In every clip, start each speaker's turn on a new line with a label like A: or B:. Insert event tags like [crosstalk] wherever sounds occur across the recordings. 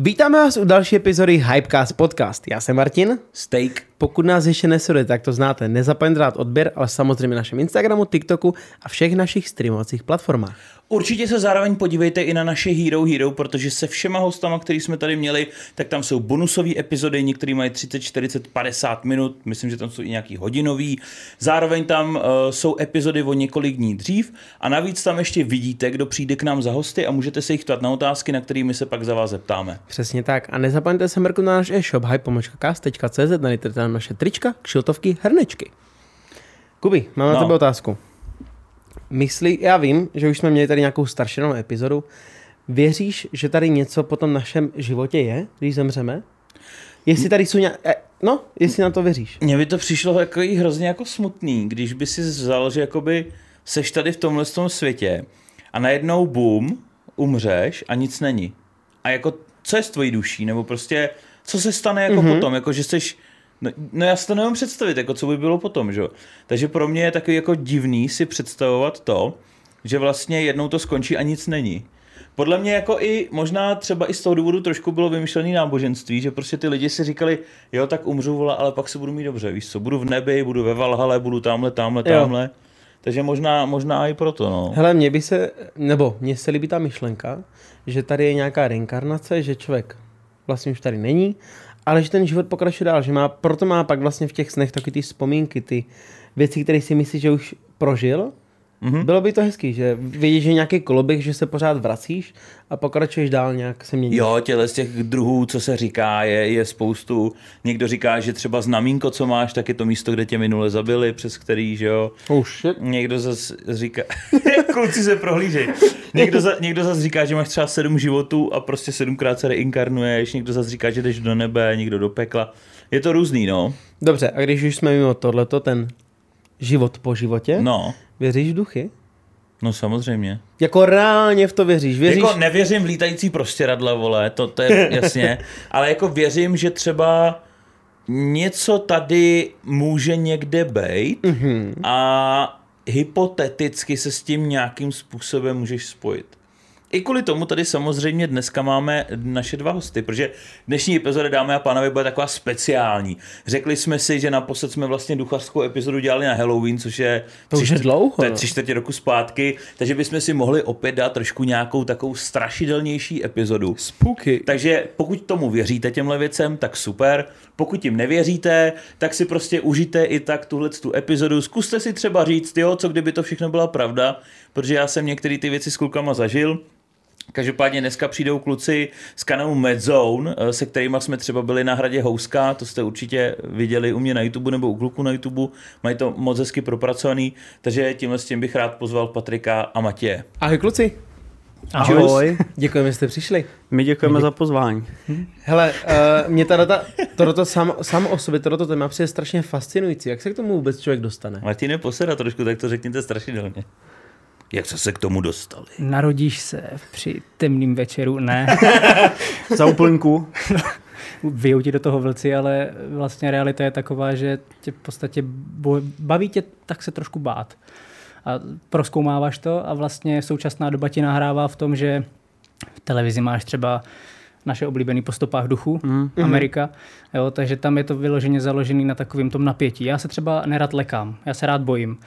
A: Vítáme vás u další epizody Hypecast Podcast. Já jsem Martin.
B: Steak.
A: Pokud nás ještě nesledujete, tak to znáte. Nezapomeňte dát odběr, ale samozřejmě na našem Instagramu, TikToku a všech našich streamovacích platformách.
B: Určitě se zároveň podívejte i na naše Hero Hero, protože se všema hostama, který jsme tady měli, tak tam jsou bonusové epizody, některý mají 30, 40, 50 minut, myslím, že tam jsou i nějaký hodinový. Zároveň tam uh, jsou epizody o několik dní dřív a navíc tam ještě vidíte, kdo přijde k nám za hosty a můžete se jich ptát na otázky, na kterými se pak za vás zeptáme.
A: Přesně tak. A nezapomeňte se mrknout na náš e-shop hypomočkacast.cz, najdete tam naše trička, kšiltovky, hrnečky. Kuby, mám no. na tebe otázku. Myslí, já vím, že už jsme měli tady nějakou staršenou epizodu. Věříš, že tady něco po tom našem životě je, když zemřeme? Jestli tady jsou nějak... No, jestli na to věříš.
B: Mně by to přišlo jako hrozně jako smutný, když by si vzal, že jakoby seš tady v tomhle tom světě a najednou boom, umřeš a nic není. A jako, co je s tvojí duší? Nebo prostě, co se stane jako mm-hmm. potom? Jako, že seš No, no já si to nemám představit, jako co by bylo potom, že Takže pro mě je takový jako divný si představovat to, že vlastně jednou to skončí a nic není. Podle mě jako i možná třeba i z toho důvodu trošku bylo vymyšlené náboženství, že prostě ty lidi si říkali, jo, tak umřu, vole, ale pak se budu mít dobře, víš co, budu v nebi, budu ve Valhale, budu tamhle, tamhle, tamhle. Jo. Takže možná, možná i proto, no.
A: Hele, mně by se, nebo mně se líbí ta myšlenka, že tady je nějaká reinkarnace, že člověk vlastně už tady není ale že ten život pokračuje dál, že má, proto má pak vlastně v těch snech taky ty vzpomínky, ty věci, které si myslí, že už prožil. Mm-hmm. Bylo by to hezký, že vidíš, že nějaký koloběh, že se pořád vracíš a pokračuješ dál nějak se mění.
B: Jo, těle z těch druhů, co se říká, je, je spoustu. Někdo říká, že třeba znamínko, co máš, tak je to místo, kde tě minule zabili, přes který, že jo.
A: Oh shit.
B: Někdo zase říká, [laughs] kluci se prohlížej. Někdo, za, někdo zase říká, že máš třeba sedm životů a prostě sedmkrát se reinkarnuješ, někdo zase říká, že jdeš do nebe, někdo do pekla. Je to různý, no.
A: Dobře, a když už jsme mimo tohleto, ten život po životě,
B: no.
A: Věříš v duchy?
B: No samozřejmě.
A: Jako reálně v to věříš? věříš?
B: Jako nevěřím v lítající prostěradle, vole, to, to je jasně, [laughs] ale jako věřím, že třeba něco tady může někde být mm-hmm. a hypoteticky se s tím nějakým způsobem můžeš spojit. I kvůli tomu tady samozřejmě dneska máme naše dva hosty, protože dnešní epizoda, dámy a pánové, bude taková speciální. Řekli jsme si, že naposled jsme vlastně duchařskou epizodu dělali na Halloween, což je,
A: to tři, je dlouho,
B: to je tři čtvrtě roku zpátky, takže bychom si mohli opět dát trošku nějakou takovou strašidelnější epizodu.
A: Spooky.
B: Takže pokud tomu věříte těmhle věcem, tak super. Pokud jim nevěříte, tak si prostě užijte i tak tuhle tu epizodu. Zkuste si třeba říct, jo, co kdyby to všechno byla pravda, protože já jsem některé ty věci s klukama zažil Každopádně dneska přijdou kluci z kanálu Medzone, eh, se kterými jsme třeba byli na hradě Houska, to jste určitě viděli u mě na YouTube nebo u kluku na YouTube, mají to moc hezky propracovaný, takže tímhle s tím bych rád pozval Patrika a Matěje.
A: Ahoj kluci.
C: Ahoj.
A: Děkujeme, že jste přišli.
C: My děkujeme My za pozvání.
A: Hele, uh, mě ta tohoto sam, sam o sobě, tohoto téma přijde strašně fascinující. Jak se k tomu vůbec člověk dostane?
B: Martine, poseda trošku, tak to řekněte strašidelně. Jak se se k tomu dostali?
D: Narodíš se při temným večeru, ne. [laughs]
C: Za úplnku. [laughs]
D: Vyjou ti do toho vlci, ale vlastně realita je taková, že tě v podstatě baví tě tak se trošku bát. A proskoumáváš to a vlastně současná doba ti nahrává v tom, že v televizi máš třeba naše oblíbený po stopách duchu, mm. Amerika, jo, takže tam je to vyloženě založený na takovém tom napětí. Já se třeba nerad lekám, já se rád bojím.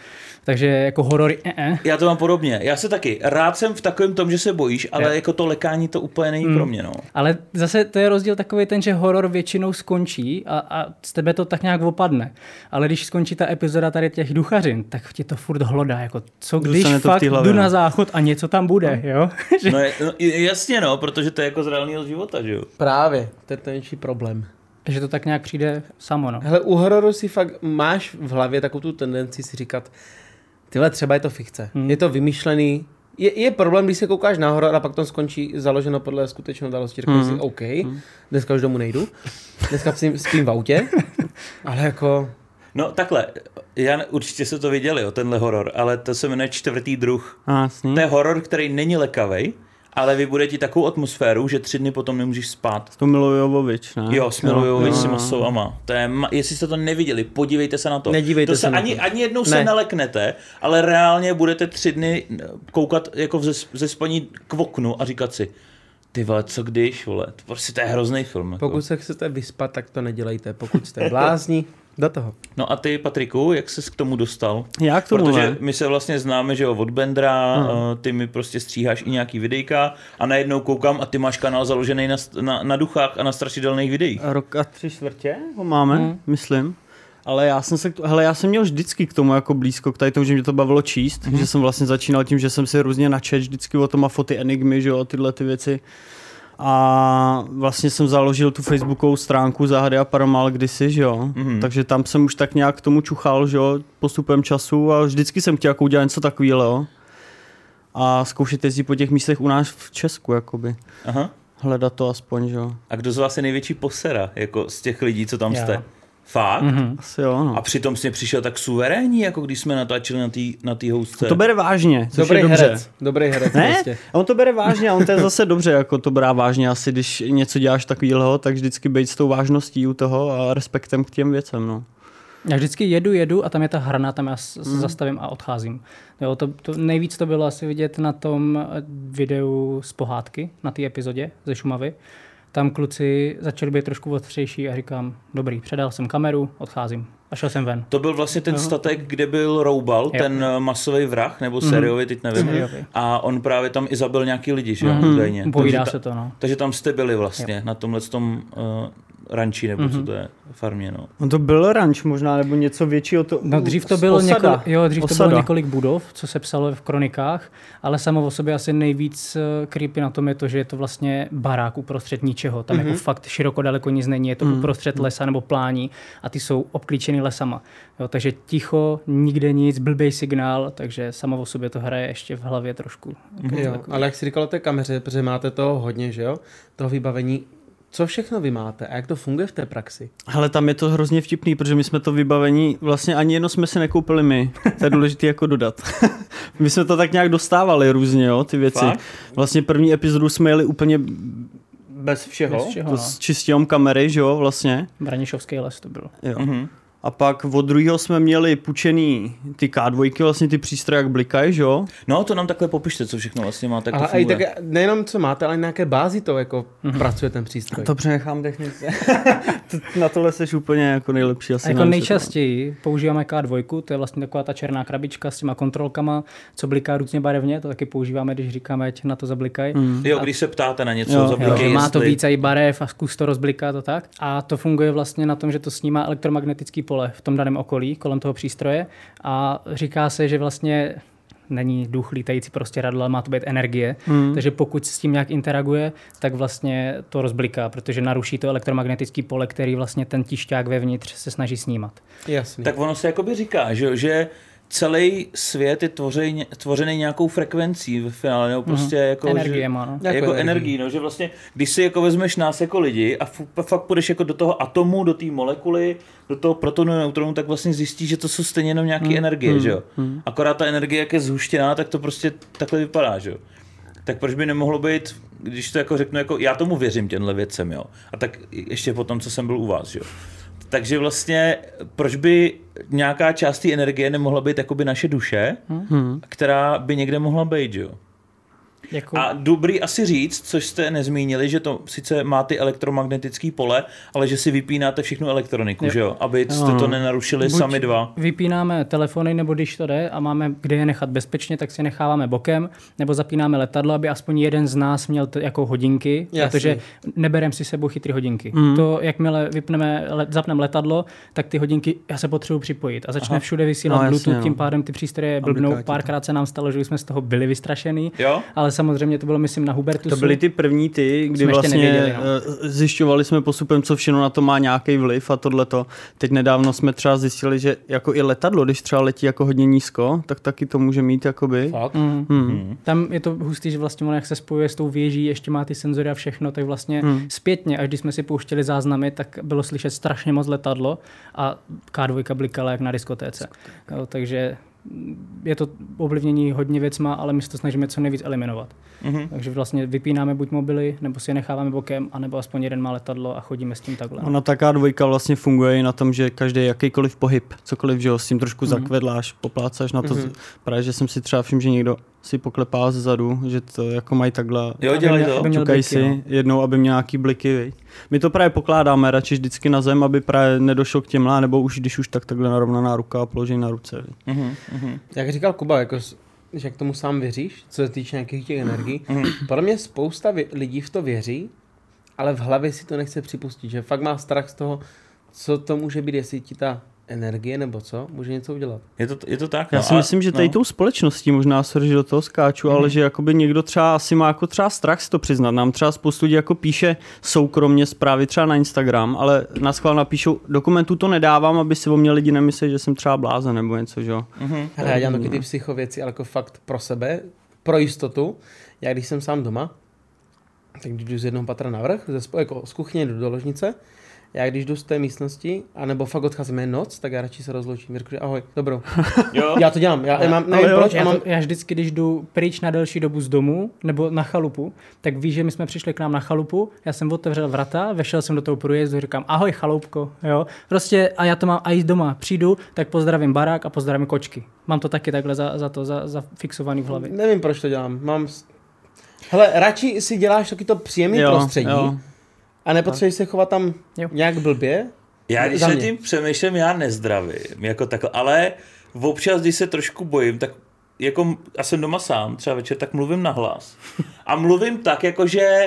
D: Takže jako horory, eh,
B: Já to mám podobně. Já se taky. Rád jsem v takovém tom, že se bojíš, ale je. jako to lekání to úplně není mm. pro mě. No.
D: Ale zase to je rozdíl takový ten, že horor většinou skončí a, a z tebe to tak nějak opadne. Ale když skončí ta epizoda tady těch duchařin, tak tě to furt hlodá. Jako, co když fakt hlavě, jdu na no. záchod a něco tam bude, no. jo? [laughs]
B: no, no, jasně, no, protože to je jako z reálného života, že jo?
A: Právě, to je ten největší problém.
D: Že to tak nějak přijde samo, no.
A: Hele, u hororu si fakt máš v hlavě takovou tu tendenci si říkat, tyhle třeba je to fikce. Hmm. Je to vymyšlený, je, je problém, když se koukáš na horor a pak to skončí založeno podle skutečné události. Řeknu hmm. si, OK, hmm. dneska už domů nejdu, dneska spím, spím v autě, [laughs] ale jako...
B: No takhle, já určitě se to viděli, o tenhle horor, ale to se jmenuje čtvrtý druh.
C: A,
B: to je horor, který není lekavej, ale vybuduje ti takovou atmosféru, že tři dny potom nemůžeš spát.
C: To Milojovovič, ne?
B: Jo, s Milojovovič s Masovama. To je, jestli jste to neviděli, podívejte se na to.
A: Nedívejte
B: to
A: se, se
B: ani,
A: to.
B: ani jednou ne. se neleknete, ale reálně budete tři dny koukat jako ze, ze spaní k oknu a říkat si, Ty vole, co když, vole, to prostě to je hrozný film. Jako.
A: Pokud se chcete vyspat, tak to nedělejte. Pokud jste blázni, [laughs] do toho.
B: No a ty, Patriku, jak jsi k tomu dostal?
C: Já k tomu
B: Protože
C: ne.
B: my se vlastně známe, že jo, od Bendra, hmm. ty mi prostě stříháš i nějaký videjka a najednou koukám a ty máš kanál založený na, na, na duchách a na strašidelných videích.
C: Rok a tři čtvrtě ho máme, hmm. myslím. Ale já jsem se, hele, já jsem měl vždycky k tomu jako blízko, k tady tomu, že mě to bavilo číst, mm-hmm. že jsem vlastně začínal tím, že jsem si různě načet vždycky o tom a foty Enigmy, že jo, tyhle ty věci. A vlastně jsem založil tu facebookovou stránku Záhady a Paramal kdysi, že jo. Mm-hmm. Takže tam jsem už tak nějak k tomu čuchal, že jo, postupem času a vždycky jsem chtěl jako udělat něco takového, jo. A zkoušet jezdit po těch místech u nás v Česku, jakoby.
B: Aha.
C: Hledat to aspoň, že jo.
B: A kdo z vás je největší posera, jako z těch lidí, co tam
D: Já.
B: jste? Fakt? Mm-hmm.
C: Asi jo, no.
B: A přitom jsi přišel tak suverénní, jako když jsme natáčeli na té na tý housce.
C: To bere vážně, což
A: Dobrý
C: je dobře.
A: herec. Dobrý herec
C: Ne,
A: prostě.
C: a on to bere vážně a on to je zase dobře, jako to brá vážně asi, když něco děláš takového, tak vždycky být s tou vážností u toho a respektem k těm věcem, no.
D: Já vždycky jedu, jedu a tam je ta hrana, tam já se mm. zastavím a odcházím. Jo, to, to, nejvíc to bylo asi vidět na tom videu z pohádky, na té epizodě ze Šumavy. Tam kluci začali být trošku ostřejší a říkám, dobrý, předal jsem kameru, odcházím. A šel jsem ven.
B: To byl vlastně ten statek, kde byl Roubal,
D: Jo.
B: ten eh, masový vrah, nebo sériový, teď nevím.
D: Sériový.
B: A on právě tam i zabil nějaký lidi, že jo, údajně.
D: Povídá
B: Takže
D: se to, no.
B: Takže tam jste byli vlastně, na tomhle tom uh, ranči, nebo co to je, farmě, no.
C: On to byl ranč možná, nebo něco většího. To,
D: No dřív to bylo,
C: osada.
D: několik, jo, dřív to bylo několik budov, co se psalo v kronikách, ale samo o sobě asi nejvíc eh, creepy na tom je to, že je to vlastně barák uprostřed ničeho. Tam mm-hmm. jako fakt široko daleko nic není, je to mm. uprostřed lesa nebo plání a ty jsou obklíčeny lesama. Jo, takže ticho, nikde nic, blbý signál, takže samo o sobě to hraje ještě v hlavě trošku.
A: Jo, ale jak jsi říkal o té kameře, protože máte toho hodně, že jo? Toho vybavení. Co všechno vy máte a jak to funguje v té praxi?
C: Hele, tam je to hrozně vtipný, protože my jsme to vybavení, vlastně ani jedno jsme si nekoupili my. To je důležité jako dodat. [laughs] my jsme to tak nějak dostávali různě, jo, ty věci.
B: Fakt?
C: Vlastně první epizodu jsme jeli úplně bez všeho,
D: Bez všeho,
C: to
D: no.
C: s čistě jenom kamery, že jo, vlastně.
D: Branišovský les to byl.
C: Jo.
B: Mhm.
C: A pak od druhého jsme měli půjčený ty K2, vlastně ty přístroje, jak blikají, že jo?
B: No, to nám takhle popište, co všechno vlastně máte, to
A: Ale i
B: funguje.
A: tak nejenom co máte, ale na nějaké bázi to jako pracuje ten přístroj.
C: To přenechám technice. [laughs] To- Na tohle jsi úplně jako nejlepší asi.
D: A jako nejčastěji používáme K2, to je vlastně taková ta černá krabička s těma kontrolkama, co bliká různě barevně, to taky používáme, když říkáme, ať na to zablikají. Mm.
B: Jo, když se ptáte na něco,
C: Jo, jo,
D: že má to
B: jestli-
D: více i barev a zkus to rozbliká to tak. A to funguje vlastně na tom, že to snímá elektromagnetický pole v tom daném okolí, kolem toho přístroje. A říká se, že vlastně není duch lítající prostě radlo, ale má to být energie. Hmm. Takže pokud s tím nějak interaguje, tak vlastně to rozbliká, protože naruší to elektromagnetický pole, který vlastně ten tišťák vevnitř se snaží snímat.
A: Jasný.
B: Tak ono se jakoby říká, že, že celý svět je tvořený, tvořený nějakou frekvencí ve finále, nebo prostě jako,
D: Energie
B: že,
D: má, no.
B: Jako,
A: Jako
B: jako
A: energii,
B: no, že vlastně, když si jako vezmeš nás jako lidi a f- fakt půjdeš jako do toho atomu, do té molekuly, do toho protonu, neutronu, tak vlastně zjistíš, že to jsou stejně jenom nějaké energie, že jo. Akorát ta energie, jak je zhuštěná, tak to prostě takhle vypadá, že jo. Tak proč by nemohlo být, když to jako řeknu, jako já tomu věřím těmhle věcem, jo. A tak ještě potom, co jsem byl u vás, že jo. Takže vlastně, proč by nějaká část té energie nemohla být jakoby naše duše, hmm. která by někde mohla být, jo?
D: Jako,
B: A dobrý asi říct, což jste nezmínili, že to sice má ty elektromagnetické pole, ale že si vypínáte všechnu elektroniku,
D: Jo.
B: že jo? Aby jste to nenarušili
D: Buď
B: sami dva.
D: Vypínáme telefony, nebo když to jde a máme kde je nechat bezpečně, tak si necháváme bokem, nebo zapínáme letadlo, aby aspoň jeden z nás měl to jako hodinky,
A: Jasný.
D: protože nebereme si sebou chytrý hodinky. Mm. To, jakmile vypneme, let, zapneme letadlo, tak ty hodinky, já se potřebuji připojit a začne Aha. všude vysílat
C: No,
D: no,
C: jasně,
D: Bluetooth,
C: no.
D: tím pádem ty přístroje blbnou. Párkrát se nám stalo, že jsme z toho byli vystrašený,
B: Jo?
D: ale samozřejmě to bylo, myslím, na Hubertusu.
C: To byly ty první ty, kdy
D: Jsme ještě
C: vlastně
D: nevěděli, no.
C: eh, zjišťovali jsme postupem, co všechno na to má nějaký vliv a tohleto. Teď nedávno jsme třeba zjistili, že jako i letadlo, když třeba letí jako hodně nízko, tak taky to může mít jakoby.
A: Fakt?
D: Mm.
C: Hmm.
D: Tam je to hustý, že vlastně ono, jak se spojuje s tou věží, ještě má ty senzory a všechno, tak vlastně hmm. zpětně, až když jsme si pouštěli záznamy, tak bylo slyšet strašně moc letadlo a K2 blikala jak na diskotéce. Jo, takže mm, je to ovlivnění hodně věcma, ale my se to snažíme co nejvíc eliminovat.
B: Mhm.
D: Takže vlastně vypínáme buď mobily, nebo si je necháváme bokem, anebo aspoň jeden má letadlo a chodíme s tím takhle.
C: Ona taká dvojka vlastně funguje i na tom, že každý jakýkoliv pohyb, cokoliv, že ho s tím trošku mm-hmm. zakvedláš, poplácáš na to. Mm-hmm. Právě, že jsem si třeba všiml, že někdo si poklepá zezadu, že to jako mají takhle.
B: Jo, dělají to.
D: aby měl bliky,
C: si
D: no.
C: jednou, aby měl nějaký bliky. Viď. My to právě pokládáme radši vždycky na zem, aby právě nedošlo k těmhle, nebo už když už tak takhle narovnaná ruka a položení na ruce. viď.
B: Mhm, mhm.
A: Jak říkal Kuba, jako, že k tomu sám věříš, co se týče nějakých těch energií. Podle mě spousta vě- lidí v to věří, ale v hlavě si to nechce připustit, že fakt má strach z toho, co to může být, jestli ti ta energie nebo co, může něco udělat.
B: Je to, je to tak,
C: Já
B: no,
C: si
B: a-
C: myslím, že tady
B: no.
C: tou společností možná, sorry, že do toho skáču, ale že jakoby někdo třeba asi má jako třeba strach si to přiznat. Nám třeba spoustu lidí jako píše soukromně zprávy třeba na Instagram, ale na schvál napíšou, dokumentů to nedávám, aby si o mě lidi nemysleli, že jsem třeba blázen nebo něco, že jo.
B: Mhm.
A: Hele, já dělám taky ty psychověci, ale jako fakt pro sebe, pro jistotu. Já když jsem sám doma, tak když jdu z jednoho patra navrch, ze, jako z kuchyně jdu do ložnice, já když jdu z té místnosti, anebo fakt odcházím jen noc, tak já radši se rozloučím. Řeknu, že ahoj, dobrou. [laughs]
B: Jo?
A: Já to dělám, já, já mám,
C: ale
A: nevím
C: jo,
A: proč,
D: Já,
A: mám,
D: to, já vždycky, když jdu pryč na delší dobu z domu nebo na chalupu, tak víš, že my jsme přišli k nám na chalupu, já jsem otevřel vrata, vešel jsem do toho průjezdu, říkám ahoj chaloupko, jo. Prostě a já to mám a i doma přijdu, tak pozdravím barák a pozdravím kočky. Mám to taky takhle za, za to, za, za fixovaný v hlavě.
A: nevím proč to dělám. Mám, hele, radši si děláš taky to příjemné
C: Jo,
A: prostředí
C: jo.
A: A nepotřebuješ se chovat tam
D: Jo.
A: nějak blbě.
B: Já když
A: mě.
B: tím přemýšlím, já nezdravím, jako takhle, ale občas, když se trošku bojím, tak jako a jsem doma sám, třeba večer, tak mluvím nahlas. A mluvím tak, jako že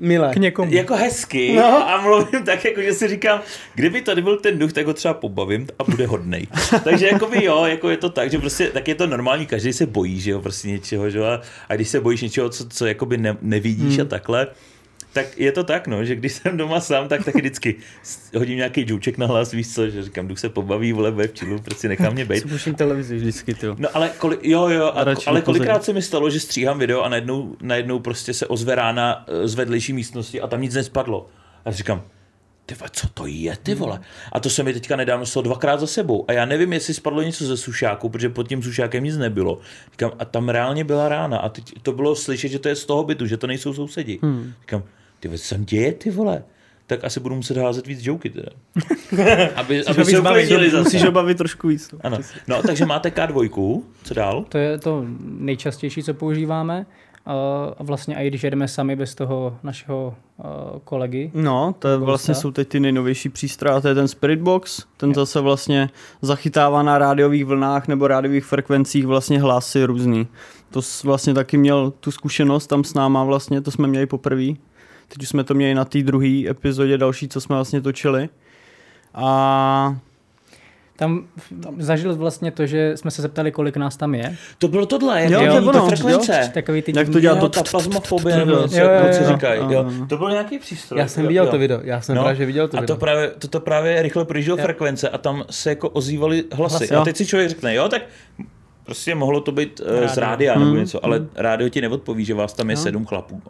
A: Milé.
D: K někomu.
B: jako hezky
A: No.
B: a mluvím tak, jako že si říkám, kdyby tady byl ten duch, tak ho třeba pobavím a bude hodnej. [laughs] Takže jako by jo, jako je to tak, že prostě tak je to normální, každý se bojí, že jo, prostě něčeho, že jo, a, a když se bojíš něčeho, co, co jakoby ne, nevidíš
A: Hmm.
B: a takhle, tak je to tak, no, že když jsem doma sám, tak taky vždycky hodím nějaký džouček na hlas, víš co, že říkám, duch se pobaví, vole, bude v čilu, prostě nechám mě být.
C: Si puším televizi vždycky, ty.
B: No ale, koli, jo, jo, a, ale kolikrát se mi stalo, že stříhám video a najednou, najednou prostě se ozve rána eh, z vedlejší místnosti a tam nic nespadlo. A říkám, ty vole, co to je, ty vole? A to se mi teďka nedávno stalo dvakrát za sebou. A já nevím, jestli spadlo něco ze sušáku, protože pod tím sušákem nic nebylo. Říkám, a tam reálně byla rána. A teď to bylo slyšet, že to je z toho bytu, že to nejsou sousedi. Hmm. Říkám, ty vole, co se tam děje, ty vole? Tak asi budu muset házet víc joky teda. [laughs] aby, aby se uklidnili zase.
C: Musíš ho bavit trošku víc. no.
B: Ano. No, takže máte K2, co dál?
D: To je to nejčastější, co používáme. A a vlastně i když jedeme sami bez toho našeho uh, kolegy,
C: No, to je vlastně jsou teď ty nejnovější přístroje, to je ten Spirit Box, ten zase vlastně zachytává na rádiových vlnách nebo rádiových frekvencích vlastně hlasy různý. To vlastně taky měl tu zkušenost tam s náma vlastně, to jsme měli poprvé. Teď už jsme to měli na té druhé epizodě další, co jsme vlastně točili. A
D: tam, tam zažil vlastně to, že jsme se zeptali, kolik nás tam je.
B: To bylo tohle, jak
C: Jo,
B: jo,
C: to
B: to
C: ono,
B: frekvence.
D: Takový ty
C: Jak to dělá
B: Jo,
C: to
B: ta plazmofobie, nebo
C: jo.
B: říkají.
C: Jo,
B: Jo.
C: jo.
B: To byl nějaký přístroj.
A: Já jsem viděl
B: jo.
A: to video, já jsem
B: No,
A: právě viděl to
B: a
A: video.
B: to právě, to, to právě rychle projíždělo frekvence a tam se jako ozývaly hlasy.
C: Hlasy,
B: a teď si člověk řekne, jo, tak prostě mohlo to být uh, z rádia nebo
C: Hmm.
B: něco, ale rádio ti neodpoví, že vás tam je sedm chlapů.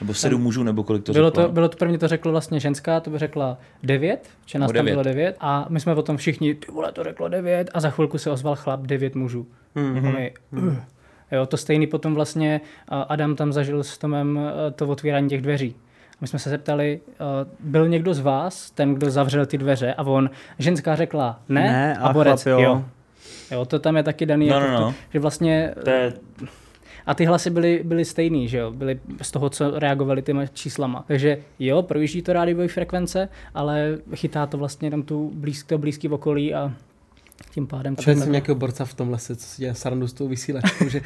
B: Nebo sedm mužů, nebo kolik to
D: Bylo
B: řeklo.
D: to, bylo to první, to řeklo vlastně ženská, to by řekla devět, že nás tam bylo devět a my jsme potom všichni, ty vole, to řeklo devět a za chvilku se ozval chlap devět mužů.
C: Hmm.
D: A my, uh. Jo, to stejný potom vlastně Adam tam zažil s Tomem eh, to otvírání těch dveří. My jsme se zeptali, eh, byl někdo z vás ten, kdo zavřel ty dveře a on, ženská řekla ne,
C: Ne, a
D: a borec
C: chlap jo.
D: jo. jo. to tam je taky daný,
B: No,
D: jako
B: no, no.
D: To, že vlastně
B: To je,
D: a ty hlasy byly, byly stejný, že jo? Byly z toho, co reagovali těma číslama. Takže jo, projíždí to rádiové frekvence, ale chytá to vlastně jenom tu blízk, to blízký okolí a tím pádem
A: A jsem nějakého borca v tom lese, co si dělá srandu s tou vysílačkou, že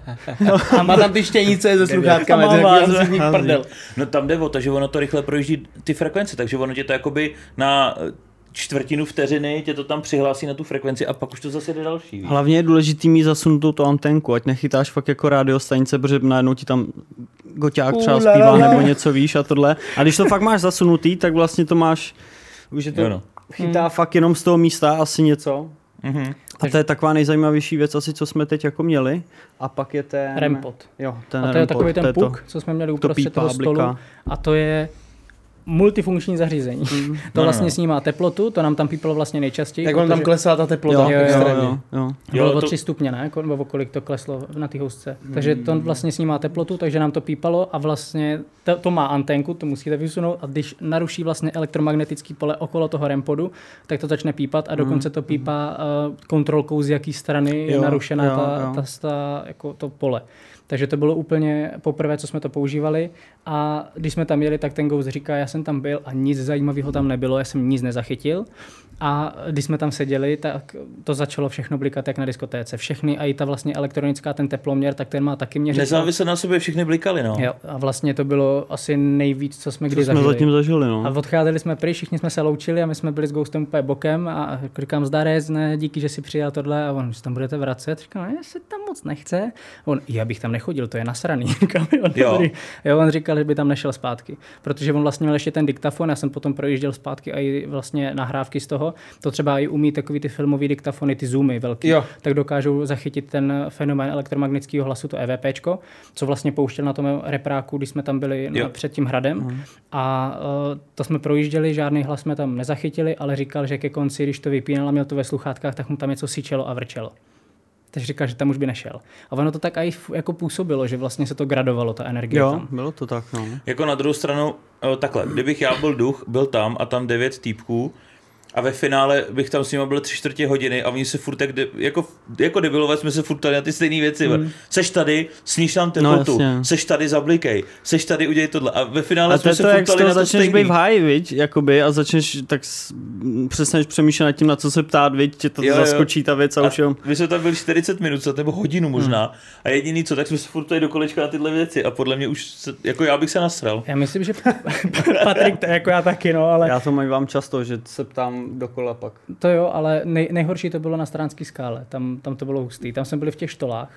A: [laughs] a má tam ty štěnice ze
C: Tam
A: nich
C: hází.
A: prdel.
B: no tam jde o to, že ono to rychle projíždí ty frekvence, takže ono tě to jakoby na čtvrtinu vteřiny tě to tam přihlásí na tu frekvenci a pak už to zase jde další. Víš?
C: Hlavně je důležitý mít zasunutou tu antenku, ať nechytáš fakt jako rádiostanice, protože najednou ti tam goťák třeba zpívá nebo něco víš a tohle. A když to fakt máš zasunutý, tak vlastně to máš, už je to
B: Jo, no.
C: chytá fakt jenom z toho místa asi něco.
B: Mhm.
C: A to je taková nejzajímavější věc asi, co jsme teď jako měli. A pak je ten...
D: Rempot.
C: Jo, ten
D: A to je
C: rempot,
D: takový ten
C: to je to.
D: puk, co jsme měli
C: to
D: uprostřed
C: pípá,
D: toho stolu. A to je multifunkční zařízení. To
B: No,
D: vlastně
B: no.
D: snímá teplotu, to nám tam píplo vlastně nejčastěji.
A: Jak vám tam klesá ta teplota?
C: Jo,
D: jo, jo,
A: extrémně.
C: jo, jo.
D: Bylo o
B: to-
D: 3 stupně, ne? Ko- Nebo kolik to kleslo na té housce. Takže to vlastně snímá teplotu, takže nám to pípalo a vlastně to, to má anténku, to musíte vysunout a když naruší vlastně elektromagnetický pole okolo toho rempodu, tak to začne pípat a dokonce to pípá uh, kontrolkou, z jaký strany je
C: Jo,
D: narušená
C: jo,
D: ta,
C: jo.
D: ta, ta, jako to pole. Takže to bylo úplně poprvé, co jsme to používali a když jsme tam jeli, tak ten Ghost říká, já jsem tam byl a nic zajímavého tam nebylo, já jsem nic nezachytil. A když jsme tam seděli, tak to začalo všechno blikat jak na diskotéce. Všechny, a i ta vlastně elektronická, ten teploměr, tak ten má taky měřit.
B: Nezávisle na sobě všechny blikaly, no.
D: Jo, a vlastně to bylo asi nejvíc, co jsme kdy
C: Co jsme
D: zažili.
C: zatím zažili, no.
D: A odcházeli jsme pryč, všichni jsme se loučili a my jsme byli s Ghostem úplně bokem a říkám, zdarec, ne, díky, že si přijal tohle a on, že se tam budete vracet. Říkám, ne, se tam moc nechce. On, já bych tam nechodil, to je nasraný. [laughs] Říkám, jo,
B: Jo.
D: jo, on říkal, že by tam nešel zpátky, protože on vlastně měl ještě ten diktafon, já jsem potom projížděl zpátky a i vlastně nahrávky z toho. To třeba i umí takový ty filmový diktafony, ty zoomy velký,
A: Jo.
D: tak dokážou zachytit ten fenomén elektromagnetického hlasu, to EVPčko, co vlastně pouštěl na tom repráku, když jsme tam byli
B: Jo.
D: před tím hradem. A uh, to jsme projížděli, žádný hlas jsme tam nezachytili, ale říkal, že ke konci, když to vypínal a měl to ve sluchátkách, tak mu tam něco syčelo a vrčelo. Takže říkal, že tam už by nešel. A ono to tak i jako působilo, že vlastně se to gradovalo, ta energie
C: Jo,
D: tam.
C: bylo to tak, no.
B: Jako na druhou stranu, eh, takhle, kdybych já byl duch, byl tam a tam devět týpků a ve finále bych tam s nimi byl tři čtvrtě hodiny a oni se furt tak, de, jako, jako debilové jsme se furt ptali na ty stejné věci. Mm. Seš tady, sníž tam teplotu,
C: No, jasně.
B: seš tady, zablikej, seš tady, udělej tohle. A ve finále
C: A to
B: jsme
C: je
B: se
C: to,
B: furt
C: toho
B: na to
C: začneš
B: stejný.
C: být v háji, viď, jakoby, a začneš tak přestaneš přemýšlet nad tím, na co se ptát, viď, tě to
B: Jo, jo.
C: zaskočí ta věc a,
B: A
C: už jo.
B: my jsme tam byli 40 minut, nebo hodinu možná. A jediný co, tak jsme se furt tady do kolečka na tyhle věci. A podle mě už, se, jako já bych se nasral.
D: Já myslím, že [laughs] Patrik, to jako já taky, no, ale
C: Já to mají vám často, že se ptám dokola pak.
D: To jo, ale nej, nejhorší to bylo na stránské skále. Tam, tam to bylo hustý. Tam jsme byli v těch štolách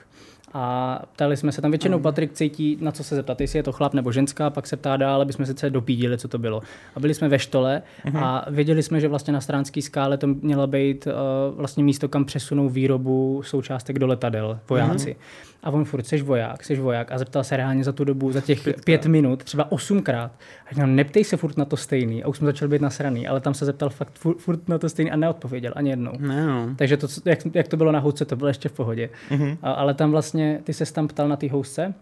D: a ptali jsme se tam většinou Patrik cítí, na co se zeptat, jestli je to chlap nebo ženská, pak se ptá dál, aby jsme se celé dopídili, co to bylo. A byli jsme ve štole a věděli jsme, že vlastně na stránské skále to mělo být uh, vlastně místo, kam přesunou výrobu součástek do letadel, vojáci. A on furt, jsi voják, jsi voják. A zeptal se reálně za tu dobu, za těch pět, pět minut, třeba osmkrát. A říkám, neptej se furt na to stejný. A už jsme začali být nasraný, ale tam se zeptal fakt furt, furt na to stejný a neodpověděl ani jednou.
C: No.
D: Takže to, jak, jak to bylo na housce, to bylo ještě v pohodě. Mm-hmm. A, ale tam vlastně, ty se tam ptal na té housce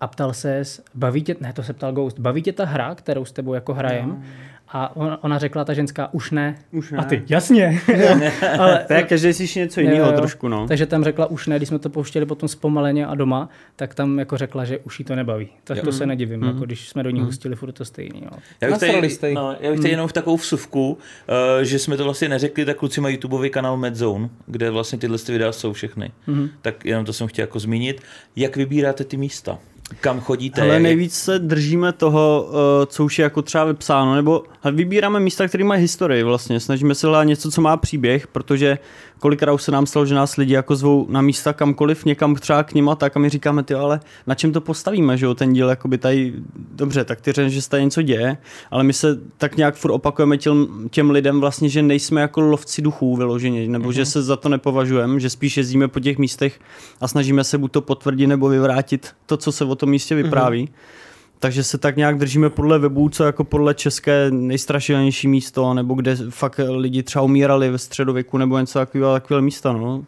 D: a ptal se, baví tě, ne, to se ptal Ghost, baví tě ta hra, kterou s tebou jako hrajem? No. A on, ona řekla, ta ženská, už ne.
C: Už ne.
D: A ty, jasně. [laughs] [laughs] ale,
C: To je každý si něco jiného
D: Jo, jo.
C: trošku, no.
D: takže tam řekla už ne, když jsme to pouštěli potom zpomaleně a doma, tak tam jako řekla, že už jí to nebaví. Tak to se nedivím, jako když jsme do ní hustili furt to stejný. Jo.
B: Já bych tady,
A: jste jí.
B: no, já bych tady jenom v takovou vsuvku, uh, že jsme to vlastně neřekli, tak kluci mají YouTubeový kanál Medzone, kde vlastně tyhle ty videa jsou všechny. Mm-hmm. Tak jenom to jsem chtěl jako zmínit. Jak vybíráte ty místa? Kam chodíte?
C: Ale nejvíc se držíme toho, eh, co už je jako třeba vypsáno, nebo vybíráme místa, které mají historii vlastně. Snažíme se hledat něco, co má příběh, protože kolikrát už se nám stalo, že nás lidi jako zvou na místa kamkoliv, někam třeba k nima, tak a my říkáme, ty ale na čem to postavíme, že jo, ten díl, jakoby tady, dobře, tak ty řekneš, že se tady něco děje, ale my se tak nějak furt opakujeme těm, těm lidem vlastně, že nejsme jako lovci duchů vyloženě, nebo mm-hmm. že se za to nepovažujeme, že spíš jezdíme po těch místech a snažíme se buď to potvrdit nebo vyvrátit to, co se o tom místě vypráví. Mm-hmm. Takže se tak nějak držíme podle webů, co jako podle české nejstrašidelnější místo, nebo kde fakt lidi třeba umírali ve středověku, nebo něco takového, takové místa, no.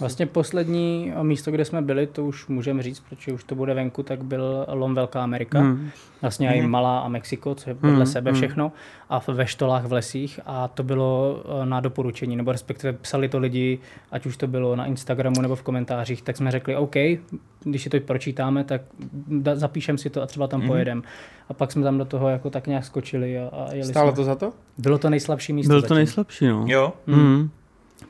D: Vlastně poslední místo, kde jsme byli, to už můžeme říct, protože už to bude venku, tak byl Lom Velká Amerika. Hmm. Vlastně i Malá a Mexiko, co je vedle hmm. sebe všechno. A ve štolách v lesích. A to bylo eh, na doporučení, nebo respektive psali to lidi, ať už to bylo na Instagramu nebo v komentářích, tak jsme řekli, OK, když si to pročítáme, tak da- zapíšem si to a třeba tam hmm. pojedem. A pak jsme tam do toho jako tak nějak skočili a, a jeli
A: Stálo
D: jsme.
A: to za to?
D: Bylo to nejslabší místo
C: Bylo to
D: zatím.
C: nejslabší, no.
B: Jo?
C: Mm.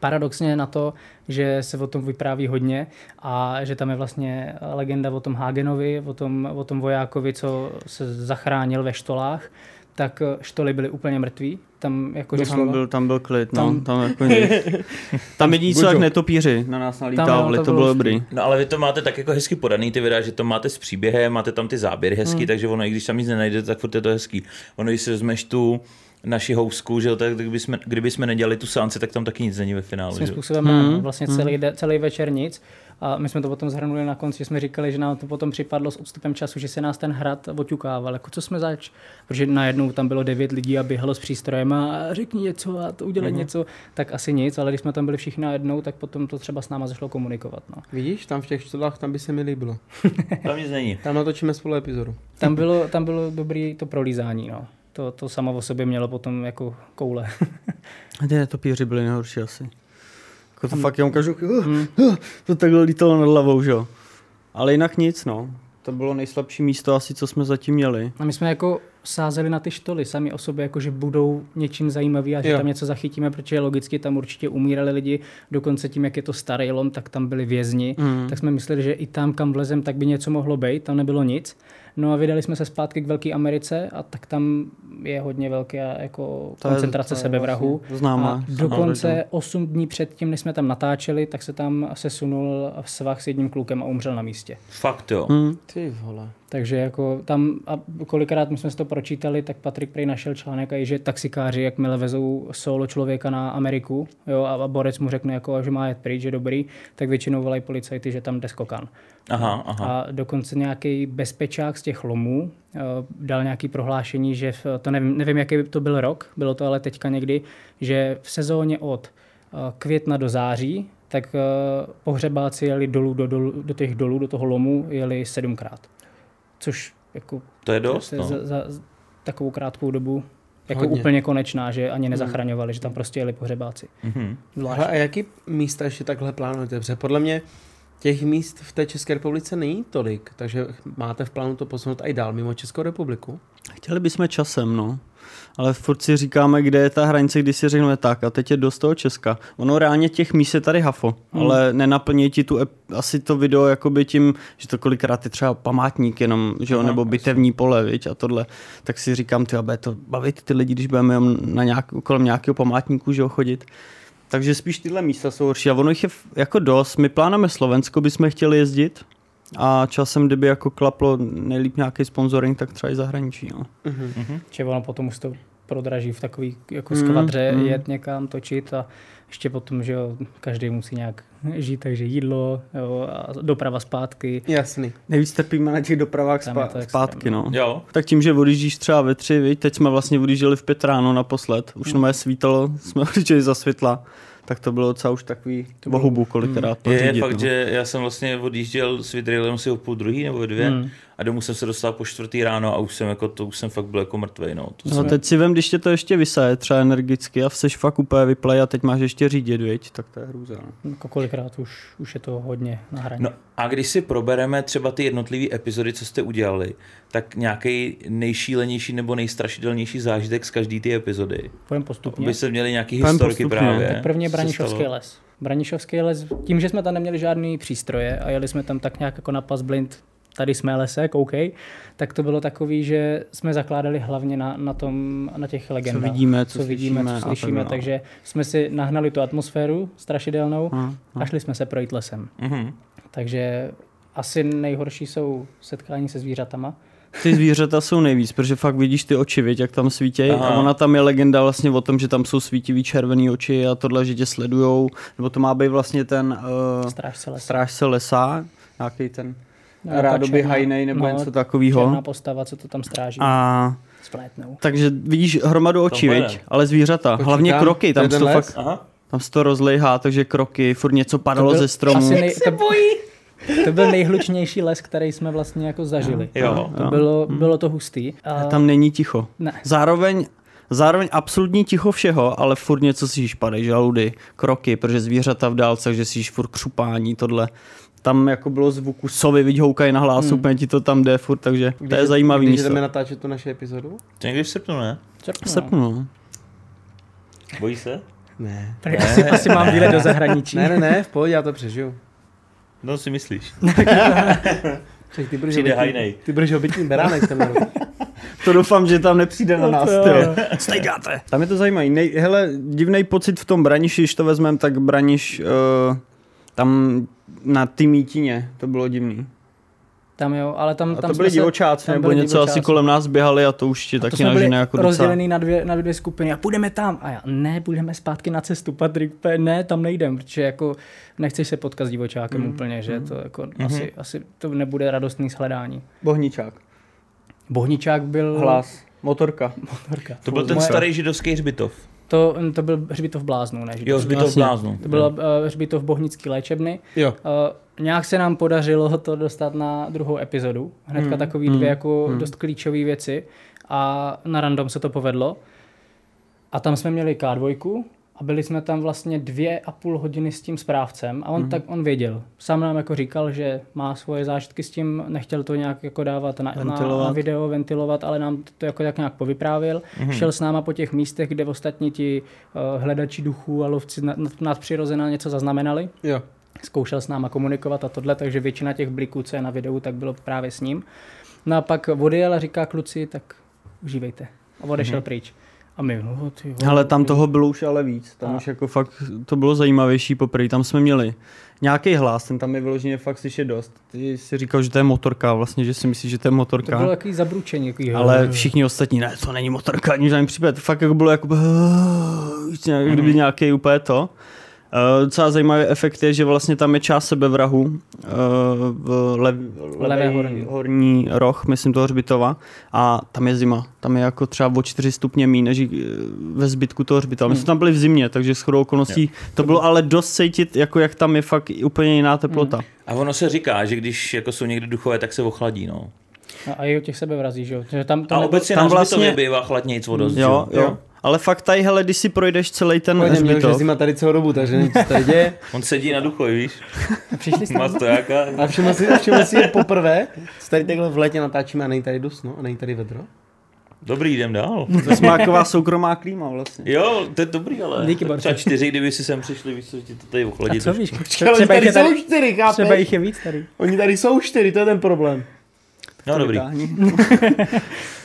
D: Paradoxně na to, že se o tom vypráví hodně a že tam je vlastně legenda o tom Hagenovi, o tom, o tom vojákovi, co se zachránil ve štolách, tak štoly byly úplně mrtví. Tam jako, že
C: Tam byl, tam byl klid, no.
D: Tam-
C: Tam, jako nic. [laughs] tam jediný co, jak netopíři na nás nalítávali,
D: to
C: to,
D: bylo
C: bylo dobrý.
B: No ale vy to máte tak jako hezky podaný, ty videa, že to máte s příběhem, máte tam ty záběry hezký, hmm. takže ono, i když tam nic nenajdete, tak furt je to hezký. Ono, když si vezmeš tu naši housku, že jo, tak kdyby jsme, kdyby jsme nedělali tu sánci, tak tam taky nic není ve finále.
D: svým způsobem hmm. vlastně celý, de, celý večer nic. A my jsme to potom zhrnuli na konci, že jsme říkali, že nám to potom připadlo s odstupem času, že se nás ten hrad oťukával. Jako co jsme zač? Protože najednou tam bylo devět lidí a běhalo s přístrojem a řekni něco a to udělej mm-hmm. něco, tak asi nic, ale když jsme tam byli všichni najednou, tak potom to třeba s náma zašlo komunikovat. No.
A: Vidíš, tam v těch čtvrtách, tam by se mi líbilo.
B: Tam nic není.
A: Tam natočíme spolu epizodu.
D: Tam bylo, tam bylo dobrý to prolízání. No. To, to samo o sobě mělo potom jako koule.
C: A ty netopíři byli nejhorší asi. Jako to fakt jenom každou chvíli, uh, to takhle lítalo nad hlavou, že jo. Ale jinak nic, no. To bylo nejslabší místo asi, co jsme zatím měli.
D: A my jsme jako sázeli na ty štoly sami o sobě, jako že budou něčím zajímavý a že
A: Jo.
D: tam něco zachytíme, protože logicky tam určitě umírali lidi, dokonce tím, jak je to starý lom, tak tam byli vězni,
C: Mm.
D: tak jsme mysleli, že i tam, kam vlezem, tak by něco mohlo být, tam nebylo nic. No a vydali jsme se zpátky k Velké Americe a tak tam je hodně velká jako
C: To je-
D: koncentrace
C: to je
D: sebevrahů.
C: vlastně známá.
D: A dokonce 8 dní předtím, než jsme tam natáčeli, tak se tam sesunul svah s jedním klukem a umřel na místě.
B: Fakt jo.
C: Hmm.
A: Ty vole.
D: Takže jako tam, a kolikrát my jsme si to pročítali, tak Patrik prej našel článek, a že taxikáři, jakmile vezou solo člověka na Ameriku, jo, a, a borec mu řekne, jako, že má jet pryč, že dobrý, tak většinou volají policajty, že tam jde skokan.
B: Aha, aha.
D: A dokonce nějaký bezpečák z těch lomů eh, dal nějaký prohlášení, že v, to nevím, nevím, jaký to byl rok, bylo to ale teďka někdy, že v sezóně od eh, května do září, tak eh, pohřebáci jeli dolů do, dolů, do těch dolů, do toho lomu, jeli sedmkrát. Což jako
B: To je dost, no.
D: za, za, takovou krátkou dobu jako
A: Hodně.
D: úplně konečná, že ani nezachraňovali, že tam prostě jeli pohřebáci.
B: Mhm.
A: Hele, a jaký místa ještě takhle plánujete? Protože podle mě těch míst v té České republice není tolik, takže máte v plánu to posunout i dál mimo Českou republiku?
C: Chtěli bychom časem, no. Ale furt si říkáme, kde je ta hranice, kdy si řekneme tak a teď je dost toho Česka. Ono reálně těch míst je tady hafo, hmm. ale nenaplní ti tu ep- asi to video jakoby tím, že to kolikrát je třeba památník jenom, že jo, nebo bitevní pole, viď, a tohle. Tak si říkám, ty bude to bavit ty lidi, když budeme jenom na nějak, kolem nějakého památníku, že jo, chodit. Takže spíš tyhle místa jsou horší a ono jich je jako dost. My plánujeme Slovensko, bychom chtěli jezdit a časem, kdyby jako klaplo nejlíp nějaký sponsoring, tak třeba i zahraničí. No.
D: Že ono potom už to prodraží v takový jako
C: Mm,
D: skvadře
C: mm.
D: jet někam točit a ještě potom, že jo, každý musí nějak žít, takže jídlo jo, a doprava zpátky.
A: Jasný.
C: Nejvíc trpíme na těch dopravách
D: je to extrém.
C: zpátky, no.
B: Jo.
C: Tak tím, že odjíždíš třeba ve tři, viď? teď jsme vlastně odjížděli v pět ráno naposled, už mm. svítalo, [laughs] jsme odjížděli za světla, tak to bylo docela už takový bohubu kolikrát
B: Je
C: pořídit,
B: fakt,
C: no.
B: že já jsem vlastně odjížděl s Vidrilem si o půl druhý nebo dvě
D: Hmm.
B: A domů jsem se dostal po čtvrtý ráno a už jsem jako to už jsem fakt byl jako mrtvej, no. To
C: No
B: jsem,
C: teď si vem, když tě to ještě vysaje třeba energicky a seš fakt úplně vyplej a teď máš ještě řídit, viď? tak to je hrůza. No.
D: Jako kolikrát už, už je to hodně na hraně.
B: No a když si probereme třeba ty jednotlivé epizody, co jste udělali, tak nějaký nejšílenější nebo nejstrašidelnější zážitek z každé ty epizody.
D: Půjdeme postupně.
B: By se měli nějaký
C: Půjdem
B: historky
C: postupně.
B: právě.
D: Tak prvně
B: se
D: Branišovský les. Branišovský les, tím, že jsme tam neměli žádný přístroje a jeli jsme tam tak nějak jako na pas blind, tady jsme lesek, OK, tak to bylo takový, že jsme zakládali hlavně na, na, tom, na těch legendách.
C: vidíme, co
D: co vidíme,
C: slyšíme
D: co slyšíme,
C: tak, no.
D: takže jsme si nahnali tu atmosféru strašidelnou
C: A,
D: a šli jsme se projít lesem.
B: Mhm.
D: Takže asi nejhorší jsou setkání se zvířatama.
C: Ty zvířata jsou nejvíc, protože fakt vidíš ty oči, viď, jak tam svítějí. A ona tam je legenda vlastně o tom, že tam jsou svítivý červený oči a tohle, že tě sledujou. Nebo to má být vlastně ten uh,
D: Strážce lesa.
C: strážce lesa, nějaký ten
D: No,
C: no, rádoby
D: černá-
C: hajnej nebo
D: no,
C: něco
D: Černá
C: takového.
D: postava, co to tam stráží.
C: A
D: Splétnou.
C: takže vidíš hromadu očí, viď? ale zvířata.
A: Počítám,
C: Hlavně kroky, tam to
A: les?
C: fakt,
B: Aha.
C: tam se to rozlejhá, takže kroky, furt něco padalo
D: byl
C: ze stromu.
D: asi nej, to, [laughs] to byl nejhlučnější les, který jsme vlastně jako zažili.
B: Jo.
D: To bylo, bylo to hustý. A
C: Tam není ticho.
D: Ne.
C: Zároveň, zároveň absolutní ticho všeho, ale furt něco slyšíš, padají žaludy, kroky, protože zvířata v dálce, takže slyšíš furt křupání, tohle. Tam jako bylo zvuku sovy, vidí houkají na hlas, hmm. úplně ti to tam jde furt, takže to je zajímavý
A: když
C: místo.
A: jdeme natáčet tu naši epizodu?
B: To někdy v srpnu, ne?
D: Srpnu,
C: V srpnu, no.
B: Bojí se?
A: Ne.
D: no. Asi, asi mám výlet do zahraničí.
A: Ne, ne, ne, v pohodě, já to přežiju.
B: No si myslíš. [laughs]
A: Ček, ty budeš
B: Přijde hajnej.
A: Ty budeš obytný beránek rok. [laughs]
C: To doufám, že tam nepřijde na nás,
D: to
C: ty.
D: jo.
C: Stejkáte. Tam je to zajímavý. Nej, hele, divný pocit v tom Braniši, když to vezmeme, tak Braniš uh, tam na ty mítině, to bylo divný.
D: Tam jo, ale tam,
C: A
D: tam
C: to byli divočáci,
D: tam
C: nebo
D: byli
C: něco asi
D: divočáci.
C: kolem nás běhali a to už ti taky
D: byli
C: nažené jako
D: rozdělený na dvě, na dvě skupiny a půjdeme tam. A já, ne, půjdeme zpátky na cestu, Patrik, ne, tam nejdem, protože jako nechceš se potkat s divočákem mm. úplně, že to jako mm. asi, asi to nebude radostný shledání.
C: Bohničák.
D: Bohničák byl...
C: Hlas. Motorka. [laughs]
D: Motorka.
B: To byl ten
D: Moje-
B: starý židovský hřbitov.
D: To, to byl hřbitov bláznu, ne?
B: Jo, hřbitov bláznu.
D: To byl uh, hřbitov Bohnický léčebny.
A: Jo.
D: Uh, nějak se nám podařilo to dostat na druhou epizodu. Hnedka
C: Hmm.
D: takový dvě jako dost klíčové věci. A na random se to povedlo. A tam jsme měli K2 a byli jsme tam vlastně dvě a půl hodiny s tím správcem a on tak on věděl. Sám nám jako říkal, že má svoje zážitky s tím, nechtěl to nějak jako dávat na, na, na video, ventilovat, ale nám to jako tak nějak povyprávěl. Mm-hmm. Šel s náma po těch místech, kde ostatní ti uh, hledači duchů a lovci nad, nad, nadpřirozená něco zaznamenali
A: Jo.
D: zkoušel s náma komunikovat a tohle, takže většina těch bliků, co je na videu, tak bylo právě s ním. No a pak odjel a říká kluci, tak užívejte. A odešel mm-hmm. pryč. A my, no ty vole,
C: Ale tam toho bylo už ale víc. Tam
D: A-
C: už jako fakt to bylo zajímavější poprvé. Tam jsme měli nějaký hlas, ten tam je vyloženě fakt slyšet dost. Ty si říkal, že to je motorka, vlastně, že si myslíš, že to je
D: to
C: motorka.
D: bylo takový zabručení. Takový,
C: Ale všichni ostatní, ne, to není motorka, ani případě. To fakt jako bylo jako, nějak,
D: Mhm.
C: kdyby nějaký úplně to. Uh, docela zajímavý efekt je, že vlastně tam je část sebevrahu uh, v lev,
D: Levé horní.
C: horní roh, myslím toho hřbitova a tam je zima. Tam je jako třeba o 4 stupně míň než eh, ve zbytku toho hřbitova. My jsme tam byli v zimě, takže shodou okolností to bylo ale dost cítit, jako jak tam je fakt úplně jiná teplota.
B: A ono se říká, že když jako jsou někdy duchové, tak se ochladí, no.
D: A, a i o těch sebevrazí, že jo. Že tam to
B: A obecně
C: tam
B: na
C: vlastně-
B: bývá chladnějc o dost,
C: Jo,
B: že?
C: jo. Ale fakt tady, hele, když si projdeš celý ten
A: Pojď, měl, že
C: hřbitov,
A: zima tady celou dobu, takže nic se tady děje. [laughs]
B: On sedí na duchovi, víš? [laughs]
D: Přišli jste
B: Má stojáka.
A: A všiml si, všiml si je poprvé, co tady takhle v létě natáčíme a není tady dusno a není tady vedro.
B: Dobrý, jdem dál.
C: to je smáková soukromá klíma vlastně.
B: Jo, to je dobrý, ale
D: Díky,
B: třeba čtyři, kdyby si sem přišli, víš, co ti to tady
D: A
B: ochladit.
D: co víš? [laughs]
A: Ale
D: Třeba
A: oni
D: jich
A: tady
D: je
A: jsou
D: tady,
A: čtyři,
D: třeba
A: chápeš?
D: jich je víc tady.
A: Oni tady jsou čtyři, to je ten problém.
B: No dobrý,
C: Vytáhni.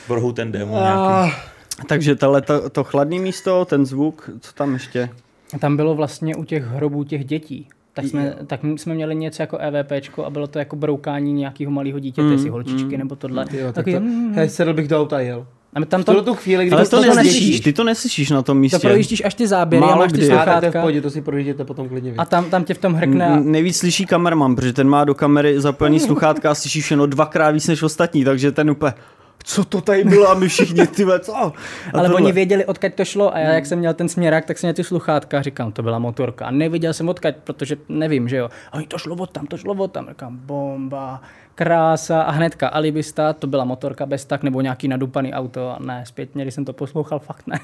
B: v rohu ten démon nějaký.
C: Takže tohle to, to chladné místo, ten zvuk, co tam ještě?
D: A Tam bylo vlastně u těch hrobů těch dětí. Tak jsme, tak jsme měli něco jako EVPčko a bylo to jako broukání nějakého malého dítěte,
C: Mm,
D: jestli holčičky nebo tohle.
A: jo, tak
D: Taky,
A: to,
D: mm,
A: hej, sedl bych do auta jel.
D: a tam to,
A: tu chvíli, kdy
C: Ale
A: to
C: to
D: to
C: neslyšíš,
D: neslyšíš.
C: ty to neslyšíš na tom
D: to
C: místě.
D: projíždíš až ty záběry a
C: Málo
D: máš ty
C: kdy.
A: A tak to je v
D: sluchátka
A: pohodě, to si projížděte potom klidně vy.
D: a tam, tam tě v tom hrkne a
C: N- Nejvíc slyší kamerman, protože ten má do kamery zapojený sluchátka a slyší všechno dvakrát víc než ostatní, takže ten úplně, co to tady bylo a my všichni, ty co? A
D: Ale
C: tohle.
D: oni věděli, odkud to šlo a já, jak jsem měl ten směrák, tak jsem měl ty sluchátka a říkám, to byla motorka. A neviděl jsem odkud, protože nevím, že jo. A oni to šlo od tam, to šlo od tam. Říkám, bomba, krása a hnedka alibista, to byla motorka bez tak, nebo nějaký nadupaný auto. A ne, zpětně, když jsem to poslouchal, fakt ne.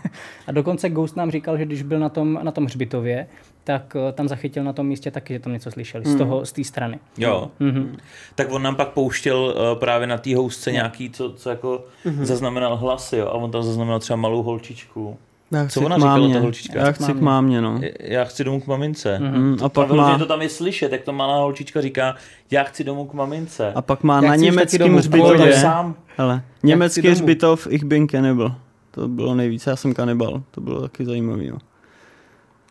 D: A dokonce Ghost nám říkal, že když byl na tom, na tom hřbitově, tak eh, tam zachytil na tom místě taky, že tam něco slyšeli z toho, z té strany.
B: Jo.
D: Mhm.
B: Tak on nám pak pouštěl uh, právě na té housce nějaký, co, co jako zaznamenal hlasy, jo. A on tam zaznamenal třeba malou holčičku.
C: Já
B: Co
C: chci
B: ona
C: k
B: říkala,
C: mámě.
B: ta holčička?
C: Já chci k mámě, no.
B: Já chci domů k mamince.
C: Mm, a pak
B: má...
C: má,
B: to tam je slyšet, jak to malá holčička říká, já chci domů k mamince.
C: a pak má
A: Já
C: na německém hřbitově,
B: sám.
C: hele, německý hřbitov Ich bin Cannibal. To bylo nejvíc, já jsem kanibal, to bylo taky zajímavý, no.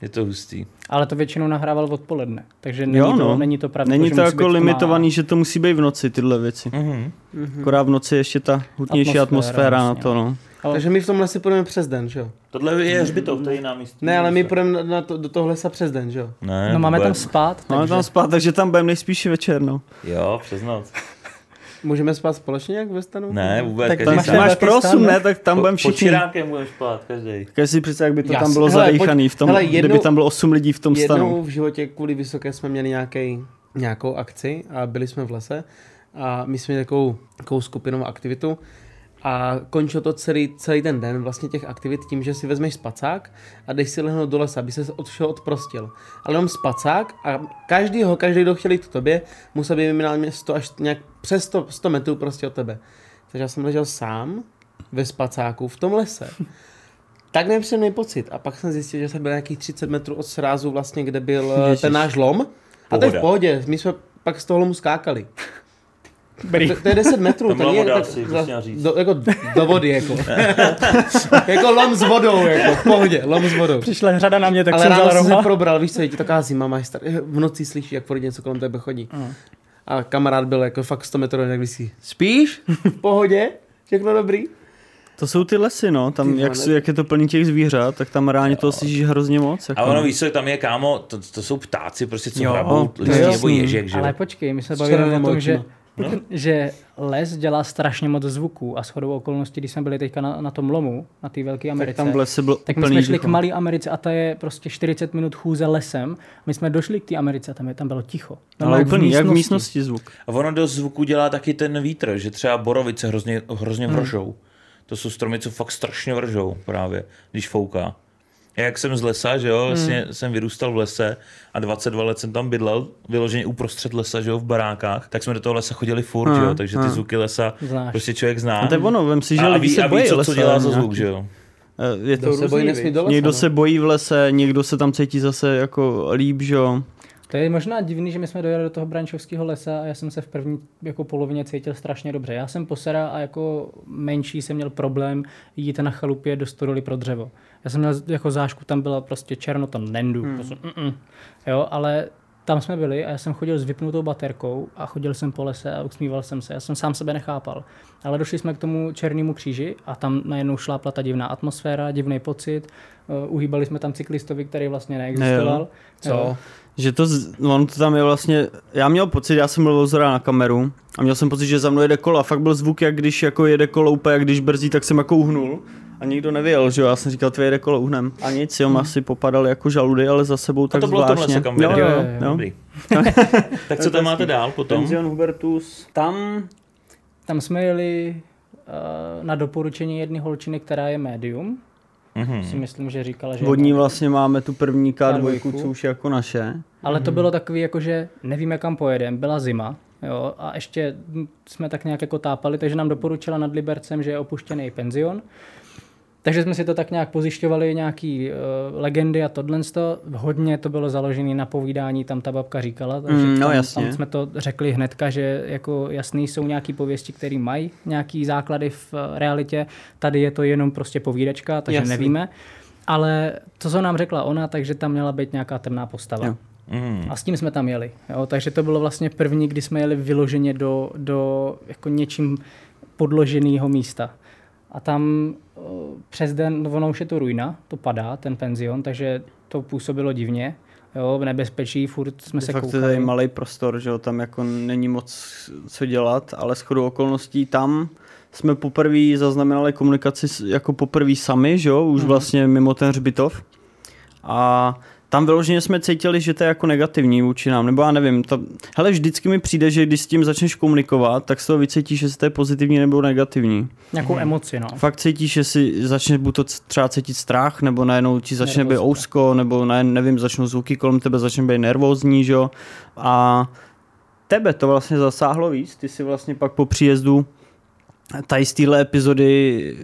B: Je to hustý.
D: Ale to většinou nahrával odpoledne, takže není,
C: Jo,
D: to,
C: no.
D: není to pravda.
C: Není to jako limitovaný, že to musí být v noci, tyhle věci.
B: Mhm.
C: Akorát v noci ještě ta hutnější
D: Atmosféra
C: atmosféra, na
D: vlastně,
C: to, no.
D: Ale-
A: Takže my v tomhle si půjdeme přes den, že jo?
B: Tohle je hřbitov, to je jiná místo.
A: Ne, ale my půjdeme na, na to, do toho lesa přes den, že jo?
B: Ne,
D: No máme tam
B: vůbec.
D: spát,
C: Máme
D: takže...
C: tam spát, takže tam budeme nejspíš večer, no.
B: Jo, přes noc.
A: Můžeme spát společně jak ve stanu?
B: Ne, vůbec.
C: Tak
B: každý
C: tam
D: máš
C: máš pro
D: stan,
C: 8,
D: ne?
C: ne? Tak tam
B: Po-
C: budeme
B: Pod
C: všichni.
B: čirákem budeš spát, každý.
C: Když si představ, jak by to
A: Jas-
C: tam bylo
A: hele,
C: v tom,
A: hele,
C: kdyby
A: jednou-
C: tam bylo 8 lidí v tom
A: Jednou
C: stanu.
A: v životě kvůli vysoké jsme měli nějaký, nějakou akci a byli jsme v lese a my jsme měli takovou, takovou skupinovou aktivitu a končilo to celý, celý ten den vlastně těch aktivit tím, že si vezmeš spacák a jdeš si lehnout do lesa, aby se od všeho odprostil. Ale jenom spacák a každýho, každý, kdo chtěl jít k tobě, musel být minimálně 100 až nějak přes 100, 100 metrů prostě od tebe. Takže já jsem ležel sám ve spacáku v tom lese. Tak nepříjemný pocit. A pak jsem zjistil, že jsem byl nějakých 30 metrů od srázu vlastně, kde byl eh,
C: Ježiš.
A: ten náš lom. A to je v pohodě. My jsme pak z toho lomu skákali. To, to je 10 metrů. To
B: voda
A: tak,
B: asi,
A: za- do, jako do vody, jako. [laughs] jako lom s vodou, jako v pohodě, lom s vodou.
D: Přišla řada na mě, tak
A: Ale
D: jsem
A: ráno jsem se probral, víš co, je ti taková zima, máš star... v noci slyší, jak furt něco kolem tebe chodí. A kamarád byl jako fakt 100 metrů, tak si spíš? V pohodě? Všechno dobrý?
C: To jsou ty lesy, no, tam
A: Ty
C: jak, jak je to plný těch zvířat, tak tam reálně to slyšíš hrozně moc. Jako.
B: A ono víš, co tam je, kámo, to, to jsou ptáci, prostě co hrabou listí nebo ježek, že jo?
D: Ale počkej, my se bavíme o tom, že,
A: očima. [laughs]
D: že les dělá strašně moc zvuků a shodou okolností, když jsme byli teďka na, na tom lomu, na té velké
C: tak
D: Americe,
C: tam v lese byl
D: tak my jsme šli
C: ticho.
D: k malé Americe a ta je prostě 40 minut chůze lesem. My jsme došli k té Americe a tam, je, tam bylo ticho.
C: Ale
D: Normálně
C: úplný, jak v místnosti zvuk.
B: A ono do zvuku dělá taky ten vítr, že třeba borovice hrozně, hrozně
C: Hmm.
B: vržou. To jsou stromy, co fakt strašně vržou právě, když fouká. Já jak jsem z lesa, že
C: Hmm.
B: jo, vlastně jsem vyrůstal v lese a 22 let jsem tam bydlel, vyloženě uprostřed lesa, že jo, v barákách, tak jsme do toho lesa chodili furt,
C: Hmm,
B: že jo, takže ty
C: hmm.
B: zvuky lesa
D: Znáš.
B: prostě člověk zná.
C: A to je ono, vem si, že
B: a, a
C: lidi
B: ví,
C: se
B: a ví,
C: bojí
B: co,
C: lesa.
B: co dělá za
C: nějaký.
B: zvuk, že jo.
C: Eh, Je to
A: se bojí,
C: různý,
A: nesmí do lesa,
C: Někdo
A: no.
C: se bojí v lese, někdo se tam cítí zase jako líp, že jo.
D: To je možná divný, že my jsme dojeli do toho brančovského lesa a já jsem se v první jako polovině cítil strašně dobře. Já jsem posera a jako menší jsem měl problém jít na chalupě do stodoly pro dřevo. Já jsem měl jako zášku, tam byla prostě černo, tam nendu. Hmm. Prostě, mm-mm. jo, ale tam jsme byli a já jsem chodil s vypnutou baterkou a chodil jsem po lese a usmíval jsem se. Já jsem sám sebe nechápal. Ale došli jsme k tomu černému kříži a tam najednou šlápla ta divná atmosféra, divný pocit. Uh, uhýbali jsme tam cyklistovi, který vlastně neexistoval.
A: Co?
D: Jo.
C: Že to, z- on to tam je vlastně, já měl pocit, já jsem mluvil zhora na kameru a měl jsem pocit, že za mnou jede kolo a fakt byl zvuk, jak když jako jede kolo úplně, jak když brzdí, tak jsem jako uhnul a nikdo nevěděl, že jo, já jsem říkal, tvoje jede kolo uhnem a nic, jo, asi popadal jako žaludy, ale za sebou
B: A
C: tak
B: to bylo
C: zvláštně.
B: kam
C: jo, jo,
D: Jo,
C: jo, jo.
B: Dobrý. [laughs] tak co tam máte dál potom?
C: Penzion Hubertus, tam
D: Tam jsme jeli uh, na doporučení jedné holčiny, která je médium.
B: Mhm.
D: Si myslím, že říkala, že
C: vodní vlastně máme tu první K2,
D: K2.
C: co už je jako naše.
D: Ale to bylo takový, jako že nevíme, kam pojedeme. Byla zima. Jo, a ještě jsme tak nějak jako tápali, takže nám doporučila nad Libercem, že je opuštěný penzion. Takže jsme si to tak nějak pozjišťovali, nějaký uh, legendy a tohle. Hodně to bylo založené na povídání, tam ta babka říkala. Takže
C: Mm, no
D: tam,
C: jasně.
D: tam jsme to řekli hnedka, že jako jasný jsou nějaký pověsti, které mají nějaký základy v eh, realitě. Tady je to jenom prostě povídečka, takže
A: Jasný.
D: nevíme. Ale to, co nám řekla ona, takže tam měla být nějaká temná postava.
C: Jo.
B: Mhm.
D: A s tím jsme tam jeli. Jo? Takže to bylo vlastně první, kdy jsme jeli vyloženě do, do jako něčím podloženého místa. A tam o, přes den, no ono už je to ruina, to padá, ten penzion, takže to působilo divně. Jo, v nebezpečí, furt jsme se
C: Fakt je
D: koukali.
C: tady malý prostor, že jo, tam jako není moc co dělat, ale shodou okolností tam jsme poprvé zaznamenali komunikaci jako poprvé sami, že jo, už vlastně mimo ten hřbitov. A tam vyloženě jsme cítili, že to je jako negativní vůči nám, nebo já nevím, to, hele, vždycky mi přijde, že když s tím začneš komunikovat, tak z toho vycítíš, že to je pozitivní nebo negativní.
D: Nějakou emoci, no.
C: Fakt cítíš, že si začneš buď to třeba cítit strach, nebo najednou ti začne být ousko, nebo ne, nevím, začnou zvuky kolem tebe, začne být nervózní, že jo. A tebe to vlastně zasáhlo víc, ty si vlastně pak po příjezdu tady z téhle epizody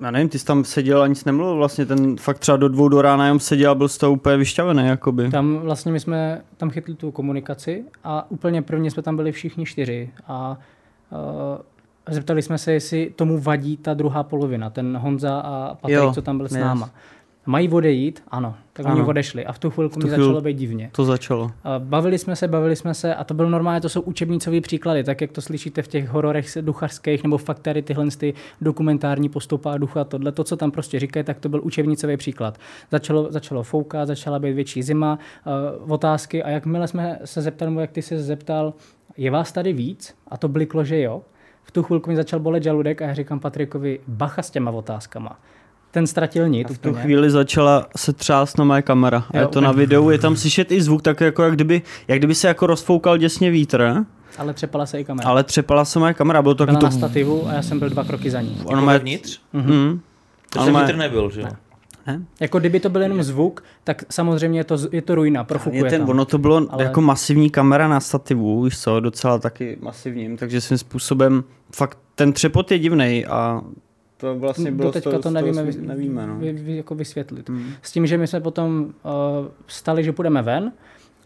C: já nevím, ty jsi tam seděl a nic nemluvil vlastně, ten fakt třeba do dvou do rána jenom seděl a byl z toho úplně vyšťavený, jakoby.
D: Tam vlastně my jsme tam chytli tu komunikaci a úplně prvně jsme tam byli všichni čtyři a uh, zeptali jsme se, jestli tomu vadí ta druhá polovina, ten Honza a Patrik,
C: Jo,
D: co tam byl s
C: yes.
D: Mají odejít? Ano. Tak oni
C: Ano.
D: odešli a v tu chvilku
C: V tu
D: mi začalo být divně.
C: To začalo.
D: A Bavili jsme se, bavili jsme se a to byl normálně, to jsou učebnicové příklady, tak jak to slyšíte v těch hororech duchařských nebo fakt tady tyhle ty dokumentární postupá ducha, tohle, to, co tam prostě říkají, tak to byl učebnicový příklad. Začalo, začalo foukat, začala být větší zima, uh, otázky a jakmile jsme se zeptali, jak ty se zeptal, je vás tady víc? A to bliklo, že jo. V tu chvilku mi začal bolet žaludek a já říkám Patrikovi, bacha s těma otázkama. Ten ztratil nit
C: A v tu
D: úplně.
C: chvíli začala se třást na moje kamera. A
D: Jo,
C: je to na videu, je tam slyšet i zvuk, tak jako jak kdyby, jak kdyby se jako rozfoukal děsně vítr,
D: Ale přepala se i kamera.
C: ale třepala se moje kamera, bylo to
D: Byla na
C: to...
D: stativu a já jsem byl dva kroky za ní.
C: Ono
B: Jako
C: má...
B: vevnitř?
C: Mm.
B: To
C: Ale
B: jsem
C: má-
B: vítr nebyl, že jo?
D: Jako kdyby to byl jenom zvuk, tak samozřejmě je to, je to ruina,
C: Je
D: profukuje
C: ten,
D: tam.
C: ono to bylo
D: Ale-
C: ale... jako masivní kamera na stativu, víš co, docela taky masivním, takže svým způsobem fakt ten třepot je divný a to vlastně bylo
D: Do teďka
C: z toho,
D: to
C: toho
D: nevíme, vy,
C: nevíme no.
D: vy, vy, jako vysvětlit.
C: Hmm.
D: S tím, že my jsme potom uh, stali, že půjdeme ven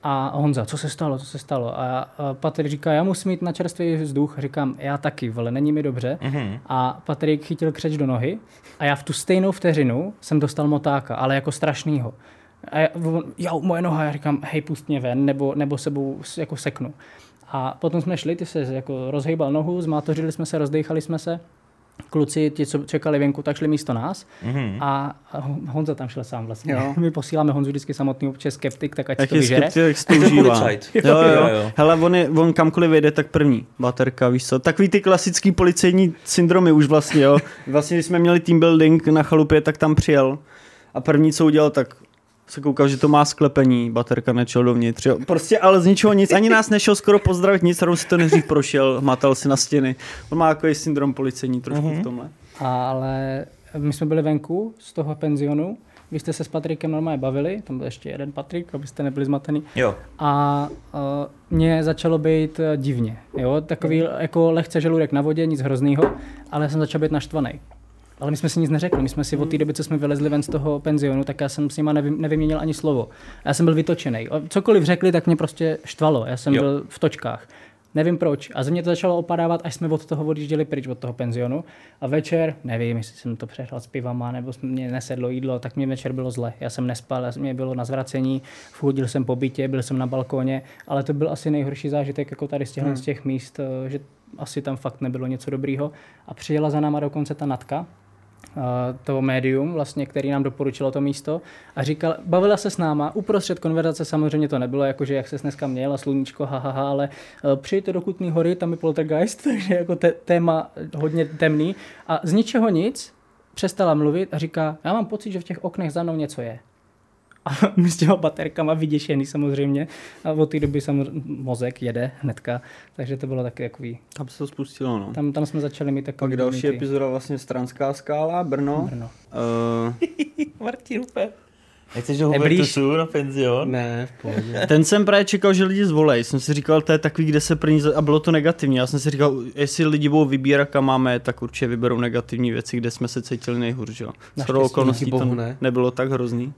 D: a Honza, co se stalo, co se stalo? A Patrik říká, já musím jít na čerstvý vzduch. Říkám, já taky, vole, není mi dobře.
B: Mhm.
D: A Patrik chytil křeč do nohy a já v tu stejnou vteřinu jsem dostal motáka, ale jako strašnýho. A já, jo, moje noha, já říkám, hej, pust mě ven, nebo, nebo sebou jako seknu. A potom jsme šli, ty se jako rozhejbal nohu, zmátořili jsme se, rozdechali jsme se. Kluci, ti, co čekali venku, tak šli místo nás
B: Mhm.
D: a Honza tam šel sám vlastně.
C: Jo. [laughs]
D: My posíláme Honzu vždycky samotný občas skeptik, tak ať si
C: Jak
D: to
C: je
D: vyžere.
C: skeptik, jak to užívá. [laughs]
B: policajt.
C: Jo, jo,
B: Jo,
C: jo. [laughs]
B: jo.
C: Hele, on, je, on kamkoliv jede, tak první. Baterka, víš co. Takový ty klasický policejní syndromy už vlastně, jo. Vlastně, když jsme měli team building na chalupě, tak tam přijel. A první, co udělal, tak se koukal, že to má sklepení, baterka nečel dovnitř. Jo. Prostě ale z ničeho nic, ani nás nešel skoro pozdravit, nic, rovnou si to nejdřív prošel, matal si na stěny. On má jako syndrom policejní trošku
B: Mhm.
C: v tomhle.
D: Ale my jsme byli venku z toho penzionu, vy jste se s Patrikem normálně bavili, tam byl ještě jeden Patrik, abyste nebyli zmatený.
B: Jo.
D: A uh, mně začalo být uh, divně, jo, takový jako lehce žaludek na vodě, nic hroznýho, ale jsem začal být naštvaný. Ale my jsme si nic neřekli, my jsme si od té doby, co jsme vylezli ven z toho penzionu, tak já jsem s nima nevy, nevyměnil ani slovo. Já jsem byl vytočený. Cokoliv řekli, tak mě prostě štvalo. Já jsem
B: Jo.
D: byl v točkách. Nevím proč. A ze mě to začalo opadávat, až jsme od toho odjížděli pryč od toho penzionu. A večer, nevím, jestli jsem to přehrál s pivama, nebo mě nesedlo jídlo, tak mě večer bylo zle. Já jsem nespal, já- mě bylo na zvracení, chodil jsem po bytě, byl jsem na balkóně, ale to byl asi nejhorší zážitek jako tady z těch, hmm. z těch míst, eh, že asi tam fakt nebylo něco dobrýho. A přijela za náma dokonce ta Natka, to médium, vlastně, který nám doporučilo to místo a říkal, bavila se s náma, uprostřed konverzace samozřejmě to nebylo, jakože jak se dneska měl a sluníčko, ha, ha, ha, ale eh, přijďte do Kutný hory, tam je poltergeist, [laughs] takže jako te- téma hodně temný a z ničeho nic přestala mluvit a říká, já mám pocit, že v těch oknech za mnou něco je. A [laughs] my s těma baterkama vyděšený samozřejmě. A od té doby samozřejmě mozek jede hnedka, takže to bylo taky takový.
C: Tam se to spustilo, no.
D: Tam, tam jsme začali mít takový
C: Pak další
D: ty-
C: epizoda vlastně Stranská skála, Brno.
D: Brno.
C: Uh, [laughs]
B: Martin. Nechceš do
D: Neblíž.
B: Hubertusu na penzion?
A: Ne, v pohodě.
C: Ten jsem právě čekal, že lidi zvolej. Jsem si říkal, to je takový, kde se první... A bylo to negativní. Já jsem si říkal, jestli lidi budou vybírat, kam máme, tak určitě vyberou negativní věci, kde jsme se cítili nejhůř. Jo.
D: Naštěstí,
C: Shodou okolností to
A: ne.
C: nebylo tak hrozný.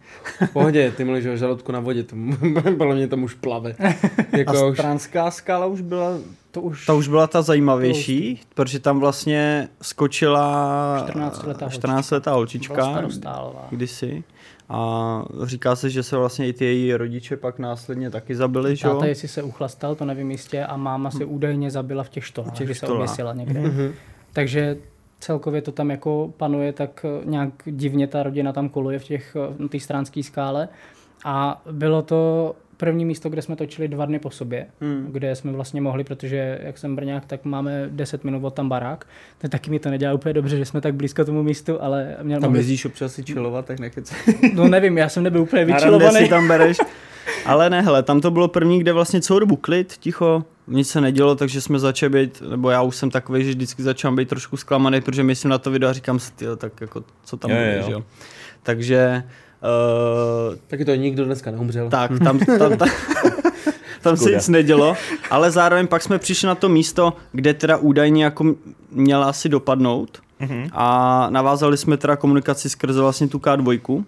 A: V pohodě, ty mluvíš o žaludku na vodě, to [laughs] podle mě tam už plave.
C: A
A: Jako už,
C: Stranská skála už byla...
D: To už
C: Ta už byla ta zajímavější, protože tam vlastně skočila
D: 14letá
C: 14 letá
D: byla
C: holčička
D: starostálová.
C: kdysi. A říká se, že se vlastně i ty její rodiče pak následně taky zabili, že jo?
D: Táta, jestli se uchlastal, to nevím jistě, a máma se údajně zabila v těch štolách,
C: těch
D: že se oběsila někde.
A: Mhm.
D: Takže celkově to tam jako panuje, tak eh, nějak divně ta rodina tam koluje v těch, eh, na té stránské skále. A bylo to první místo, kde jsme točili dva dny po sobě,
C: Hmm.
D: kde jsme vlastně mohli, protože jak jsem Brňák, tak máme 10 minut od tam barák. Tak taky mi to nedělá úplně dobře, že jsme tak blízko tomu místu, ale měl
C: Tam
D: mohli-
C: jezdíš občas si chillovat, tak nechci. [laughs]
D: No nevím, já jsem nebyl úplně
C: Na rande
D: vyčilovaný.
C: si tam bereš. Ale ne, hele, tam to bylo první, kde vlastně celou dobu klid, ticho, nic se nedělo, takže jsme začali být, nebo já už jsem takový, že vždycky začal být trošku zklamaný, protože myslím na to video a říkám si, tyjo, tak jako, co tam
B: Jo,
C: bude,
B: jo.
C: že jo. Takže, uh,
A: taky to nikdo dneska neumřel.
C: tak, tam, tam, tam, [laughs] tam se nic nedělo, ale zároveň pak jsme přišli na to místo, kde teda údajně jako měla asi dopadnout
B: Mhm.
C: a navázali jsme teda komunikaci skrze vlastně tu K2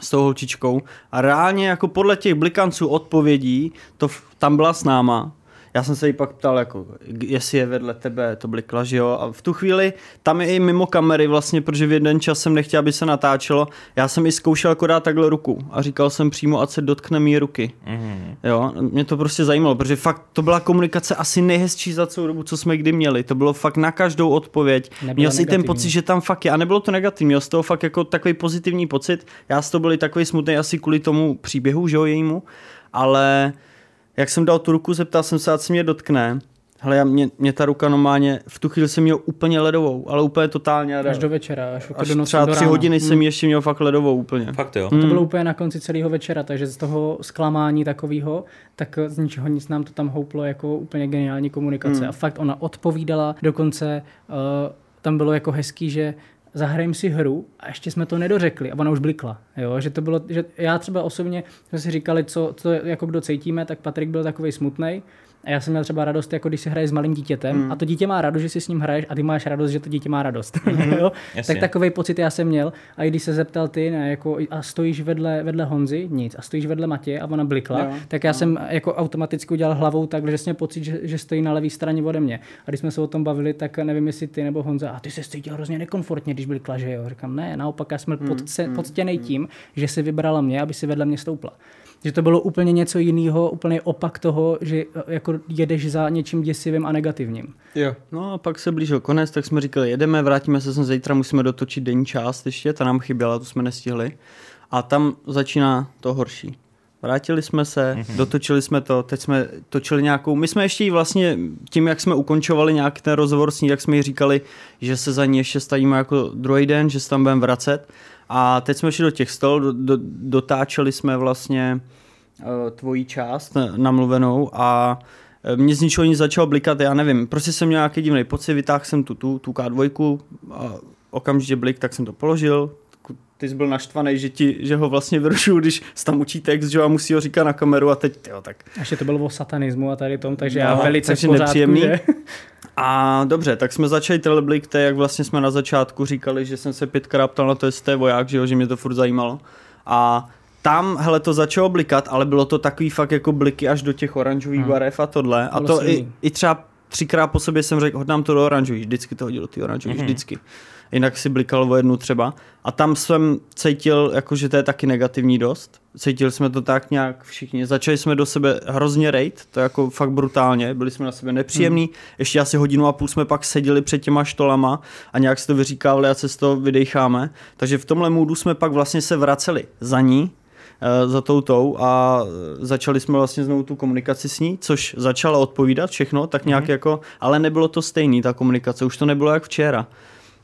C: s tou holčičkou a reálně jako podle těch blikanců odpovědí to tam byla s náma. Já jsem se jí pak ptal, jako, jestli je vedle tebe, to blikla, že jo. A v tu chvíli tam je i mimo kamery vlastně, protože v jeden čas jsem nechtěl, aby se natáčelo. Já jsem i zkoušel jako dát takhle ruku a říkal jsem přímo, ať se dotkne mý ruky.
B: Mhm.
C: Jo, mě to prostě zajímalo, protože fakt to byla komunikace asi nejhezčí za celou dobu, co jsme kdy měli. To bylo fakt na každou odpověď.
D: Nebyla
C: Měl si ten pocit, že tam fakt je. A nebylo to negativní, měl z toho fakt jako takový pozitivní pocit. Já z toho byl takový smutný asi kvůli tomu příběhu, že jo, jejímu. Ale jak jsem dal tu ruku, zeptal jsem se, ať se mě dotkne. Hele, já, mě, mě ta ruka normálně, v tu chvíli jsem měl úplně ledovou, ale úplně totálně.
D: Až do večera, až,
C: až
D: do noci,
C: třeba
D: do
C: tři hodiny jsem ji ještě měl fakt ledovou úplně.
B: Fakt jo.
D: To
C: Hmm.
D: bylo úplně na konci celého večera, takže z toho zklamání takového, tak z ničeho nic nám to tam houplo jako úplně geniální komunikace.
C: Hmm.
D: A fakt ona odpovídala, dokonce uh, tam bylo jako hezký, že zahrajeme si hru a ještě jsme to nedořekli a ona už blikla. Jo? Že to bylo, že já třeba osobně jsme si říkali, co, co jako kdo cítíme, tak Patrik byl takový smutný. A já jsem měl třeba radost, jako když si hraješ s malým dítětem
C: Hmm.
D: a to dítě má radost, že si s ním hraješ a ty máš radost, že to dítě má radost. [laughs] jo?
B: Jasně.
D: Tak takový pocit já jsem měl. A i když se zeptal ty, ne, jako, a stojíš vedle, vedle Honzy, nic, a stojíš vedle Matě a ona blikla,
C: Jo,
D: tak já jsem jako automaticky udělal hlavou tak, že jsem pocit, že, že stojí na levé straně ode mě. A když jsme se o tom bavili, tak nevím, jestli ty nebo Honza, a ty se cítil hrozně nekomfortně, když blikla, že jo. Říkám, ne, naopak já jsem byl podce, poctěný tím, že si vybrala mě, aby si vedle mě stoupla. Že to bylo úplně něco jiného, úplně opak toho, že jako jedeš za něčím děsivým a negativním.
A: Jo.
C: No a pak se blížil konec, tak jsme říkali, jedeme, vrátíme se sem zítra, musíme dotočit denní část ještě, ta nám chyběla, tu jsme nestihli. A tam začíná to horší. Vrátili jsme se, mm-hmm. dotočili jsme to, teď jsme točili nějakou, my jsme ještě vlastně tím, jak jsme ukončovali nějak ten rozhovor s ní, jak jsme jí říkali, že se za ní ještě stavíme jako druhý den, že se tam budeme vracet. A teď jsme šli do těch stol, do, do, dotáčeli jsme vlastně uh, tvoji část namluvenou a eh, mě z ničeho nic začalo blikat, já nevím, prostě jsem měl nějaký divný pocit, vytáhl jsem tu, tu, tu K2 a okamžitě blik, tak jsem to položil, ty jsi byl naštvaný, že, ti, že ho vlastně vyrušuju, když tam učí text, že a musí ho říkat na kameru a teď, jo, tak.
D: Ještě to bylo o satanismu a tady tom, takže
C: No,
D: já velice
C: takže
D: v pořádku,
C: nepříjemný.
D: že?
C: A dobře, tak jsme začali je, jak vlastně jsme na začátku říkali, že jsem se pětkrát ptal na to, jestli to je voják, že, jo, že mě to furt zajímalo. A tam, hele, to začalo blikat, ale bylo to takový fakt jako bliky až do těch oranžových hmm. barev a tohle. A
D: Bylo
C: to i,
D: silný.
C: i třeba třikrát po sobě jsem řekl, hodám to do oranžových, vždycky to hodil do ty oranžových,
B: Mhm.
C: vždycky. Jinak si blikal o jednu třeba. A tam jsem cítil, jako, že to je taky negativní dost. Cítili jsme to tak nějak všichni. Začali jsme do sebe hrozně rejt, to jako fakt brutálně. Byli jsme na sebe nepříjemní. Hmm. Ještě asi hodinu a půl jsme pak seděli před těma štolama a nějak se to vyříkávali a se z toho vydecháme. Takže v tomhle můdu jsme pak vlastně se vraceli za ní, eh, za toutou a začali jsme vlastně znovu tu komunikaci s ní, což začala odpovídat všechno, tak nějak mm-hmm. jako, ale nebylo to stejný, ta komunikace, už to nebylo jak včera.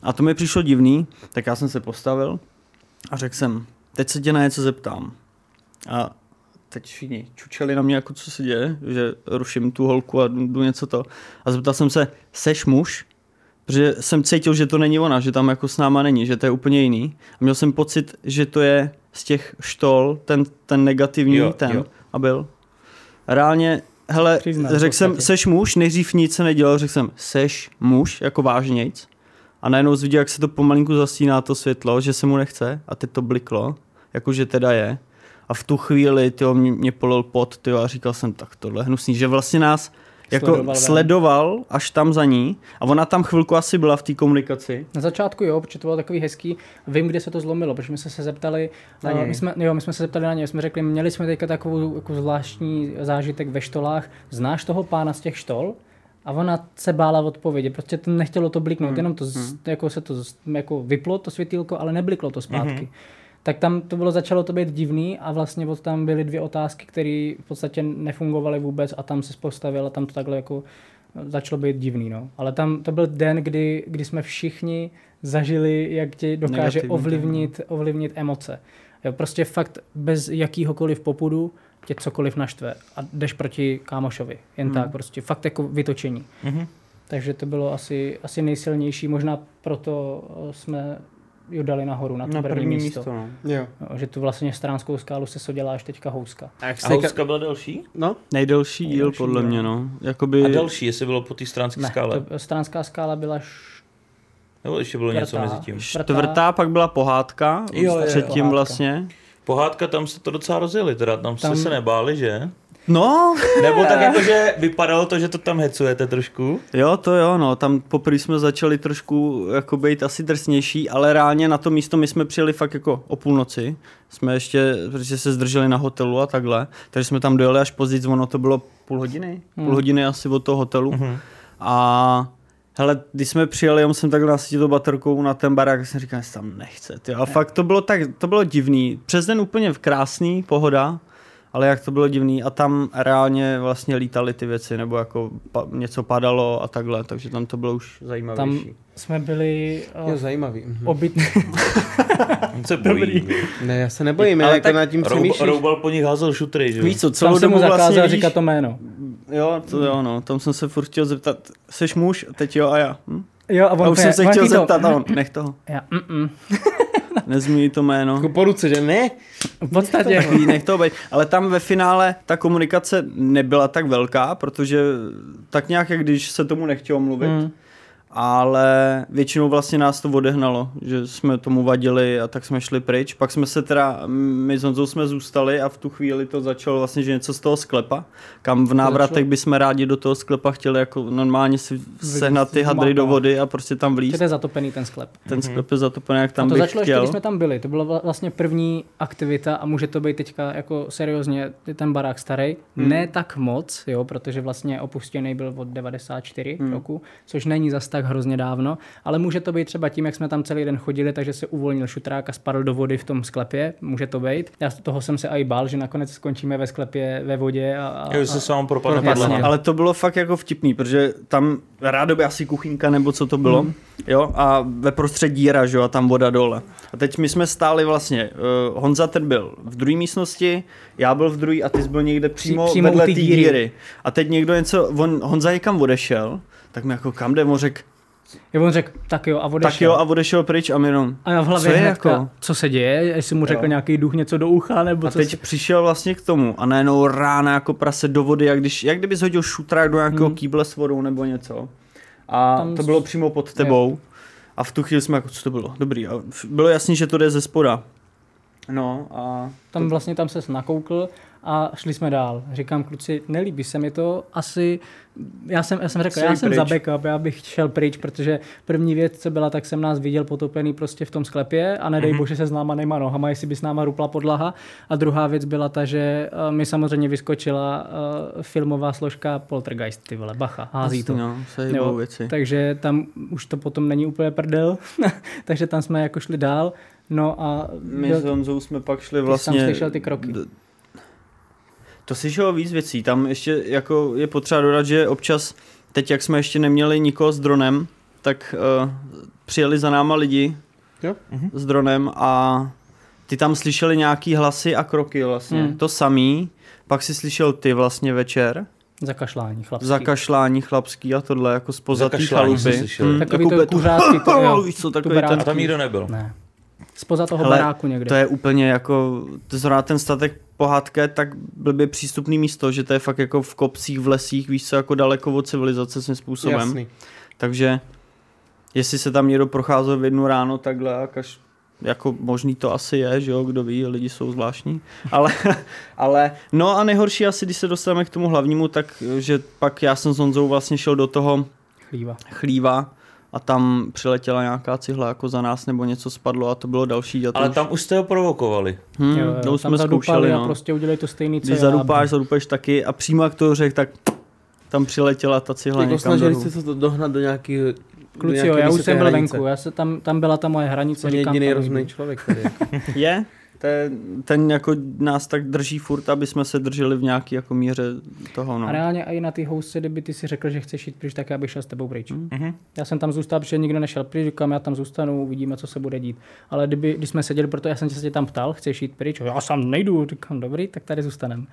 C: A to mi přišlo divný, tak já jsem se postavil a řekl jsem, teď se tě na něco zeptám. A teď všichni čučeli na mě, jako co se děje, že ruším tu holku a jdu, něco to. A zeptal jsem se, seš muž? Protože jsem cítil, že to není ona, že tam jako s náma není, že to je úplně jiný. A měl jsem pocit, že to je z těch štol, ten, ten negativní,
B: Jo,
C: ten.
B: jo.
C: A byl. Reálně, hele, řekl jsem, seš muž, nejdřív nic se nedělal, řekl jsem, seš muž, jako vážnějc. A najednou viděl, jak se to pomalinku zasíná to světlo, že se mu nechce a teď to bliklo, jakože teda je. A v tu chvíli tyjo, mě, mě polil pot tyjo, a říkal jsem, tak tohle hnusný, že vlastně nás jako
D: Sledoval
C: sledoval, až tam za ní a ona tam chvilku asi byla v té komunikaci.
D: Na začátku jo, protože to bylo takový hezký. Vím, kde se to zlomilo, protože my jsme se zeptali,
C: Na
D: eh,
C: něj.
D: my jsme, jo, my jsme se zeptali na ně, jsme řekli, měli jsme teďka takovou jako zvláštní zážitek ve štolách, znáš toho pána z těch štol? A ona se bála odpovědi, prostě to nechtělo to bliknout, hmm. jenom to, z, jako se to jako vyplo, to světýlko, ale nebliklo to zpátky. Hmm. Tak tam to bylo, začalo to být divný a vlastně od tam byly dvě otázky, které v podstatě nefungovaly vůbec a tam se postavil a tam to takhle jako začalo být divný, no. Ale tam to byl den, kdy, kdy jsme všichni zažili, jak tě dokáže
C: Negativní ten,
D: ovlivnit, ovlivnit emoce. Jo, prostě fakt bez jakýhokoliv popudu tě cokoliv naštve a jdeš proti kámošovi. Jen hmm. tak prostě, fakt jako vytočení.
B: Mhm.
D: Takže to bylo asi, asi nejsilnější, možná proto eh, jsme ji dali nahoru na to
C: Na
D: první, místo.
C: no.
A: Jo.
D: Jo, že tu vlastně stránskou skálu se sodělá až teďka houska.
A: A jak
B: A
A: jste
B: houska byla delší?
A: No,
C: Nejdelší díl
D: Nejdelší
C: podle
D: díl.
C: mě, no. Jakoby...
B: A další, jestli bylo po té stránské
D: Ne,
B: skále.
D: to, stránská skála byla š...
B: Nebo ještě bylo něco
D: čtvrtá.
B: mezi tím.
C: Čtvrtá, pak byla pohádka,
B: Jo, jo, jo.
C: předtím
D: Pohádka.
C: vlastně.
B: Pohádka, tam se to docela rozjeli, teda tam, tam... Se nebáli, že?
C: No,
B: Nebo tak jako, že vypadalo to, že to tam hecujete trošku.
C: jo, to jo, no, tam poprvé jsme začali trošku jako být asi drsnější, ale reálně na to místo my jsme přijeli fakt jako o půlnoci. Jsme ještě, protože se zdrželi na hotelu a takhle, takže jsme tam dojeli až později, ono to bylo půl hodiny, hmm. půl hodiny asi od toho hotelu. Hmm. A hele, když jsme přijeli, jsem takhle nasytil baterkou na ten barák, tak jsem říkal, že tam nechce. Ty. A fakt to bylo tak, to bylo divný. Přes den úplně krásný, pohoda, ale jak to bylo divný a tam reálně vlastně lítaly ty věci, nebo jako pa, něco padalo a takhle, takže tam to bylo už
D: Tam
C: zajímavější.
D: jsme byli
A: jo,
D: uh,
A: zajímavý. Mhm.
D: obyt...
B: On se bojí.
A: Ne, já se nebojím, já
C: Ale
A: jako nad tím
B: Roub,
A: přemýšlím.
B: roubal po nich házel šutry, že?
C: Víš co, celou
D: Tam jsem mu
C: dobu
D: zakázal
C: vlastně
D: říkat to jméno.
C: Jo, to jo, no, tam jsem se furt chtěl zeptat, seš muž, teď jo a já. Hm?
D: Jo, a on
C: A už jsem se
D: on
C: chtěl
D: ti to-
C: zeptat a on, [laughs] nech toho,
D: Já, mm, mm. [laughs] [laughs]
C: nezmíní to jméno.
A: Jako po ruce, že ne?
D: V podstatě.
C: Takový, nech to být. Ale tam ve finále ta komunikace nebyla tak velká, protože tak nějak, jak když se tomu nechtělo mluvit,
D: Mm.
C: Ale většinou vlastně nás to odehnalo, že jsme tomu vadili a tak jsme šli pryč. Pak jsme se teda, my s Honzou jsme zůstali a v tu chvíli to začalo vlastně, že něco z toho sklepa, kam v návratech bychom rádi do toho sklepa chtěli jako normálně si sehnat ty hadry do vody a prostě tam
D: Že
C: vlízt.
D: to je zatopený ten sklep.
C: Ten sklep je zatopený, jak tam
D: a to
C: bych
D: začalo ještě,
C: chtěl.
D: když jsme tam byli. To byla vla- vlastně první aktivita a může to být teďka jako seriózně ten barák starý. Hmm. Ne tak moc, jo, protože vlastně opuštěný byl od 94 hmm. roku, což není zas tak hrozně dávno, ale může to být třeba tím, jak jsme tam celý den chodili, takže se uvolnil šutrák a spadl do vody v tom sklepě. Může to být. Já z toho jsem se i bál, že nakonec skončíme ve sklepě ve vodě a, a,
B: Jo, se vám propadne
D: Jasně.
B: podlaha.
C: Ale to bylo fakt jako vtipný, protože tam rádoby asi kuchyňka nebo co to bylo, mm. jo, a ve prostředí díra, že jo, a tam voda dole. A teď my jsme stáli vlastně, uh, Honza ten byl v druhé místnosti, já byl v druhé a ty jsi byl někde přímo,
D: přímo
C: vedle
D: té díry.
C: díry. A teď někdo něco, on, Honza někam odešel, tak mi jako kam jde, on řekl,
D: Jo, on řekl, tak jo, a odešel.
C: tak jo a odešel pryč a jenom,
D: a já v hlavě
C: co je
D: hnedka,
C: jako?
D: co se děje, jestli mu řekl
C: Jo.
D: nějaký duch něco do ucha, nebo
C: A
D: co
C: teď
D: se...
C: přišel vlastně k tomu a najednou rána jako prase do vody, jak, když, jak kdyby hodil šutrák do nějakého hmm. kýble s vodou nebo něco. A
D: Tam
C: to bylo přímo pod tebou. A v tu chvíli jsme jako, co to bylo? Dobrý. A bylo jasný, že to jde ze spoda. No a
D: Tam vlastně tam se nakoukl a šli jsme dál. Říkám, kluci, nelíbí se mi to, asi, já jsem, já jsem řekl,
C: Chci
D: já jsem
C: pryč.
D: za backup, já bych šel pryč, protože první věc, co byla, tak jsem nás viděl potopený prostě v tom sklepě a nedej mm-hmm. bože se s náma nejma nohama, jestli by s náma rupla podlaha. A druhá věc byla ta, že eh, mi samozřejmě vyskočila uh, filmová složka Poltergeist, ty vole, bacha, hází to.
C: No, se hýbou věci.
D: Takže tam už to potom není úplně prdel, [laughs] takže tam jsme jako šli dál. No a
C: My
D: byl-
C: s Honzou jsme pak šli
D: jsi
C: vlastně...
D: tam slyšel ty kroky.
C: D- To slyšelo víc věcí. Tam ještě jako je potřeba dodat, že občas, teď jak jsme ještě neměli nikoho s dronem, tak uh, přijeli za náma lidi
A: Jo.
C: s dronem a ty tam slyšeli nějaký hlasy a kroky vlastně.
D: Hmm.
C: To samý. Pak si slyšel ty vlastně večer.
D: Zakašlání chlapský.
C: Zakašlání chlapský a tohle jako z pozatý
B: Zakašlání
C: chalupy. Hmm,
D: Takový
C: jako
D: to kuřácký, to [laughs] jo,
C: Víš co, takový ten,
B: A tam nikdo nebyl.
D: Ne. Spoza toho
C: Hele,
D: baráku někde.
C: To je úplně jako, to zrovna ten statek pohádka je tak blbě přístupný místo, že to je fakt jako v kopcích, v lesích, víš co, jako daleko od civilizace svým způsobem.
A: Jasný.
C: Takže jestli se tam někdo procházel v jednu ráno takhle, a kaž, jako možný to asi je, že jo, kdo ví, lidi jsou zvláštní, ale, [laughs] ale no a nejhorší asi, když se dostaneme k tomu hlavnímu, tak že pak já jsem s Honzou vlastně šel do toho
D: Chlíva.
C: chlíva a tam přiletěla nějaká cihla jako za nás nebo něco spadlo a to bylo další dělat.
B: Ale tam už jste ho provokovali.
C: hmm,
D: Jo, jo,
C: to už jsme
D: zadupali
C: zkoušeli,
D: a
C: no.
D: prostě udělali to stejný, co
C: Když
D: já.
C: zadupáš, zadupáš taky a přímo jak to řekl, tak tam přiletěla ta cihla
A: Jako
C: někam
A: snažili
C: dolů.
A: jste se to dohnat do nějaký do
D: Kluci, jo, já už jsem byl venku, já se tam, tam byla ta moje hranice.
A: Jsem jediný rozumný člověk tady. Jako. [laughs] [laughs]
C: Je, ten, ten jako nás tak drží furt, aby jsme se drželi v nějaký jako míře toho, no.
D: A reálně i na ty housce, kdyby ty si řekl, že chceš jít pryč, tak já bych šel s tebou pryč.
B: Mhm.
D: Já jsem tam zůstal, protože nikdo nešel pryč, říkám, já tam zůstanu, uvidíme, co se bude dít. Ale kdyby, když jsme seděli, proto já jsem se tě tam ptal, chceš jít pryč, já sám nejdu, říkám, dobrý, tak tady zůstanem.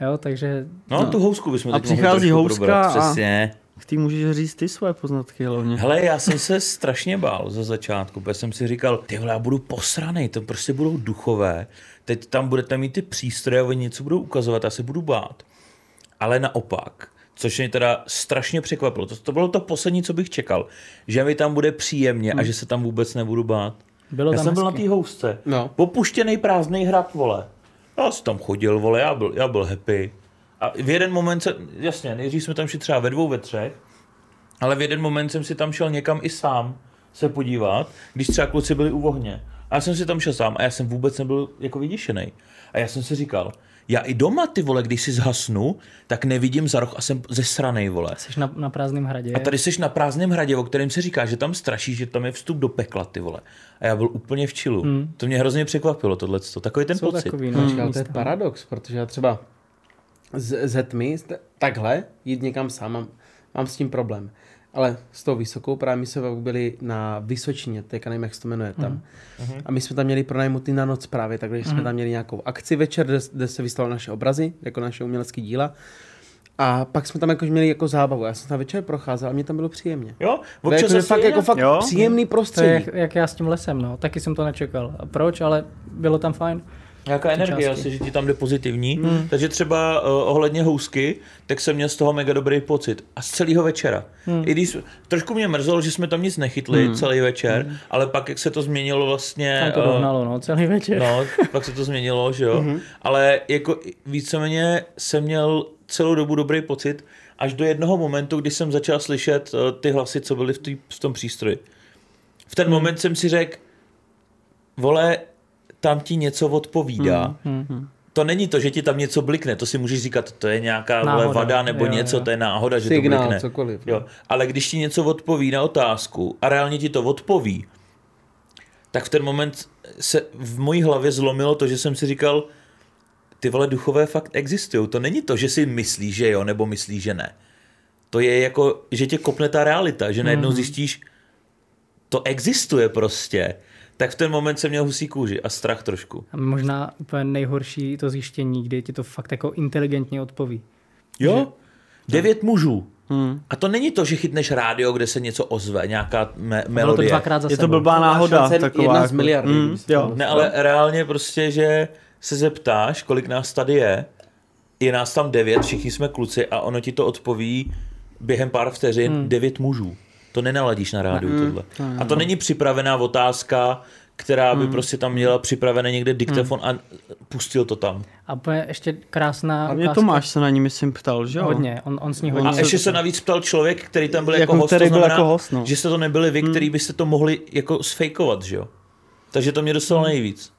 D: Jo, takže
B: No, no. tu housku bychom
C: A přichází houska
B: probrat.
C: a-
B: Přesně.
C: Ty můžeš říct ty svoje poznatky hlavně.
B: Hele, já jsem se strašně bál za začátku, protože jsem si říkal, ty já budu posranej, to prostě budou duchové, teď tam budete mít ty přístroje oni něco budou ukazovat, já se budu bát. Ale naopak, což mě teda strašně překvapilo, to, to bylo to poslední, co bych čekal, že mi tam bude příjemně a že se tam vůbec nebudu bát.
D: bylo
B: já
D: tam
B: jsem byl na
D: hezky.
B: té housce,
A: No.
B: popuštěný prázdný hrad, vole. Já jsem tam chodil, vole, já byl, já byl happy. A v jeden moment se, jasně, nejdřív jsme tam šli třeba ve dvou, ve třech, ale v jeden moment jsem si tam šel někam i sám se podívat, když třeba kluci byli u ohně. A já jsem si tam šel sám a já jsem vůbec nebyl jako vyděšený. A já jsem si říkal, já i doma, ty vole, když si zhasnu, tak nevidím za roh a jsem ze sranej, vole.
D: Jsi na, na prázdném hradě.
B: A tady jsi na prázdném hradě, o kterém se říká, že tam straší, že tam je vstup do pekla, ty vole. A já byl úplně v čilu. Hmm. To mě hrozně překvapilo, tohle. Takový ten
D: Jsou
B: pocit.
D: takový,
A: No, ale to je paradox, protože já třeba z, ze tmy, takhle, jít někam sám, mám, mám s tím problém. Ale s tou vysokou právě my jsme byli na Vysočině, teďka nevím, jak se to jmenuje tam.
B: Mhm.
A: A my jsme tam měli pronajmutý na noc právě, takže jsme tam měli nějakou akci večer, kde, kde se vystavily naše obrazy, jako naše umělecké díla. A pak jsme tam jako měli jako zábavu. Já jsem tam večer procházel a mě tam bylo příjemně.
B: Jo, občas
A: jako, fakt, jako fakt
C: Jo.
A: příjemný
D: To je
A: prostředí.
D: jak, jak, já s tím lesem, no. Taky jsem to nečekal. A proč? Ale bylo tam fajn.
B: Nějaká energie
D: části.
B: asi, že ti tam jde pozitivní. Hmm. Takže třeba uh, ohledně housky, tak jsem měl z toho mega dobrý pocit. A z celého večera. Hmm. I když trošku mě mrzelo, že jsme tam nic nechytli hmm. celý večer, hmm. ale pak jak se to změnilo vlastně...
D: Tam to
B: eh,
D: dohnalo, no, celý večer.
B: No, pak se to změnilo, že jo. Mm-hmm. Ale jako víceméně jsem měl celou dobu dobrý pocit, až do jednoho momentu, kdy jsem začal slyšet uh, ty hlasy, co byly v, tý, v tom přístroji. V ten mm. moment jsem si řekl, vole, tam ti něco odpovídá.
D: Hmm, hmm.
B: To není to, že ti tam něco blikne, to si můžeš říkat, to je nějaká
D: Náhoda.
B: vada nebo
D: Jo,
B: něco,
D: jo.
B: to je náhoda, že to
A: Signál,
B: blikne.
A: cokoliv.
B: Jo. Ale když ti něco odpoví na otázku a reálně ti to odpoví, tak v ten moment se v mojí hlavě zlomilo to, že jsem si říkal, ty vole duchové fakt existují. To není to, že si myslíš, že jo, nebo myslíš, že ne. To je jako, že tě kopne ta realita, že najednou
D: Mhm.
B: zjistíš, to existuje prostě. Tak v ten moment jsem měl husí kůži a strach trošku.
D: A možná úplně nejhorší to zjištění, kdy ti to fakt jako inteligentně odpoví.
B: Jo? Devět mužů.
C: Hmm.
B: A to není to, že chytneš rádio, kde se něco ozve, nějaká me-
D: Bylo to
B: melodie.
D: dvakrát za
C: Je to blbá náhoda.
A: šance
C: Taková,
A: jedna z
C: jako-
A: miliardy,
C: Mm,
A: to
C: jo.
A: dostalo.
B: Ne, ale reálně prostě, že se zeptáš, kolik nás tady je, je nás tam devět, všichni jsme kluci a ono ti to odpoví během pár vteřin
D: Hmm.
B: devět mužů. To nenaladíš na rádiu tohle. A to není připravená otázka, která
D: Hmm.
B: by prostě tam měla připravený někde diktafon a pustil to tam.
D: A úplně ještě krásná
C: A mě
D: ukázka.
C: Tomáš se na ní, myslím, ptal, že jo?
D: Hodně, on, on s ní hodně.
B: A ještě se navíc ptal člověk, který tam byl jako,
C: Jako
B: host,
C: který
B: to
C: byl
B: znamená,
C: jako host, no.
B: že jste to nebyli vy, který byste to mohli jako sfejkovat, že jo? Takže to mě dostalo nejvíc.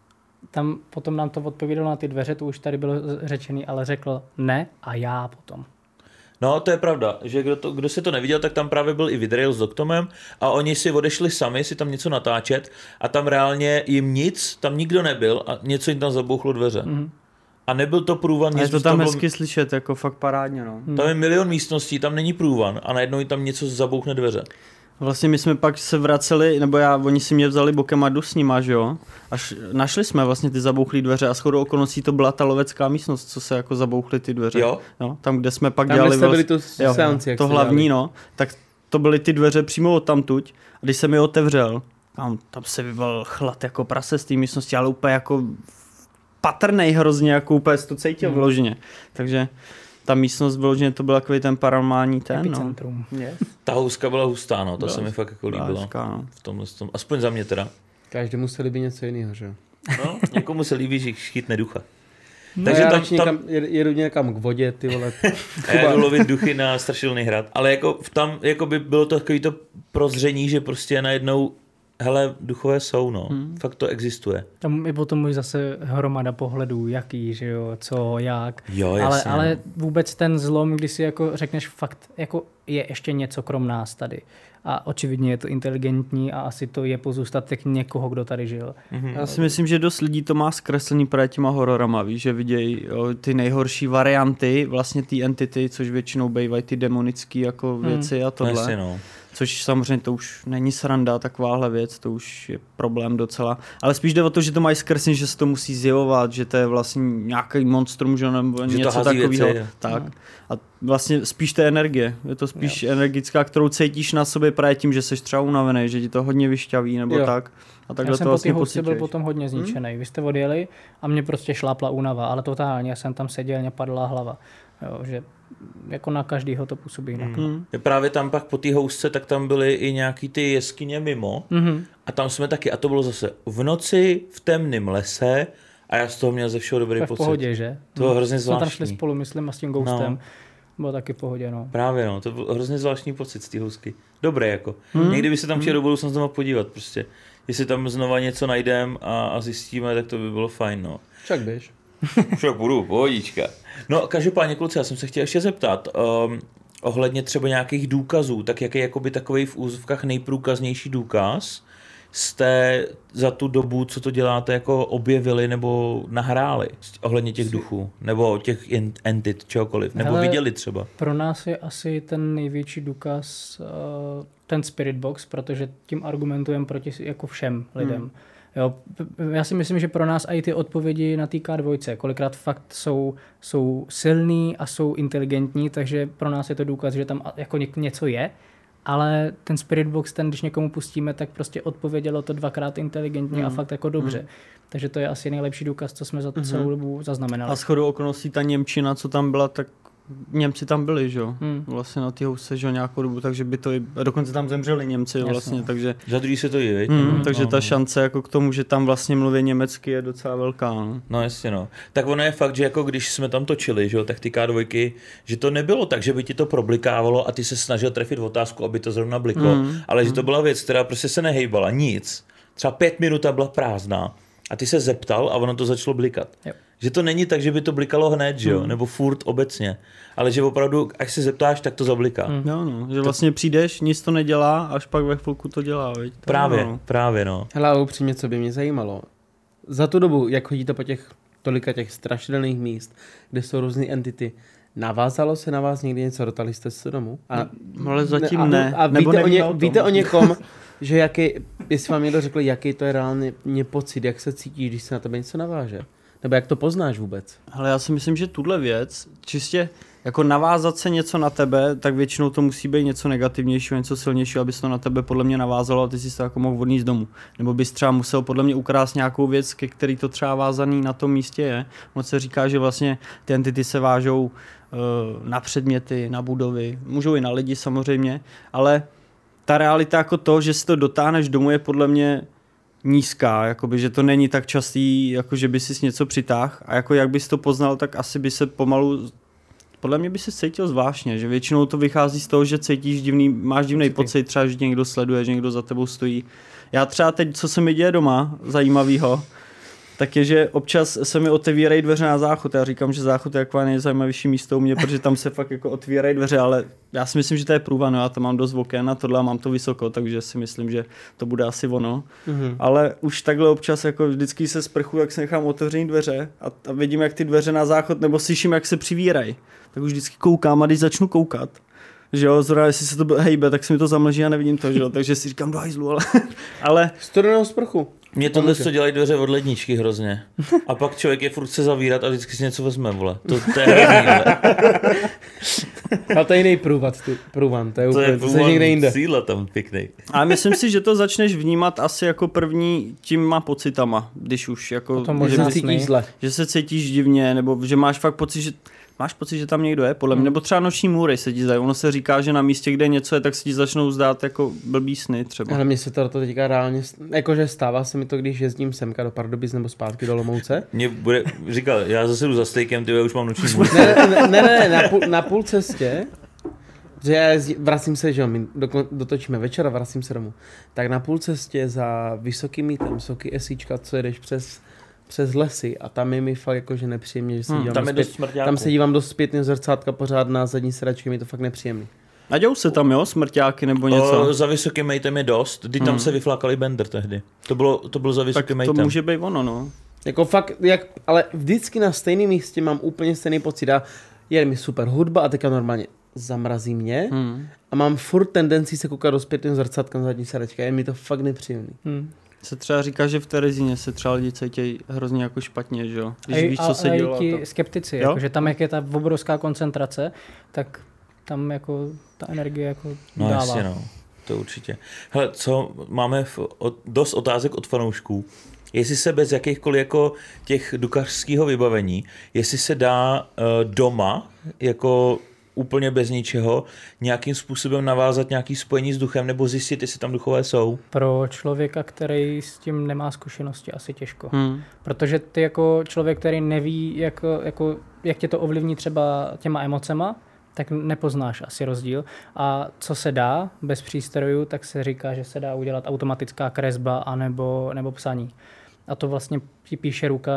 D: Tam potom nám to odpověděl na ty dveře, to už tady bylo řečený, ale řekl ne a já potom.
B: No, to je pravda, že kdo, to, kdo se to neviděl, tak tam právě byl i Vidrail s Doktomem a oni si odešli sami si tam něco natáčet a tam reálně jim nic, tam nikdo nebyl a něco jim tam zabouchlo dveře. Mm-hmm. A nebyl to průvan,
C: A je to tam
B: bylo,
C: hezky slyšet, jako fakt parádně, no.
B: tam je milion místností, tam není průvan a najednou jim tam něco zabouchne dveře.
C: Vlastně my jsme pak se vraceli, nebo já, oni si mě vzali bokem a jdu s nima, že jo? Až našli jsme vlastně ty zabouchlé dveře a shodou okolností to byla ta lovecká místnost, co se jako zabouchly ty dveře.
B: Jo?
C: jo tam, kde jsme pak
A: Tam,
C: dělali
A: jste byli tu
C: jo,
A: seanci, jak
C: to hlavní,
A: dělali.
C: no. Tak to byly ty dveře přímo od tamtuť. A když jsem je otevřel, tam, tam se vyval chlad jako prase z té místnosti, ale úplně jako patrnej hrozně, jako úplně to cítil
A: Hmm.
C: vložně. Takže ta místnost vyloženě to byl takový ten paranormální ten, no. Yes.
B: Ta houska byla hustá, no, ta
C: Byla
B: se mi fakt jako líbila.
C: hezká, no.
B: V tomhle tom. Aspoň za mě teda.
A: Každému se líbí něco jiného, že?
B: No, někomu se líbí, že chytne ducha.
A: Takže
B: Takže
A: já
B: tam, tam,
A: někam, jedu, někam k vodě, ty vole.
B: A [laughs] já jdu lovit duchy na strašidelný hrad. Ale jako v tam jako by bylo to takový to prozření, že prostě najednou hele, duchové jsou, no. Hmm. Fakt to existuje.
D: Tam je potom už zase hromada pohledů, jaký, že jo, co, jak.
B: Jo,
D: ale,
B: jasně. no.
D: ale vůbec ten zlom, když si jako řekneš fakt, jako je ještě něco krom nás tady. A očividně je to inteligentní a asi to je pozůstatek někoho, kdo tady žil.
C: Já si myslím, že dost lidí to má zkreslený právě těma hororama, víš, že vidějí jo, ty nejhorší varianty vlastně té entity, což většinou bývají ty demonické jako věci a tohle.
B: Jasně, no.
C: Což samozřejmě to už není sranda, takováhle věc, to už je problém docela. Ale spíš jde o to, že to mají zkreslený, že se to musí zjevovat, že to je vlastně nějaký monstrum, že nebo
B: Že to
C: něco takového. Tak. A vlastně spíš té energie. Je to spíš jo. energická, kterou cítíš na sobě právě tím, že jsi třeba unavený, že ti to hodně vyšťaví nebo
A: Jo.
C: tak. A takhle
D: já jsem
C: to
D: po
C: vlastně
D: té housce byl potom hodně zničený. Hmm? Vy jste odjeli a mě prostě šlápla únava, ale totálně. Já jsem tam seděl, mě padla hlava. Jo, že jako na každýho to působí jinak.
C: Hmm.
B: Právě tam pak po té housce, tak tam byly i nějaký ty jeskyně mimo.
D: Mm-hmm.
B: A tam jsme taky, a to bylo zase v noci, v temném lese a já z toho měl ze všeho dobrý
D: v
B: pocit.
D: pohodě, že?
B: To bylo hrozně
D: Jsme tam šli
B: zvláštní.
D: spolu, myslím, a s tím ghostem. No. Bylo taky v pohodě, no.
B: Právě no, to byl hrozně zvláštní pocit z té housky. Dobré jako. Hmm. Někdy by se tam chtěl do budoucna znova podívat prostě. Jestli tam znova něco najdem a, a zjistíme, tak to by bylo fajn no.
A: Však běž. [laughs]
B: Však budu, pohodička. No, každopádně, kluci, já jsem se chtěl ještě zeptat, um, ohledně třeba nějakých důkazů, tak jaký je jakoby takový v úzovkách nejprůkaznější důkaz jste za tu dobu, co to děláte, jako objevili nebo nahráli ohledně těch duchů, nebo těch en- entit, čehokoliv, nebo
D: Hele,
B: viděli třeba.
D: Pro nás je asi ten největší důkaz uh, ten Spirit Box, protože tím argumentujeme proti jako všem lidem. Hmm. Jo, já si myslím, že pro nás i ty odpovědi na té K2, kolikrát fakt jsou, jsou silný a jsou inteligentní, takže pro nás je to důkaz, že tam jako něco je ale ten Spirit Box, ten, když někomu pustíme, tak prostě odpovědělo to dvakrát inteligentně
C: Mm.
D: a fakt jako dobře. Takže to je asi nejlepší důkaz, co jsme za celou dobu zaznamenali.
C: A shodou okolností ta Němčina, co tam byla, tak Němci tam byli, že jo?
D: Hmm.
C: Vlastně na té house, že jo, nějakou dobu, takže by to i, dokonce tam zemřeli Němci
D: Jasně.
C: vlastně, takže,
B: Za druhý se to je, viď?
C: hmm,
B: No,
C: takže
B: no,
C: ta
B: no.
C: šance jako k tomu, že tam vlastně mluví německy je docela velká, no.
B: No jasně no. Tak ono je fakt, že jako když jsme tam točili, že jo, tak ty K2, že to nebylo tak, že by ti to problikávalo a ty se snažil trefit v otázku, aby to zrovna bliklo,
C: Mm.
B: ale že to byla věc, která prostě se nehejbala, nic. Třeba pět minut a byla prázdná. A ty se zeptal a ono to začalo blikat.
D: Jo.
B: Že to není tak, že by to blikalo hned, že jo,
C: Mm.
B: nebo furt obecně, ale že opravdu, až se zeptáš, tak to zabliká.
D: Mm.
C: Jo, no, že vlastně přijdeš, nic to nedělá, až pak ve chvilku to dělá, viď? To
B: Právě,
C: No.
B: právě no.
A: Hele, ale upřímně, co by mě zajímalo, za tu dobu, jak chodíte po těch tolika těch strašidelných míst, kde jsou různé entity, navázalo se na vás někdy něco, dotali jste se domů? A,
C: No, ale zatím
A: a,
C: ne.
A: A
C: Nebo
A: víte, o, ně,
C: o
A: víte o někom, [laughs] že jaký, jestli vám někdo řekl, jaký to je reálně pocit, jak se cítíš, když se na tebe něco naváže? Nebo jak to poznáš vůbec?
C: Ale já si myslím, že tuhle věc, čistě jako navázat se něco na tebe, tak většinou to musí být něco negativnějšího, něco silnějšího, aby se to na tebe podle mě navázalo a ty si to jako mohl odníst domů. Nebo bys třeba musel podle mě ukrást nějakou věc, ke který to třeba vázaný na tom místě je. Moc se říká, že vlastně ty entity se vážou eh, na předměty, na budovy, můžou i na lidi samozřejmě, ale ta realita jako to, že si to dotáhneš domů je podle mě nízká, jakoby, že to není tak častý, jako že by si něco přitáhl a jako jak bys to poznal, tak asi by se pomalu podle mě by se cítil zvláštně, že většinou to vychází z toho, že cítíš divný, máš divný pocit, třeba, že někdo sleduje, že někdo za tebou stojí. Já třeba teď, co se mi děje doma, zajímavého, tak je, že občas se mi otevírají dveře na záchod. Já říkám, že záchod je jako nejzajímavější místo u mě, protože tam se fakt jako otvírají dveře, ale já si myslím, že to je průvano, já tam mám dost oken a tohle a mám to vysoko, takže si myslím, že to bude asi ono.
A: Mhm.
C: Ale už takhle občas jako vždycky se sprchu, jak se nechám otevřený dveře a, a vidím, jak ty dveře na záchod, nebo slyším, jak se přivírají. Tak už vždycky koukám a když začnu koukat, že jo, zrovna jestli se to hejbe, tak se mi to zamlží a nevidím to, že jo, takže si říkám do hajzlu, ale, [laughs] ale
A: Studenou sprchu.
B: Mě tohle to dělají dveře od ledničky hrozně. A pak člověk je furt chce zavírat a vždycky si něco vezme, vole. To, to je hrozný, vole.
A: Ale to je jiný průvad, tu, průvan, to je
B: To
A: úplně,
B: je
A: to je někde jinde.
B: síla tam pěkný.
C: Ale myslím si, že to začneš vnímat asi jako první těma pocitama, když už jako, že,
A: se cítíš zle.
C: že se cítíš divně, nebo že máš fakt pocit, že máš pocit, že tam někdo je, podle mě, nebo třeba noční můry se ti zdají. Ono se říká, že na místě, kde něco je, tak se ti začnou zdát jako blbý sny třeba.
A: Ale mně se to, to teďka reálně, jakože stává se mi to, když jezdím semka do Pardubic nebo zpátky do Lomouce. [laughs]
B: Mě bude, říkal, já zase jdu za stejkem, ty už mám noční můj.
A: Ne, ne, ne, ne, na půl, na půl cestě, že já jezdí, vracím se, že jo, my dokon, dotočíme večer a vracím se domů. Tak na půl cestě za vysokým mítem, vysoký esíčka, co jedeš přes, přes lesy a tam je mi fakt jakože nepříjemně, že se
C: Hmm,
A: dívám
B: Tam
A: zpět,
B: dost smrťáků.
A: tam se dívám do zpětného zrcátka pořád na zadní sedačky, mi to fakt nepříjemný.
C: A dějou se tam, jo, smrťáky nebo něco?
B: O, za vysokým mejtem je dost, kdy tam
C: Hmm.
B: se vyflákali Bender tehdy. To bylo, to bylo za
C: tak
B: vysokým
C: to
B: mejtem.
C: může být ono, no.
A: Jako fakt, jak, ale vždycky na stejném místě mám úplně stejný pocit a je mi super hudba a teďka normálně zamrazí mě
C: Hmm.
A: a mám furt tendenci se koukat do zpětného zrcátka na zadní sedačka, je mi to fakt nepříjemný.
D: Hmm.
C: Se třeba říká, že v Terezíně se třeba lidi cítí hrozně jako špatně, že jo? Když
D: A,
C: víš, co se dělo. a
D: ti
C: to-
D: skeptici,
C: Jo?
D: jakože tam, jak je ta obrovská koncentrace, tak tam jako ta energie jako
B: No
D: dává.
B: jasně, no. To určitě. Hele, co máme v, od, dost otázek od fanoušků. Jestli se bez jakýchkoliv jako těch dukařského vybavení, jestli se dá uh, doma jako úplně bez ničeho nějakým způsobem navázat nějaký spojení s duchem nebo zjistit, jestli tam duchové jsou.
D: Pro člověka, který s tím nemá zkušenosti, asi těžko.
C: Hmm.
D: Protože ty jako člověk, který neví, jak, jako, jak tě to ovlivní třeba těma emocema, tak nepoznáš asi rozdíl. A co se dá bez přístrojů, tak se říká, že se dá udělat automatická kresba anebo, nebo psaní. A to vlastně ti píše ruka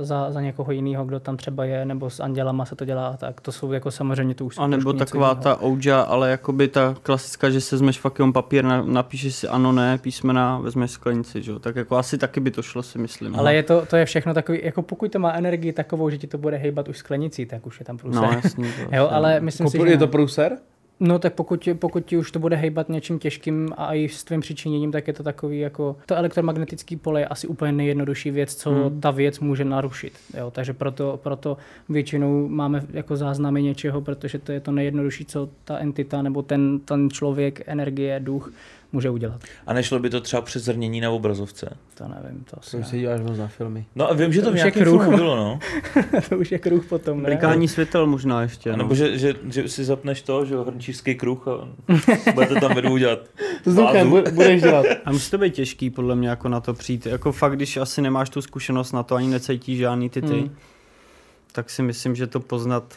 D: za, za někoho jiného, kdo tam třeba je, nebo s andělama se to dělá tak. To jsou jako samozřejmě to už
C: A nebo taková
D: jiného.
C: ta ouja, ale jakoby ta klasická, že se zmeš fakt jenom papír, na, napíšeš si ano, ne, písmena, vezmeš sklenici, že jo? Tak jako asi taky by to šlo, si myslím.
D: Ale je to, to je všechno takový, jako pokud to má energii takovou, že ti to bude hejbat už sklenicí, tak už je tam průser.
C: No, jasně. To [laughs]
D: Jo, ale myslím si,
A: Kopl,
D: že
A: je to
D: ne.
A: průser?
D: No tak pokud, pokud ti už to bude hejbat něčím těžkým a i s tvým přičiněním, tak je to takový jako, to elektromagnetický pole je asi úplně nejjednodušší věc, co hmm. ta věc může narušit. Jo? Takže proto, proto většinou máme jako záznamy něčeho, protože to je to nejjednodušší, co ta entita nebo ten, ten člověk, energie, duch může udělat.
B: A nešlo by to třeba přes zrnění na obrazovce?
D: To nevím, to asi
A: To se díváš moc na filmy.
B: No a vím, že to,
D: To
B: v
D: už je
B: nějakém
D: kruh.
B: filmu bylo, no. [laughs]
D: to už je kruh potom, ne?
C: Blikání světel možná ještě.
B: A
C: No.
B: nebo že, že, že, si zapneš to, že hrnčířský kruh a [laughs] budete tam vedou dělat. [laughs]
A: S duchem bu- budeš dělat.
C: A musí to být těžký podle mě jako na to přijít. Jako fakt, když asi nemáš tu zkušenost na to, ani necítíš žádný ty ty,
D: Hmm.
C: tak si myslím, že to poznat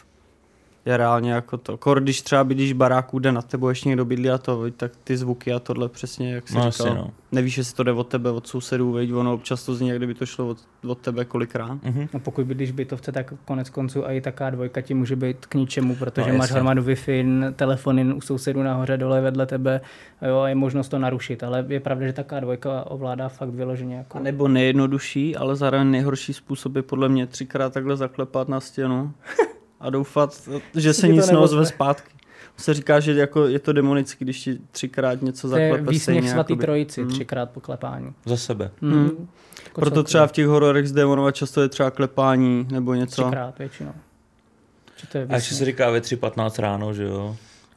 C: je reálně jako to. Kor, když třeba bydlíš v baráku, jde na tebe ještě někdo bydlí a to, tak ty zvuky a tohle přesně, jak jsi
B: No,
C: říkal.
B: asi, no.
C: Nevíš, jestli to jde od tebe, od sousedů, viď, ono občas to zní, jak kdyby to šlo od, od tebe kolikrát.
B: Mhm.
D: No pokud bydlíš v bytovce, tak konec konců i taká dvojka ti může být k ničemu, protože
B: No,
D: máš hromadu Wi-Fi, telefony u sousedů nahoře, dole vedle tebe, jo, a je možnost to narušit, ale je pravda, že taká dvojka ovládá fakt vyloženě jako...
C: A nebo nejjednodušší, ale zároveň nejhorší způsob je podle mě třikrát takhle zaklepat na stěnu [laughs] a doufat, že se nic neozve zpátky. Se říká, že jako je to demonický, když ti třikrát něco
D: to je
C: zaklepe
D: výsměch
C: stejně.
D: svatý
C: jakoby.
D: trojici,
C: Mm.
D: třikrát po klepání.
B: Za sebe.
C: Mm.
D: Jako
C: Proto třeba v těch hororech z démonova často je třeba klepání nebo něco.
D: Třikrát většinou. Že to je
B: A ještě se říká ve 3.15 ráno, že jo.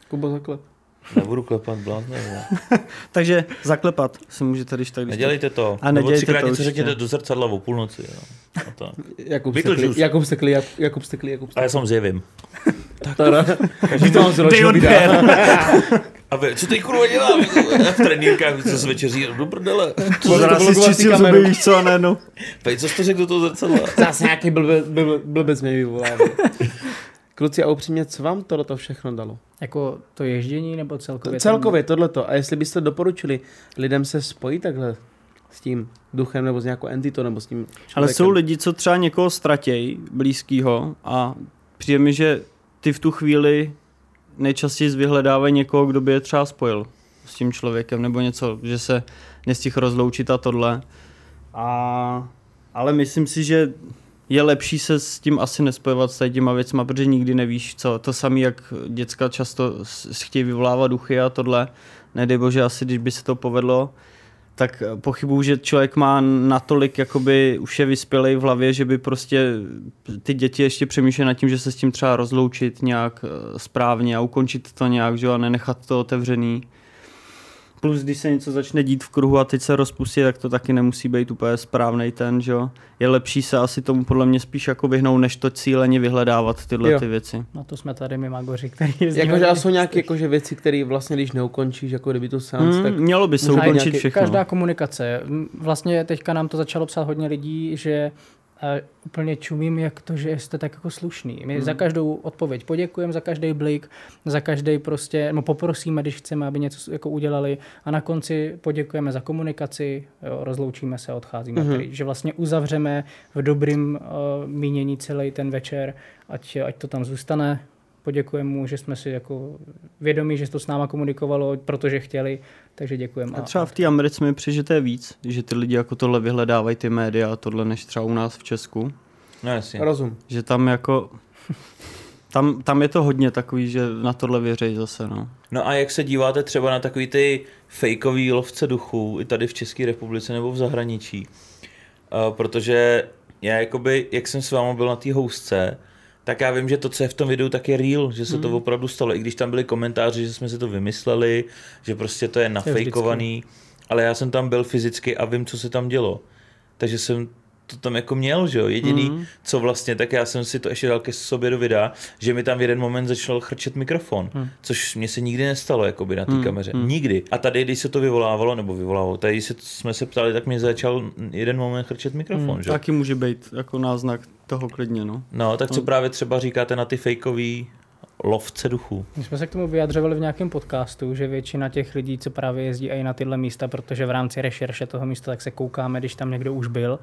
A: Kubo zaklep.
B: Nebudu klepat blázne, jo. [laughs]
C: Takže zaklepat si můžete, když tak, když
B: Nedělejte to.
C: A nedělejte
B: třikrát
C: to
B: něco řekněte do zrcadla o půlnoci, jo. A, to. [laughs]
A: Jakub. Stekli, Jakub Stekli, Jak- Jakub Stekli, Jakub
B: a
A: Stekli.
B: já jsem zjevím. [laughs]
A: Tada. Vždy to mám z ročního videa.
B: A vy, co teď kurva dělám? v trenínkách, co se večeří, do prdele.
A: To
C: Zraz si
A: blokovací
C: zčistil
A: kameru.
C: zuby, víš co, a najednou.
B: Pej, co jsi to řekl do toho zrcadla?
A: Zase nějaký blbe, blbe, blbec mě vyvolá. Kluci, a upřímně, co vám to do toho všechno dalo?
D: Jako to ježdění nebo celkově?
A: Celkově tohleto. A jestli byste doporučili lidem se spojit takhle s tím duchem nebo s nějakou entitou nebo s tím člověkem.
C: Ale jsou lidi, co třeba někoho ztratějí blízkýho a přijde mi, že ty v tu chvíli nejčastěji vyhledávají někoho, kdo by je třeba spojil s tím člověkem nebo něco, že se nestihl rozloučit a tohle. A, ale myslím si, že je lepší se s tím asi nespojovat s těma věcma, protože nikdy nevíš co. To samé, jak děcka často chtějí vyvolávat duchy a tohle. Nedej bože, asi když by se to povedlo, tak eh, pochybuju, že člověk má natolik, jakoby už je vyspělej v hlavě, že by prostě ty děti ještě přemýšleli nad tím, že se s tím třeba rozloučit nějak eh, správně a ukončit to nějak, že a nenechat to otevřený. Plus, když se něco začne dít v kruhu a teď se rozpustí, tak to taky nemusí být úplně správný ten, že jo. Je lepší se asi tomu podle mě spíš jako vyhnout, než to cíleně vyhledávat tyhle
A: Jo.
C: ty věci.
D: No to jsme tady my magoři, který.
A: Jakože jsou nějaké jakože věci, které vlastně, když neukončíš, jako kdyby tu seance, tak
C: Hmm, mělo by se ukončit
A: nějaký-
C: všechno.
D: Každá komunikace. Vlastně teďka nám to začalo psát hodně lidí, že uh, úplně čumím, jak to, že jste tak jako slušný. My hmm. za každou odpověď poděkujeme, za každý blik, za každý prostě, no poprosíme, když chceme, aby něco jako udělali a na konci poděkujeme za komunikaci, jo, rozloučíme se a odcházíme hmm. Že vlastně uzavřeme v dobrým uh, mínění celý ten večer, ať, ať to tam zůstane, poděkujeme mu, že jsme si jako vědomí, že to s náma komunikovalo, protože chtěli, takže děkujeme.
C: A třeba v té Americe mi přijde, že to je víc, že ty lidi jako tohle vyhledávají ty média a tohle, než třeba u nás v Česku.
B: No jasně.
A: rozum.
C: Že tam jako... Tam, tam je to hodně takový, že na tohle věří zase, no.
B: No a jak se díváte třeba na takový ty fejkový lovce duchů i tady v České republice nebo v zahraničí? Uh, protože já jakoby, jak jsem s vámi byl na té housce, tak já vím, že to, co je v tom videu, tak je real, že se to opravdu stalo. I když tam byly komentáře, že jsme si to vymysleli, že prostě to je nafejkovaný, ale já jsem tam byl fyzicky a vím, co se tam dělo. Takže jsem to tam jako měl, že jo. Jediný, mm. co vlastně, tak já jsem si to ještě dal ke sobě do videa, že mi tam v jeden moment začal chrčet mikrofon, mm. což mě se nikdy nestalo, jakoby na té
C: Mm,
B: kameře.
C: mm.
B: Nikdy. A tady, když se to vyvolávalo, nebo vyvolávalo, tady se, jsme se ptali, tak mi začal jeden moment chrčet mikrofon, mm. že jo.
C: Taky může být jako náznak toho klidně, no.
B: No, tak co právě třeba říkáte na ty fejkový lovce duchů?
D: My jsme se k tomu vyjadřovali v nějakém podcastu, že většina těch lidí, co právě jezdí i na tyhle místa, protože v rámci rešerše toho místa, tak se koukáme, když tam někdo už byl.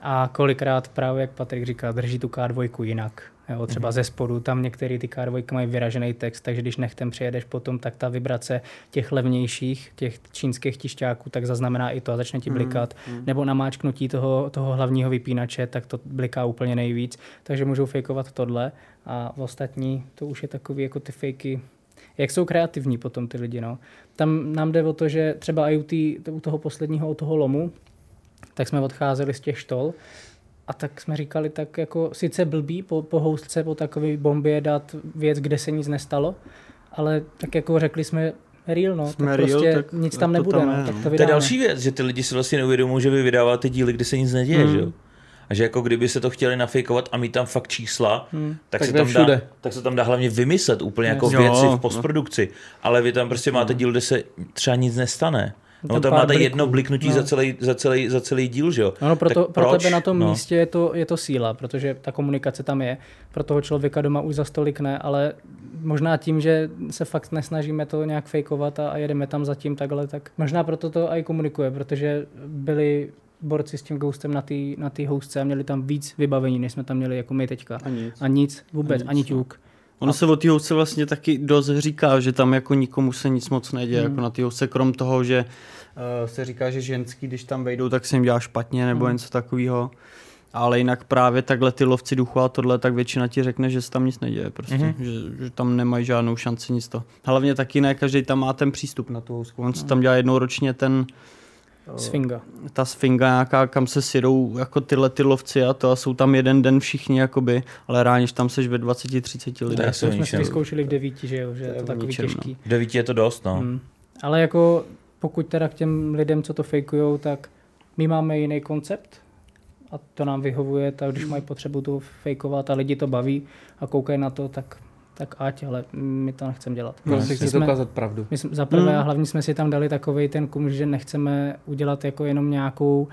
D: A kolikrát právě, jak Patrik říká, drží tu K2 jinak. Jo, třeba ze spodu, tam některý ty K2 mají vyražený text, takže když nechtem přijedeš potom, tak ta vibrace těch levnějších, těch čínských tišťáků, tak zaznamená i to a začne ti blikat. Mm, Nebo namáčknutí toho, toho hlavního vypínače, tak to bliká úplně nejvíc. Takže můžou fejkovat tohle a v ostatní to už je takový jako ty fejky jak jsou kreativní potom ty lidi. No. Tam nám jde o to, že třeba i u, tý, u toho posledního, u toho lomu, tak jsme odcházeli z těch štol a tak jsme říkali, tak jako sice blbý po, po houstce, po takové bombě dát věc, kde se nic nestalo, ale tak jako řekli jsme, real, no,
C: Jsme
D: tak
C: real,
D: prostě
C: tak
D: nic
C: to
D: tam nebude,
C: tam
D: no,
C: je,
D: tak
C: no.
D: to
B: To je další věc, že ty lidi si vlastně neuvědomují, že vy vydáváte díly, kde se nic neděje,
A: Hmm.
B: že jo? A že jako kdyby se to chtěli nafejkovat a mít tam fakt čísla,
D: Hmm.
B: tak,
A: Tak
B: se tam dá, tak se tam dá hlavně vymyslet úplně jako
C: Jo,
B: věci v
C: no.
B: postprodukci. Ale vy tam prostě máte díl, kde se třeba nic nestane. No
D: Tam
B: máte
D: bliků.
B: jedno bliknutí
D: No.
B: za, celý, za, celý, za celý díl, že jo?
D: No, no proto,
B: Tak
D: pro
B: proč?
D: tebe na tom
B: No.
D: místě je to, je to síla, protože ta komunikace tam je. Pro toho člověka doma už za stolik ne, ale možná tím, že se fakt nesnažíme to nějak fejkovat a, a jedeme tam zatím takhle, tak možná proto to i komunikuje, protože byli borci s tím ghostem na té na tý houstce a měli tam víc vybavení, než jsme tam měli jako my teďka.
C: A nic.
D: A nic, vůbec,
C: A nic,
D: ani
C: no. Ono se o té housce vlastně taky dost říká, že tam jako nikomu se nic moc neděje,
D: Hmm.
C: jako na té housce, krom toho, že uh, se říká, že ženský, když tam vejdou, tak se jim dělá špatně nebo
D: Hmm.
C: něco takového. Ale jinak právě takhle ty lovci duchu a tohle, tak většina ti řekne, že se tam nic neděje, prostě,
B: Mhm.
C: mm-hmm. že, že, tam nemají žádnou šanci nic to. Hlavně taky ne každý tam má ten přístup na tu housku. On se tam dělá jednou ročně ten,
D: Sfinga.
C: ta sfinga nějaká, kam se sjedou jako tyhle ty lovci a to a jsou tam jeden den všichni jakoby, ale ráně, že tam seš ve 20-30 lidech.
B: je
D: To jsme si vyzkoušeli v devíti, že jo, že
C: To
D: je
C: je
D: to takový
C: ničem, no.
D: těžký.
B: V devíti je to dost, no.
D: Hmm. Ale jako pokud teda k těm lidem, co to fejkujou, tak my máme jiný koncept a to nám vyhovuje, tak když mají potřebu to fejkovat a lidi to baví a koukají na to, tak, tak ať, ale my to nechceme dělat.
A: No,
D: My
A: si chcete
D: jsme-
A: ukázat pravdu.
D: my jsme, za prvé
C: Hmm.
D: a hlavně jsme si tam dali takový ten kum, že nechceme udělat jako jenom nějakou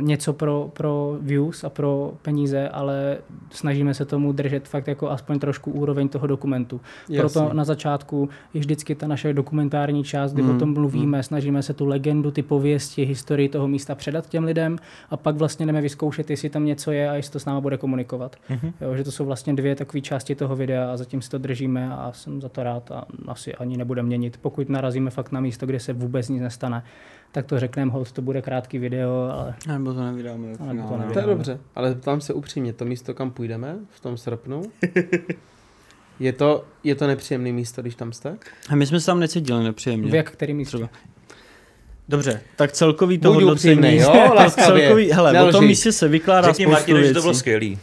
D: něco pro, pro views a pro peníze, ale snažíme se tomu držet fakt jako aspoň trošku úroveň toho dokumentu. Proto
A: Jasně.
D: na začátku je vždycky ta naše dokumentární část, kdy
C: Hmm,
D: o tom mluvíme, snažíme se tu legendu, ty pověsti, historii toho místa předat těm lidem a pak vlastně jdeme vyzkoušet, jestli tam něco je a jestli to s náma bude komunikovat.
B: Mhm.
D: Jo, že to jsou vlastně dvě takové části toho videa a zatím si to držíme a jsem za to rád a asi ani nebude měnit. Pokud narazíme fakt na místo, kde se vůbec nic nestane, tak to řekneme, hold, to bude krátký video, ale
C: Nebo to nevydáme.
D: to
C: finále.
D: nevydáme.
A: To je dobře, ale ptám se upřímně, to místo, kam půjdeme v tom srpnu, [laughs] je to, je to nepříjemné místo, když tam jste?
C: A my jsme se tam necítili nepříjemně.
D: v jak který místě.
C: Třeba. Dobře, tak celkový to
A: Buď
C: hodnocení.
A: upřímnej, jo,
C: tak [laughs]
A: laskavě.
C: celkový, hele, o tom místě se vykládá
B: Řekni
C: spoustu
B: Martine,
C: věcí.
B: že to bylo skvělý.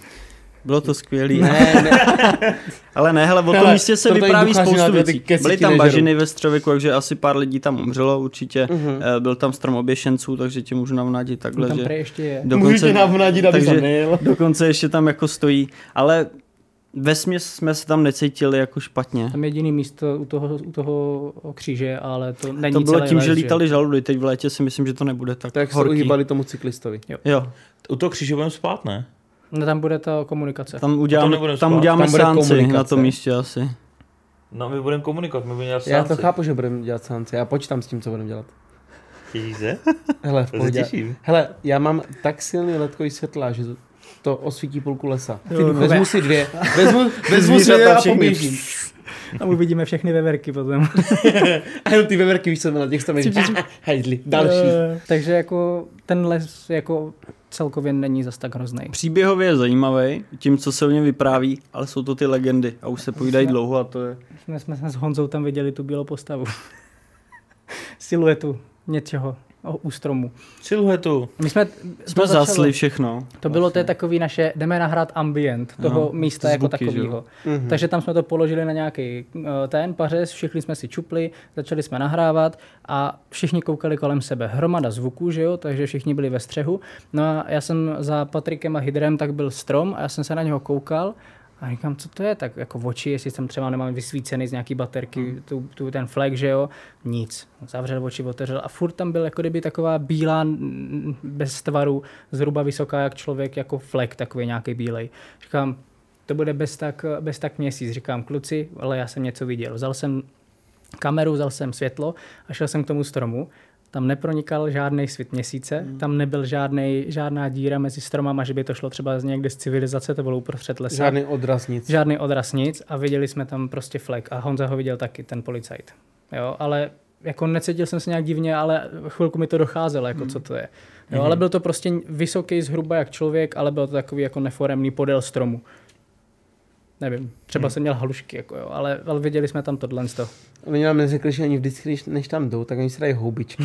C: Bylo to skvělý.
A: Ne, ne, [laughs]
C: Ale ne, hele, o tom místě se
A: to
C: vypráví spoustu věcí. Byly tam
A: nežerou.
C: bažiny ve střověku, takže asi pár lidí tam umřelo určitě. Eh, Byl tam strom oběšenců, takže ti můžu navnadit takhle,
D: tam
C: že
D: ještě je.
A: můžete navnadit, aby
C: takže- dokonce ještě tam jako stojí. Ale ve směs jsme se tam necítili jako špatně.
D: Tam je jediný místo u toho, u toho kříže, ale to není
C: To bylo tím,
D: les,
C: že lítali žaludy, teď v létě si myslím, že to nebude tak,
A: Tak se
C: horký.
A: uhýbali tomu cyklistovi.
C: Jo,
B: U toho kříže budeme spát, ne?
D: No, tam bude ta komunikace.
C: tam uděláme, tam
B: spát.
C: uděláme
A: Tam
C: seanci na tom místě asi.
B: No, my budeme komunikovat, my budeme dělat
A: Já to chápu, že budeme dělat seance, já počítám s tím, co budeme dělat.
B: Těšíš se?
A: Hele, v pohodě. Hele, já mám tak silný letkový světla, že to- osvítí půlku lesa.
D: Ty duchové.
A: Vezmu si dvě, [laughs] vezmu, vezmu si dvě a poběžím. [laughs]
D: Tam uvidíme všechny veverky potom. [laughs]
A: A jenom ty veverky, víš, co na těch tam Hajdli, další.
D: Eh, Takže jako ten les jako celkově není zas tak hrozný.
C: Příběhově je zajímavý, tím, co se o něm vypráví, ale jsou to ty legendy a už se povídají dlouho a to je...
D: Jsme, jsme s Honzou tam viděli tu bílou postavu. [laughs] Siluetu něčeho u stromu.
B: Siluetu.
D: My jsme,
C: Jsme zasli všechno.
D: To bylo to je takový naše, jdeme nahrát ambient toho
C: No,
D: místa jako
C: zvuky, jo.
D: takového.
A: Mhm.
D: Takže tam jsme to položili na nějaký uh, ten pařez, všichni jsme si čupli, začali jsme nahrávat a všichni koukali kolem sebe. Hromada zvuků, že jo, takže všichni byli ve střehu. No a já jsem za Patrikem a Hydrem, tak byl strom a já jsem se na něho koukal a říkám, co to je, tak jako v oči, jestli tam třeba nemám vysvícený z nějaký baterky, tu, tu, ten flag, že jo, nic. Zavřel oči, otevřel a furt tam byl jako kdyby taková bílá, bez tvaru, zhruba vysoká jak člověk, jako flag takový nějaký bílej. Říkám, to bude bez tak, bez tak měsíc. Říkám, kluci, ale já jsem něco viděl. Vzal jsem kameru, vzal jsem světlo a šel jsem k tomu stromu. Tam nepronikal žádný svit měsíce,
A: Hmm.
D: tam nebyl žádnej, žádná díra mezi stromama, že by to šlo třeba z někde z civilizace, to bylo uprostřed lesa.
A: Žádný odraz nic.
D: Žádný odraz nic a viděli jsme tam prostě flek a Honza ho viděl taky, ten policajt. Jo, ale jako necítil jsem se nějak divně, ale chvilku mi to docházelo, jako co to je. Jo, ale byl to prostě vysoký zhruba jak člověk, ale byl to takový jako neforemný podél stromu. Nevím, třeba jsem měl halušky, jako jo, ale, ale viděli jsme tam tohle. z toho.
A: Oni nám neřekli, že oni vždycky, když, než tam jdou, tak oni si dají houbičky.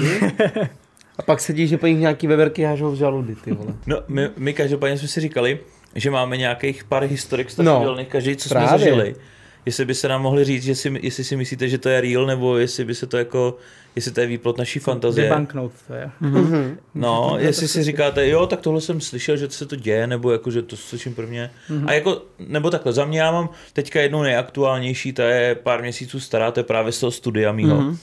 A: a pak sedí, že po nich nějaký veverky hážou v žaludy, ty vole.
B: No, my, my každopádně jsme si říkali, že máme nějakých pár historik
A: No,
B: strašidelných, každý, co jsme
A: právě.
B: zažili. Jestli by se nám mohli říct, že si, jestli si myslíte, že to je real, nebo jestli by se to jako, jestli to je výplot naší fantazie.
D: Debunknout to je.
B: No, jestli si říkáte, jo, tak tohle jsem slyšel, že se to děje, nebo jako, že to slyším prvně. A jako, nebo takhle, za mě já mám teďka jednu nejaktuálnější, ta je pár měsíců stará, to je právě z toho studia mýho.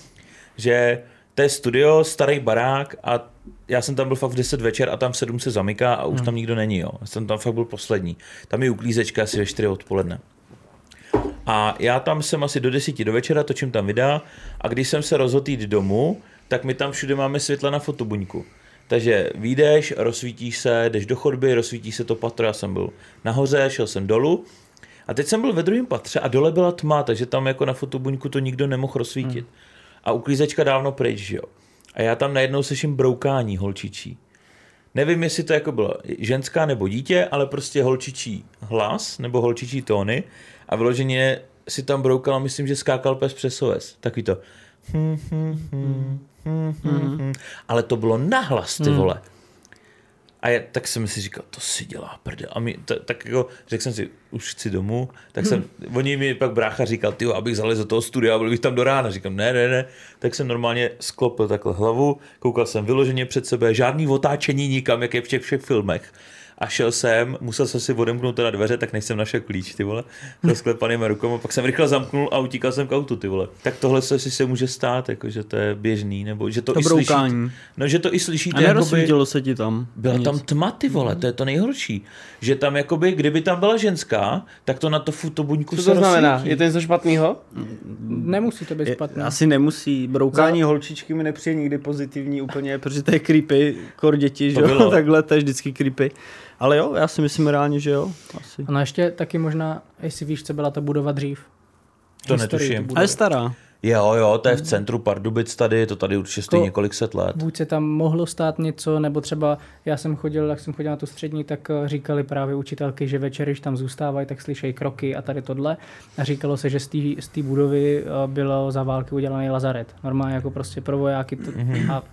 B: Že to je studio, starý barák a já jsem tam byl fakt v 10 večer a tam v 7 se zamyká a už tam nikdo není, jo. Já jsem tam fakt byl poslední. Tam je uklízečka asi ve 4 odpoledne. A já tam jsem asi do 10 do večera, točím tam videa a když jsem se rozhodl jít domů, tak my tam všude máme světla na fotobuňku. Takže vyjdeš, rozsvítíš se, jdeš do chodby, rozsvítí se to patro, já jsem byl nahoře, šel jsem dolů a teď jsem byl ve druhém patře a dole byla tma, takže tam jako na fotobuňku to nikdo nemohl rozsvítit. A uklízečka dávno pryč, že jo. A já tam najednou slyším broukání holčičí. Nevím, jestli to jako bylo ženská nebo dítě, ale prostě holčičí hlas nebo holčičí tóny a vyloženě si tam broukala, myslím, že skákal pes přes OS. Takový to. hm, hm, hm, hm, hm, hm. Ale to bylo nahlas, ty vole. A já, tak jsem si říkal, to si dělá prdel. A mi, t- tak jako, řekl jsem si, už chci domů, tak jsem, oni mi pak brácha říkal, ty abych zalez do toho studia a byl bych tam do rána. Říkám, ne, ne, ne. Tak jsem normálně sklopil takhle hlavu, koukal jsem vyloženě před sebe, žádný otáčení nikam, jak je v těch všech filmech. A šel jsem, musel jsem si odemknout teda dveře, tak než jsem našel klíč, ty vole, [laughs] za sklepanýma rukama, pak jsem rychle zamknul a utíkal jsem k autu, ty vole. Tak tohle se si se může stát, jako, že to je běžný, nebo že to,
C: To
B: i slyšíte.
C: broukání.
B: No, že to i slyšíte,
C: A
B: jakoby-
C: nerozsvítilo se ti tam?
B: byla tam tma, ty vole, to je to nejhorší. Že tam jakoby, kdyby tam byla ženská, tak to na to fotobuňku
A: Co
B: se
A: to znamená?
B: rozsvítí.
A: Je to něco špatného?
D: Nemusí to být špatné.
C: asi nemusí. Broukání holčičky mi nepřijde nikdy pozitivní úplně, [laughs] protože to je creepy, kor děti, že jo, [laughs] takhle, to je vždycky creepy. Ale jo, já si myslím reálně, že jo, asi.
D: A no ještě taky možná, jestli víš, co byla ta budova dřív.
B: To
D: Historii
B: netuším.
C: A je stará.
B: Jo, jo, to je v centru Pardubic tady, to tady určitě stojí
D: To-
B: několik set let.
D: Buď se tam mohlo stát něco, nebo třeba já jsem chodil, jak jsem chodil na tu střední, tak eh, říkali právě učitelky, že večer, když tam zůstávají, tak slyšejí kroky a tady tohle. A říkalo se, že z té budovy eh, bylo za války udělaný lazaret. Normálně jako prostě pro vojáky to, a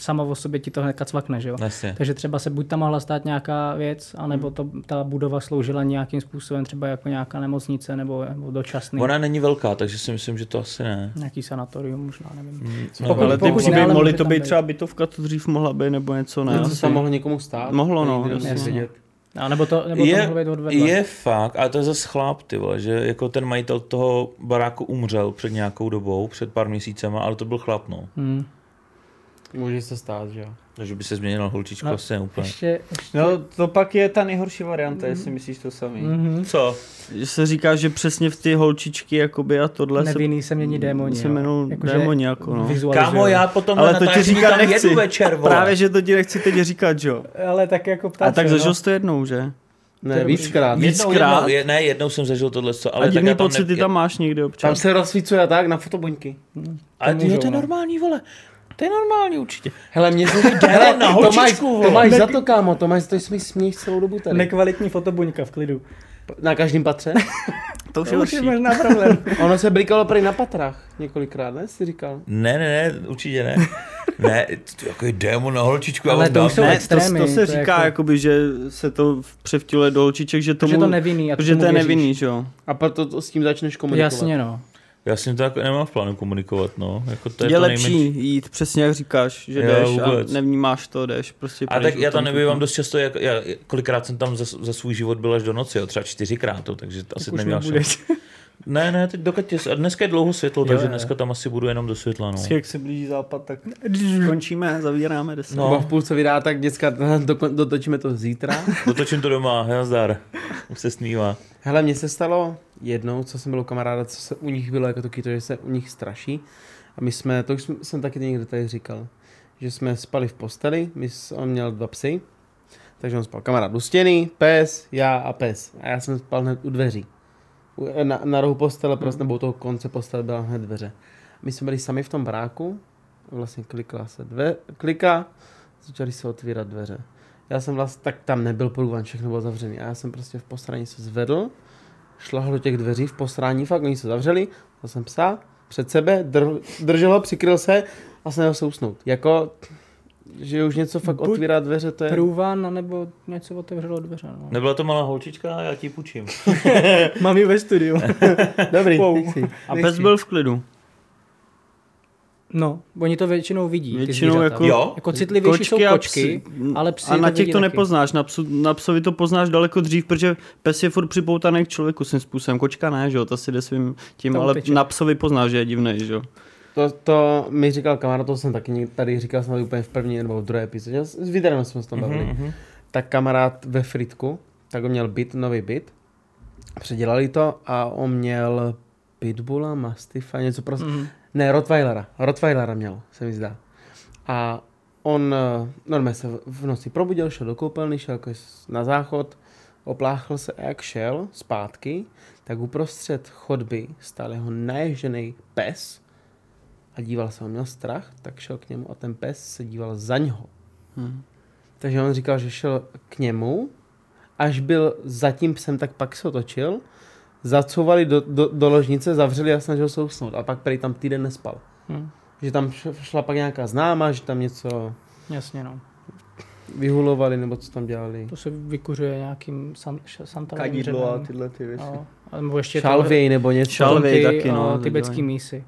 D: sama o sobě ti to hnedka cvakne, že jo?
B: Jasně.
D: Takže třeba se buď tam mohla stát nějaká věc, anebo to, ta budova sloužila nějakým způsobem třeba jako nějaká nemocnice nebo, nebo dočasný.
B: Ona není velká, takže si myslím, že to asi ne.
D: Nějaký sanatorium možná, nevím.
B: No,
D: Pokud-
C: ale ty
D: pokud ne, ale
C: mohly to být třeba bytovka, to dřív mohla být, nebo něco, ne?
A: Něco se tam mohlo někomu stát?
C: Mohlo, no, jasně.
D: A nebo to, nebo to
B: Je,
D: mohlo být odvedle.
B: je fakt, ale to je zase chlap, ty vole, že jako ten majitel toho baráku umřel před nějakou dobou, před pár měsícema, ale to byl chlap, no.
D: Hmm.
A: Může se stát, že jo.
B: Takže by se změnil holčičko,
D: No,
B: asi ne úplně.
D: Ještě, ještě
C: No, to pak je ta nejhorší varianta, jestli myslíš to samý.
D: mm-hmm.
B: Co?
C: Že se říká, že přesně v ty holčičky jakoby a tohle
D: nevinný se mění démoni.
C: se
D: jo.
C: jmenují
D: Jakože
C: démoni, jako no.
B: Kámo, já potom
C: Ale
B: na
C: to ti říkat
B: tam
C: nechci.
B: jedu večer, vole.
C: Právě, že to ti nechci teď říkat, že jo.
D: Ale tak jako ptáče,
C: A tak zažil
D: no.
C: jsi to jednou, že?
A: Ne,
D: je
A: víckrát.
B: jednou,
C: víckrát.
B: jednou, je, ne, jednou jsem zažil tohle, co, ale
C: Ale a
B: tak
C: divný
B: já tam
C: pocity
B: ne,
C: tam máš někdy
A: Tam
C: občas.
A: se rozsvícuje tak na fotobuňky.
B: Ale
D: To
B: to,
D: můžou,
B: to je
D: no.
B: normální, vole. To je normální určitě.
A: Hele, mě se... [laughs] Hele,
B: na
A: to máš,
B: holčičku,
A: to máš za to, kámo, to máš, to jsi mi směš celou dobu tady.
D: Nekvalitní fotobuňka v klidu.
A: Na každém patře. [laughs]
C: To už je
D: To je
C: horší.
D: možná problém. [laughs]
A: Ono se blikalo prý na patrách několikrát, ne? Jsi říkal.
B: Ne, ne, ne, určitě ne. ne, to je jako démon na holčičku.
D: Ale to jsou
C: Ne, to,
D: extrémy,
C: to se
D: to
C: říká,
D: jako-
C: jakoby, že se to převtiluje do holčiček, že tomu...
D: Protože to nevinný. a
C: Protože to je nevinný, že jo.
A: A proto to s tím začneš komunikovat.
D: Jasně, no.
B: Já s ním to jako nemám v plánu komunikovat, no. Jako to je,
C: Je,
B: to
C: lepší
B: nejmenší.
C: jít přesně jak říkáš, že
B: Jo,
C: jdeš a
B: vůbec.
C: nevnímáš to, jdeš. Prostě
B: A tak já tam nebývám dost často, jak, já, kolikrát jsem tam za, za svůj život byl až do noci, jo, třeba čtyřikrát, to, takže to asi neměl šanci. Ne, ne, teď dokud tě, a dneska je dlouho světlo, takže
D: jo.
B: dneska tam asi budu jenom do světla, no.
C: Jak se blíží západ, tak končíme, zavíráme deset.
B: No.
A: V půlce vydá, tak děcka, [laughs] do, dotočíme to zítra. [laughs]
B: Dotočím to doma, nazdar. Už se smívá.
A: Hele, mně se stalo jednou, co jsem byl u kamaráda, co se u nich bylo jako taky to, že se u nich straší. A my jsme, to už jsem, jsem taky někde tady říkal, že jsme spali v posteli, my, on měl dva psy, takže on spal kamarád u stěny, pes, já a pes. A já jsem spal hned u dveří. Na, na rohu postele, prostě, nebo u toho konce postele byla hned dveře. My jsme byli sami v tom baráku, vlastně klikla se dve, klika, začaly se otvírat dveře. Já jsem vlastně, tak tam nebyl průvan, všechno bylo zavřené. A já jsem prostě v postraní se zvedl, šlahl do těch dveří v posrání, fakt oni se zavřeli, dal jsem psa před sebe, dr, držel ho, přikryl se a snažil se usnout. Jako, že už něco fakt
D: Buď
A: otvírá dveře, to je...
D: Průvan, nebo něco otevřelo dveře. No.
B: Nebyla to malá holčička, já ti půjčím. [laughs]
D: Mám ji ve studiu. [laughs]
A: Dobrý,
D: Wow.
A: nechci,
C: A pes byl v klidu.
D: No, oni to většinou vidí, ty
C: Většinou
D: zvířata.
C: jako-
B: Jo?
D: Jako citlivější
C: Kočky
D: jsou
C: a
D: kočky,
C: psy.
D: ale psy
C: A na těch to
D: taky.
C: nepoznáš, na, psu, na psovi to poznáš daleko dřív, protože pes je furt připoutaný k člověku svým způsobem. Kočka ne, že jo, ta si jde svým tím,
D: To
C: ale
D: uteče.
C: na psovi poznáš, že je divný, že jo.
A: To, to mi říkal kamarád, to jsem taky tady říkal snad úplně v první nebo v druhé epizodě, s videem jsme se tam bavili.
B: Mhm, mhm.
A: Tak kamarád ve Fritku, tak on měl byt, nový byt, předělali to a on měl Pitbulla, Mastifa, něco prostě.
D: Mhm.
A: Ne, Rottweilera. Rottweilera měl, se mi zdá. A on eh, normálně se v- noci probudil, šel do koupelny, šel jako na záchod, opláchl se a jak šel zpátky, tak uprostřed chodby stál jeho naježený pes a díval se, on měl strach, tak šel k němu a ten pes se díval za něho.
C: Hm.
A: Takže on říkal, že šel k němu, až byl za tím psem, tak pak se otočil, zacouvali do, do, do ložnice, zavřeli a snažil se usnout. A pak prý tam týden nespal.
D: Hm.
A: Že tam šla pak nějaká známa, že tam něco
D: Jasně, no.
A: vyhulovali, nebo co tam dělali.
D: To se vykuřuje nějakým san, š- santalovým
C: Kadidlo a tyhle ty věci.
D: No. A nebo ještě
A: Šalvěj nebo něco.
C: Šalvěj. taky, no,
D: tibetský mísy.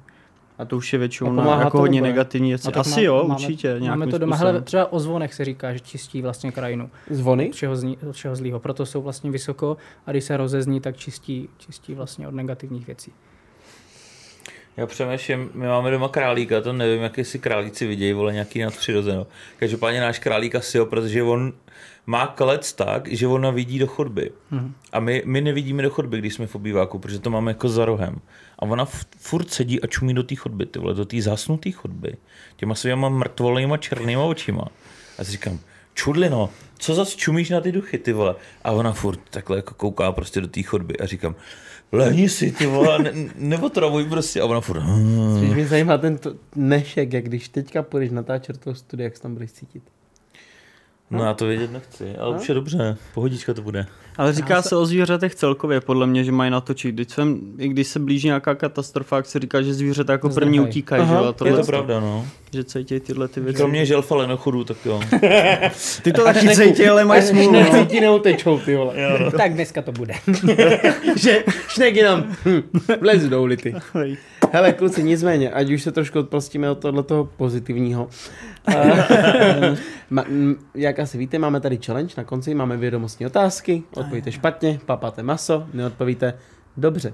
C: A to už je většinou na, jako
A: to,
C: hodně negativní věci.
D: Tak
C: Asi
D: má-
C: jo,
D: máme,
C: určitě.
D: Máme to doma.
C: způsobem.
D: Hele, třeba o zvonech se říká, že čistí vlastně krajinu.
A: Zvony?
D: Od všeho, zní, od všeho zlýho. Proto jsou vlastně vysoko a když se rozezní, tak čistí, čistí vlastně od negativních věcí.
B: Já přemýšlím, my máme doma králíka, to nevím, jak si králíci vidějí, vole, nějaký nadpřirozeno. Každopádně náš králík asi jo, protože on má klec tak, že ona vidí do chodby.
D: Mhm.
B: A my, my nevidíme do chodby, když jsme v obýváku, protože to máme jako za rohem. A ona f- furt sedí a čumí do té chodby, ty vole, do té zhasnuté chodby. Těma svýma mrtvolnýma černýma očima. A si říkám, čudlino, co zas čumíš na ty duchy, ty vole? A ona furt takhle jako kouká prostě do té chodby a říkám, lehni si, ty vole, ne, neotravuj prostě. A ona furt, "Hmm."
A: Spíš mě zajímá ten to- dnešek, jak když teďka půjdeš natáčet toho studia, jak se tam budeš cítit.
B: No já to vědět nechci, ale
A: No.
B: už je dobře, pohodička to bude.
C: Ale říká se o zvířatech celkově, podle mě, že mají natočit. Když, jsem, I když se blíží nějaká katastrofa, jak se říká, že zvířata jako první
D: Zdrhají.
C: utíkají, že,
A: Aha,
C: jo, a
B: Je
C: tohle,
B: to pravda, no.
C: že cítí tyhle ty věci.
B: Kromě želfa lenochodů, tak jo. [laughs]
C: Ty to taky cítí, ale mají smůlu. no.
A: Necítí, neutečou, ty vole.
D: Tak dneska to bude. [laughs]
A: že šnek jenom hm, vlezu do ulity. Hele, kluci, nicméně, ať už se trošku odprostíme od tohoto pozitivního. [laughs] Eh, jak asi víte, máme tady challenge na konci, máme vědomostní otázky, odpovíte špatně, papáte maso, neodpovíte dobře.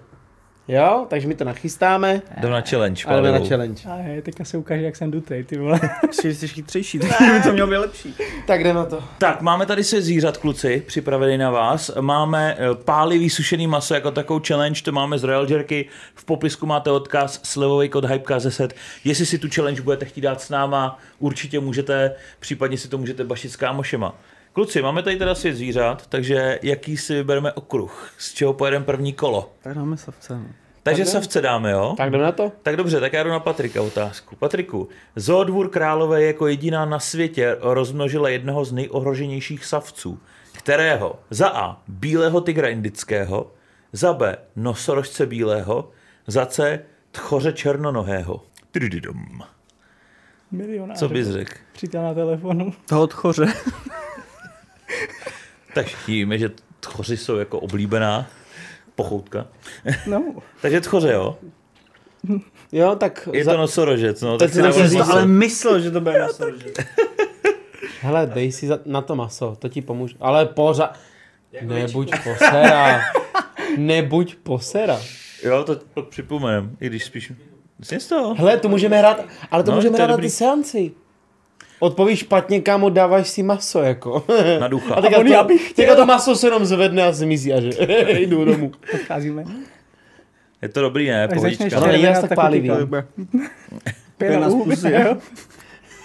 A: Jo, takže my to nachystáme
B: Jdem na challenge,
A: a jdeme na challenge.
D: A je, teďka se ukáže, jak jsem dutej, ty vole.
C: Jsi, jsi chytřejší, tak by to mělo být lepší.
A: Tak jdeme na to.
B: Tak, máme tady se zvířat, kluci, připravený na vás. Máme eh, pálivý sušený maso jako takovou challenge, to máme z Royal Jerky. V popisku máte odkaz, slevový kód Hypecast10. Jestli si tu challenge budete chtít dát s náma, určitě můžete, případně si to můžete bašit s kámošema. Kluci, máme tady teda svět zvířat, takže jaký si vybereme okruh? Z čeho pojedeme první kolo?
C: Tak dáme savce. no.
B: Takže
A: Tak
B: savce dáme, jo?
A: Tak jdeme na to?
B: Tak dobře, tak já jdu na Patrika otázku. Patriku, Zoodvůr Králové jako jediná na světě rozmnožila jednoho z nejohroženějších savců. Kterého? Za A. Bílého tygra indického, za B. Nosorožce bílého, za C. Tchoře černonohého. Tududum.
D: Milionář.
B: Co bys řekl?
D: Přítel na telefonu.
C: Toho tchoře.
B: Tak všichni víme, že tchoři jsou jako oblíbená pochoutka.
D: No. [laughs]
B: Takže tchoře, jo?
A: Jo, tak
B: Je
A: za...
B: to nosorožec, no.
A: Teď
B: Tak
A: si to
C: ale myslel, že to bude [laughs] na
A: hele, dej si za... na to maso, to ti pomůže. Ale pořád... Nebuď posera. Nebuď posera.
B: Jo, to připomenem, i když spíš... Z toho?
A: Hele, to můžeme hrát, ale to
B: No,
A: můžeme
B: to
A: hrát na ty seanci. Odpovíš špatně, kámo, dáváš si maso, jako. [laughs]
B: Na ducha.
A: A teďka,
D: on,
A: to,
D: já bych
A: teďka to maso se jenom zvedne a zmizí a že [laughs] jdu domů.
D: Odcházíme.
B: Je to dobrý, ne? Pohodička.
A: Ale zas tak pálivý.
C: Pěna [laughs] pusy.
D: jo.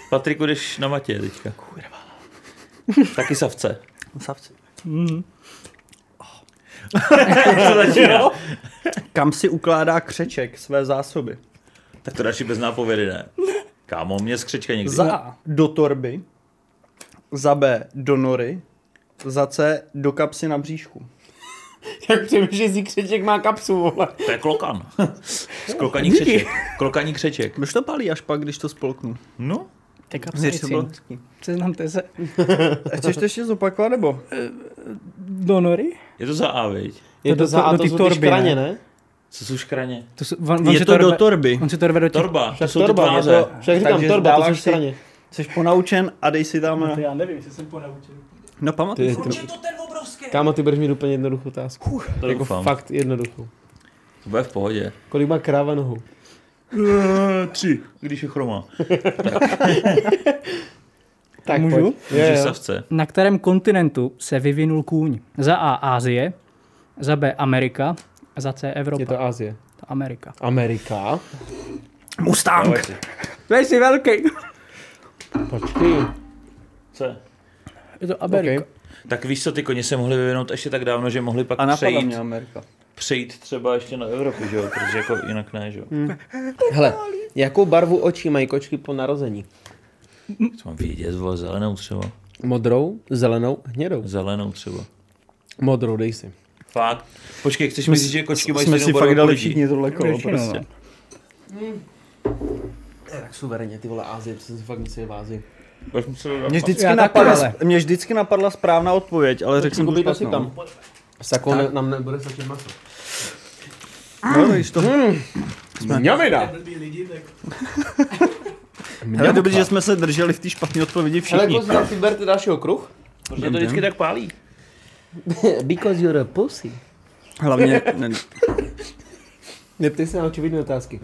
B: Patriku, jdeš na matě teďka. Kurva. Taky savce.
C: Savce.
D: Mhm.
C: Kam si ukládá křeček své zásoby?
B: tak to radši bez nápovědy, ne? Kámo, mě skřečka někdy.
C: Za A do torby, za B do nory, za C do kapsy na bříšku. [laughs]
A: Jak přemýšlí, křeček má kapsu, vole.
B: To je klokan. [laughs] Z klokaní křeček. Klokaní křeček.
C: Už to palí až pak, když to spolknu.
B: No,
D: Tak
C: to hezký.
D: Seznamte se. [laughs]
C: Chceš to ještě zopakovat, nebo?
D: Donory?
B: je to za A, viď?
A: Je
D: To
A: to za a
D: do
A: to
D: ty
A: jsou ty
D: torby,
A: škraně,
D: ne?
A: ne?
B: Co jsou škraně?
D: To, jsou- on, on
C: Je
D: si
C: to do torby.
D: On si to rve do těch...
B: Torba, to
A: Však
B: jsou ty
A: torba, je
B: tváře.
A: to, však říkám
C: Takže
A: torba, to jsou škraně.
C: Jsi ponaučen a dej si tam...
D: já nevím, jestli jsem ponaučen.
C: No pamatuj
A: Ty,
C: si.
A: ty, kámo, ty budeš mít úplně jednoduchou otázku.
B: To
A: Jako
B: doufám.
A: fakt jednoduchou.
B: To bude v pohodě.
A: Kolik má kráva nohou?
B: Tři, když je chroma. [laughs]
A: Tak
D: Můžu?
A: pojď. Je, jo.
B: savce.
D: Na kterém kontinentu se vyvinul kůň? Za A Ázie, za B Amerika, za C Evropa.
A: Je to Asie.
D: To Amerika.
A: Amerika?
B: Si.
D: Vej si velký.
A: Počkej.
B: Co je?
D: Je to Amerika.
A: Okay.
B: Tak víš co, ty koně se mohly vyvinout ještě tak dávno, že mohli pak
C: A
B: přejít,
C: mě Amerika.
B: přejít třeba ještě na Evropu, že jo? Protože jako jinak ne, že jo?
A: Hele, jakou barvu očí mají kočky po narození?
B: Co mám vědět, vole, zelenou třeba.
A: Modrou, zelenou, hnědou.
B: Zelenou třeba.
A: Modrou, dej si.
B: Fakt. Počkej, chceš mi říct, že kočky mají
C: Jsme si fakt
B: jako
C: dali všichni tohle kolo prostě.
A: Tak suverénně, ty vole Asie, co si fakt myslí v Ázii.
B: Jsem.
C: Mě vždycky,
D: Já
C: napadla,
D: ale.
C: mě vždycky napadla správná odpověď, ale řekl jsem to
A: to si
C: špatnou.
A: tam. S takovou ne, nám nebude stačit maso.
C: No, když to...
A: Mňamina! [laughs]
C: Hele, dobrý, že jsme se drželi v té špatné odpovědi všichni.
A: kozy, si berte dalšího kruh.
B: Protože to vždycky tak pálí. [laughs]
A: Because you're a pussy.
C: Hlavně, [laughs] ne,
A: Neptej se na očividné otázky.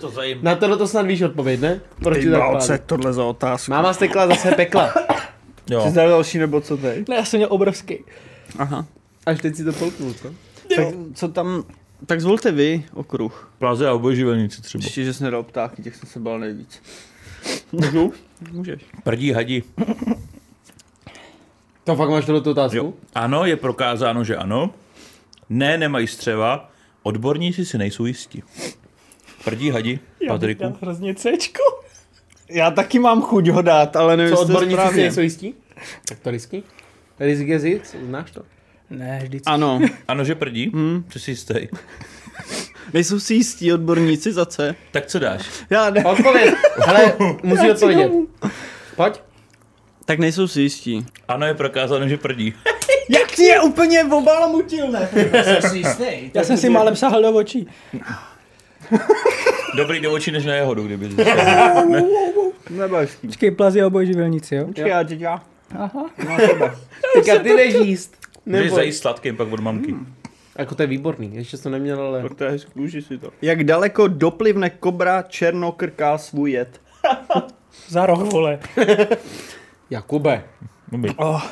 B: To zajím.
A: Na tohle to snad víš odpověď, ne? Proč
C: ty
A: pálí?
C: tohle za otázku.
A: Máma stekla zase pekla.
B: Jo.
C: Jsi dal další nebo co teď?
D: Ne, já jsem měl obrovský.
C: Aha.
A: Až teď si to polknul, co?
C: Tak co tam, tak zvolte vy okruh.
B: Pláze a obojživelníci třeba.
C: Ještě, že jsi nedal ptáky, těch jsem se bál nejvíc. Můžu? Můžeš.
B: Prdí hadi.
A: To fakt máš tohle otázku?
B: Jo. Ano, je prokázáno, že ano. Ne, nemají střeva. Odborníci si nejsou jistí. Prdí hadi, Patriku.
D: hrozně Cčko.
C: Já taky mám chuť ho dát, ale nevím,
A: Co odborníci si
C: správně.
A: nejsou jistí? Tak to risky. Risk je zisk, znáš to?
D: Ne, vždycky.
C: Ano,
B: Ano, že prdí? Hmm. Jsi si jistý.
C: nejsou si jistí odborníci za C.
B: Tak co dáš?
C: Já ne.
A: Odpověď. Hele, musí odpovědět. Pojď.
C: Tak nejsou si jistí.
B: Ano, je prokázáno, že prdí. [laughs]
C: Jak si je úplně obalamutil, ne?
D: Já jsem si málem sahal do očí. [laughs]
B: Dobrý do očí než na jehodu, kdyby [laughs]
C: Nebo hezký.
D: Počkej, plazy a obojživelníci, jo?
C: Počkej, já já.
D: Aha.
A: Teďka ty jdeš jíst.
B: Můžeš
A: Nebo...
B: zajít sladkým pak od mamky.
A: Jako to je výborný, ještě jsem to neměl, ale...
C: Tak to je hezký, uži si to. Jak daleko doplivne kobra černokrká svůj jed?
D: Za roh, vole.
A: Jakube.
B: Dobrý.
C: Oh.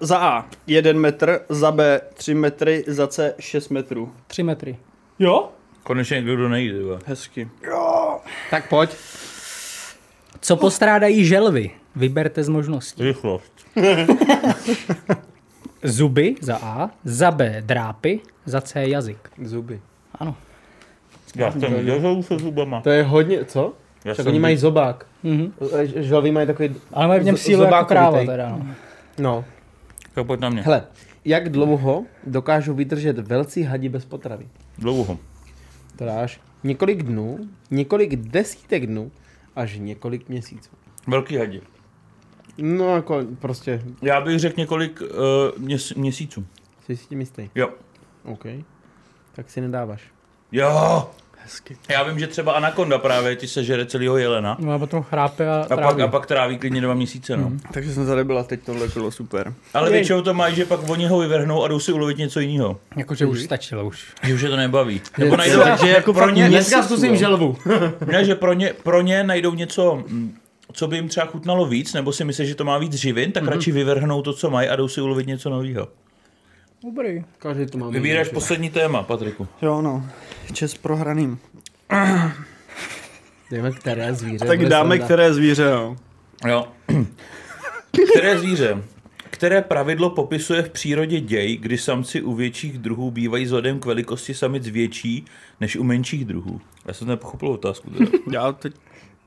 C: Za A 1 metr, za B 3 metry, za C 6 metrů.
D: Tři metry. Jo?
B: Konečně někdo, kdo nejde. tyhle.
C: Hezky.
A: Tak pojď.
D: Co postrádají želvy? Vyberte z možností.
B: Rychlost. [laughs]
D: Zuby za A, za B drápy, za C jazyk.
A: Zuby.
D: Ano.
B: Já jsem dělal se zubama.
A: To je hodně, co?
B: Já
A: Tak
B: jsem
A: oni mají zobák.
D: Mhm.
A: Želvy mají takový...
D: Ale mají v něm sílu jako kráva teda, no.
A: No.
B: Tak pojď na mě.
A: Hele, jak dlouho dokážou vydržet velcí hadi bez potravy?
B: Dlouho.
A: To dáš několik dnů, několik desítek dnů, až několik měsíců.
B: Velký hadě.
A: No jako prostě,
B: Já bych řekl několik uh, měs- měsíců.
A: jsi si tím jistý.
B: Jo.
A: OK. Tak si nedáváš.
B: Jo.
C: Hezky.
B: Já vím, že třeba anakonda právě ti sežere celého jelena.
D: No a potom chrápe a
B: A pak,
D: tráví.
B: a pak tráví klidně dva měsíce, no.
C: Takže jsem tady byla teď tohle bylo super.
B: Ale většinou to mají, že pak oni ho vyvrhnou a jdou si ulovit něco jiného.
D: Jakože už stačilo už.
B: Že už je to nebaví. Nebo najdou,
C: Takže jako
B: pro ně,
A: Dneska zkusím želvu. [laughs]
B: ne, že pro ně, pro ně najdou něco, mm, co by jim třeba chutnalo víc, nebo si myslí, že to má víc živin, tak mm-hmm. radši vyvrhnou to, co mají a jdou si ulovit něco nového.
D: Dobrý.
A: Každý to má.
B: Vybíráš poslední téma, Patriku.
C: Jo no, čes prohraným.
A: Jdeme které zvíře.
C: Tak dáme
A: sranda.
C: které zvíře, jo.
B: Jo. Které zvíře? Které pravidlo popisuje v přírodě děj, kdy samci u větších druhů bývají vzhledem k velikosti samic větší než u menších druhů? Já jsem nepochopil otázku. Teda.
C: Já teď...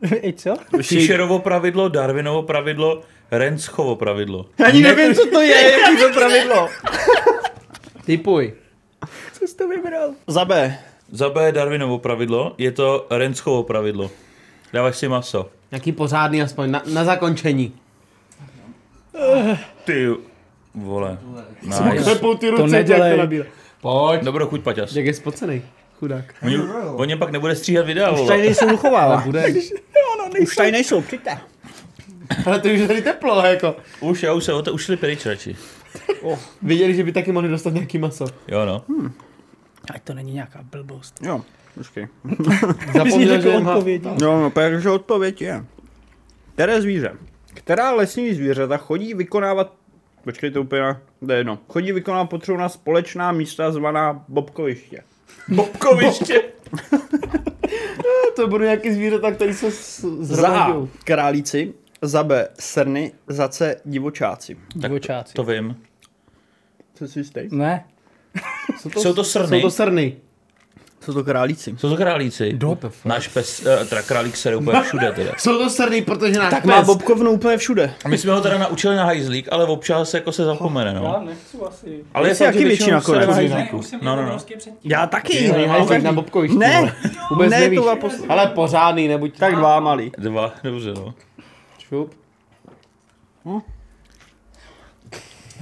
C: [laughs]
D: I co?
B: Fischerovo pravidlo, Darwinovo pravidlo, Renschovo pravidlo.
C: Ani nevím, co to je, [laughs] jaký to pravidlo.
A: Typuj.
C: Co jsi to vybral? Za B.
B: Za B Darwinovo pravidlo, je to Renschovo pravidlo. Dáváš si maso.
A: Jaký pořádný aspoň na, na zakončení.
B: Ty vole. Nice.
A: Klepou ty
D: To nedělej.
A: nabíle. Pojď.
B: Dobrou chuť, Paťas.
A: Jak je spocený. Chudák.
B: Oni, on něm pak nebude stříhat videa,
C: Už tady
B: vole.
C: nejsou [laughs] duchová.
A: Bude.
C: Už tady nejsou, přijďte.
A: Ale to už je tady teplo, jako.
B: Už, já už se o to ušli pryč radši. [laughs]
A: Viděli, že by taky mohli dostat nějaký maso.
B: Jo no.
D: Ať to není nějaká blbost.
C: Jo, počkej. [laughs]
A: Zapomněl, že má...
C: No, no, takže odpověď je. Které zvíře? Která lesní zvířata chodí vykonávat Počkej, to úplně to je jedno. Chodí vykonávat potřebu na společná místa zvaná bobkoviště. [laughs]
B: Bobkoviště.
A: To budou nějaký zvířata, který se s-
C: Za. Králíci, za B. Srny, za C. Divočáci.
D: Divočáci.
B: To vím.
C: Co si jistý?
D: Ne, [laughs]
B: Jsou to srny?
A: Jsou to srny.
C: Jsou to králíci.
B: Jsou to králíci?
A: What
B: Náš pes, uh, teda králík se úplně všude teda. [laughs]
A: Jsou to srny, protože náš
C: Tak
A: pes...
C: má bobkovnu úplně všude.
B: A my jsme ho teda naučili na hajzlík, ale občas jako se zapomene, no.
D: nechci asi.
B: Ale
C: Ty jsi
B: fakt,
C: jaký
B: že
C: větší
B: většinou se
C: nakonec.
B: na
C: Ne,
B: hajzlíku. No, no, no.
C: Já taky.
A: Není hajzlík na bobkovišti.
C: Ne. Ne, to byla poslední.
A: Ale pořádný, nebuď
C: Tak dva malý.
B: Dva, dobře no.
A: Šup.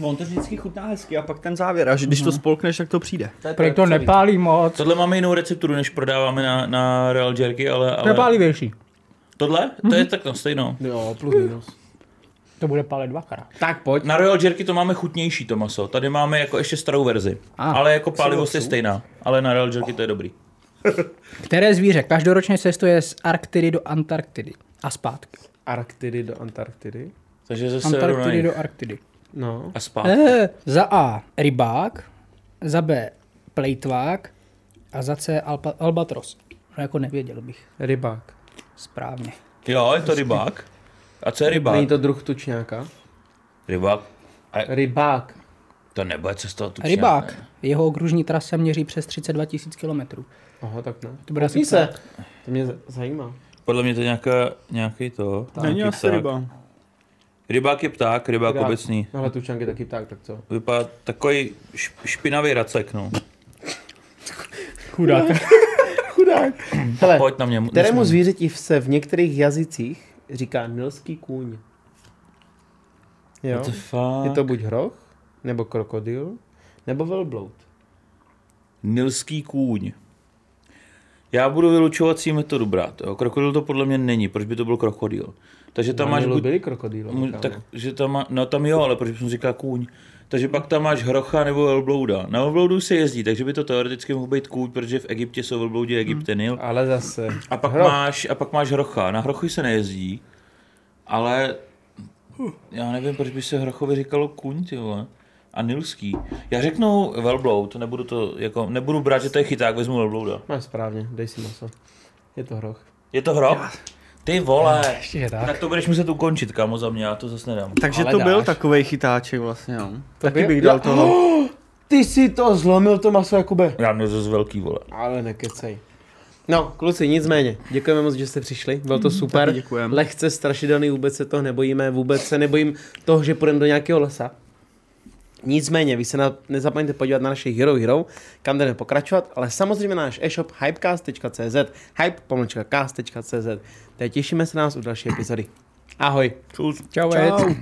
C: On to vždycky chutná hezky a pak ten závěr. A že když to spolkneš, tak to přijde.
D: Projekt to nepálí moc.
B: Tohle máme jinou recepturu, než prodáváme na, na Real Jerky, ale... ale...
D: Nepálivější.
B: Tohle? To je tak no, stejno.
A: Jo, plus minus.
D: To bude pálit dvakrát.
A: Tak pojď.
B: Na Royal Jerky to máme chutnější to maso. Tady máme jako ještě starou verzi.
D: A.
B: Ale jako pálivost je stejná. Ale na Royal Jerky to je dobrý.
D: Které zvíře každoročně cestuje z Arktidy do Antarktidy a zpátky?
A: Arktidy do Antarktidy.
B: Takže ze
D: Antarktidy do Arktidy.
A: No.
B: A zpátky.
D: E, za A rybák, za B plejtvák a za C alpa, albatros. No jako nevěděl bych
A: Rybák.
D: správně.
B: Jo, je to rybák. A co je rybák?
A: Není to druh tučňáka?
B: Rybák. A
A: Rybák.
B: to nebude cestovat tu
D: Rybák. Jeho okružní trasa měří přes 32 000 km.
A: Aha, tak ne.
D: To bude
A: se. To mě zajímá.
B: Podle mě to je nějaká, nějaký to.
C: Není
B: nějaký
C: asi
B: pták.
C: ryba.
B: Rybák je pták, rybák
A: Rybák.
B: obecný.
A: No ale tučňák je taky pták, tak co?
B: Vypadá takový šp- špinavý racek, no.
D: Chudák. [laughs]
A: Chudák. Hele,
B: Pojď na mě.
A: kterému zvířeti se v některých jazycích říká nilský kůň? Jo?
B: Fuck?
A: Je to buď hroch, nebo krokodil, nebo velbloud.
B: Nilský kůň. Já budu vylučovací metodu brát. Jo. Krokodil to podle mě není, proč by to byl krokodil. Takže tam
A: Na
B: máš buď...
A: byli kámo.
B: Tak, že tam má, no tam jo, ale proč jsem říká kůň. Takže pak tam máš hrocha nebo velblouda. Na velbloudu se jezdí, takže by to teoreticky mohl být kůň, protože v Egyptě jsou velbloudi Egypte Nil.
A: Ale zase.
B: A pak,
A: Hroch.
B: máš, a pak máš hrocha. Na hrochy se nejezdí, ale já nevím, proč by se hrochovi říkalo kůň, ty vole. A nilský. Já řeknu velbloud, nebudu to, jako, nebudu brát, že to je chyták, vezmu velblouda.
A: Máš správně, dej si maso. Je to hroch.
B: Je to hroch? Ty vole.
D: Ještě je tak.
B: Tak to budeš muset ukončit, kámo, za mě, já to zase nedám.
C: Takže
A: Ale
C: to byl
A: dáš.
C: takový chytáček vlastně, no. Taky
A: by-
C: bych dal
A: Já-
C: toho. [gasps]
A: Ty si to zlomil to maso, Jakube.
B: Já mě zase velký, vole.
A: Ale nekecej. No, kluci, nicméně, děkujeme moc, že jste přišli, bylo to super.
C: taky děkujem.
A: Lehce strašidelný, vůbec se toho nebojíme, vůbec se nebojím toho, že půjdeme do nějakého lesa. Nicméně, vy se na, nezapomeňte podívat na naše Hero Hero, kam jdeme pokračovat, ale samozřejmě na náš e-shop hypecast.cz, hype.cast.cz. Teď těšíme se na nás u další epizody. Ahoj.
B: Čus.
D: Čau.
C: Čau.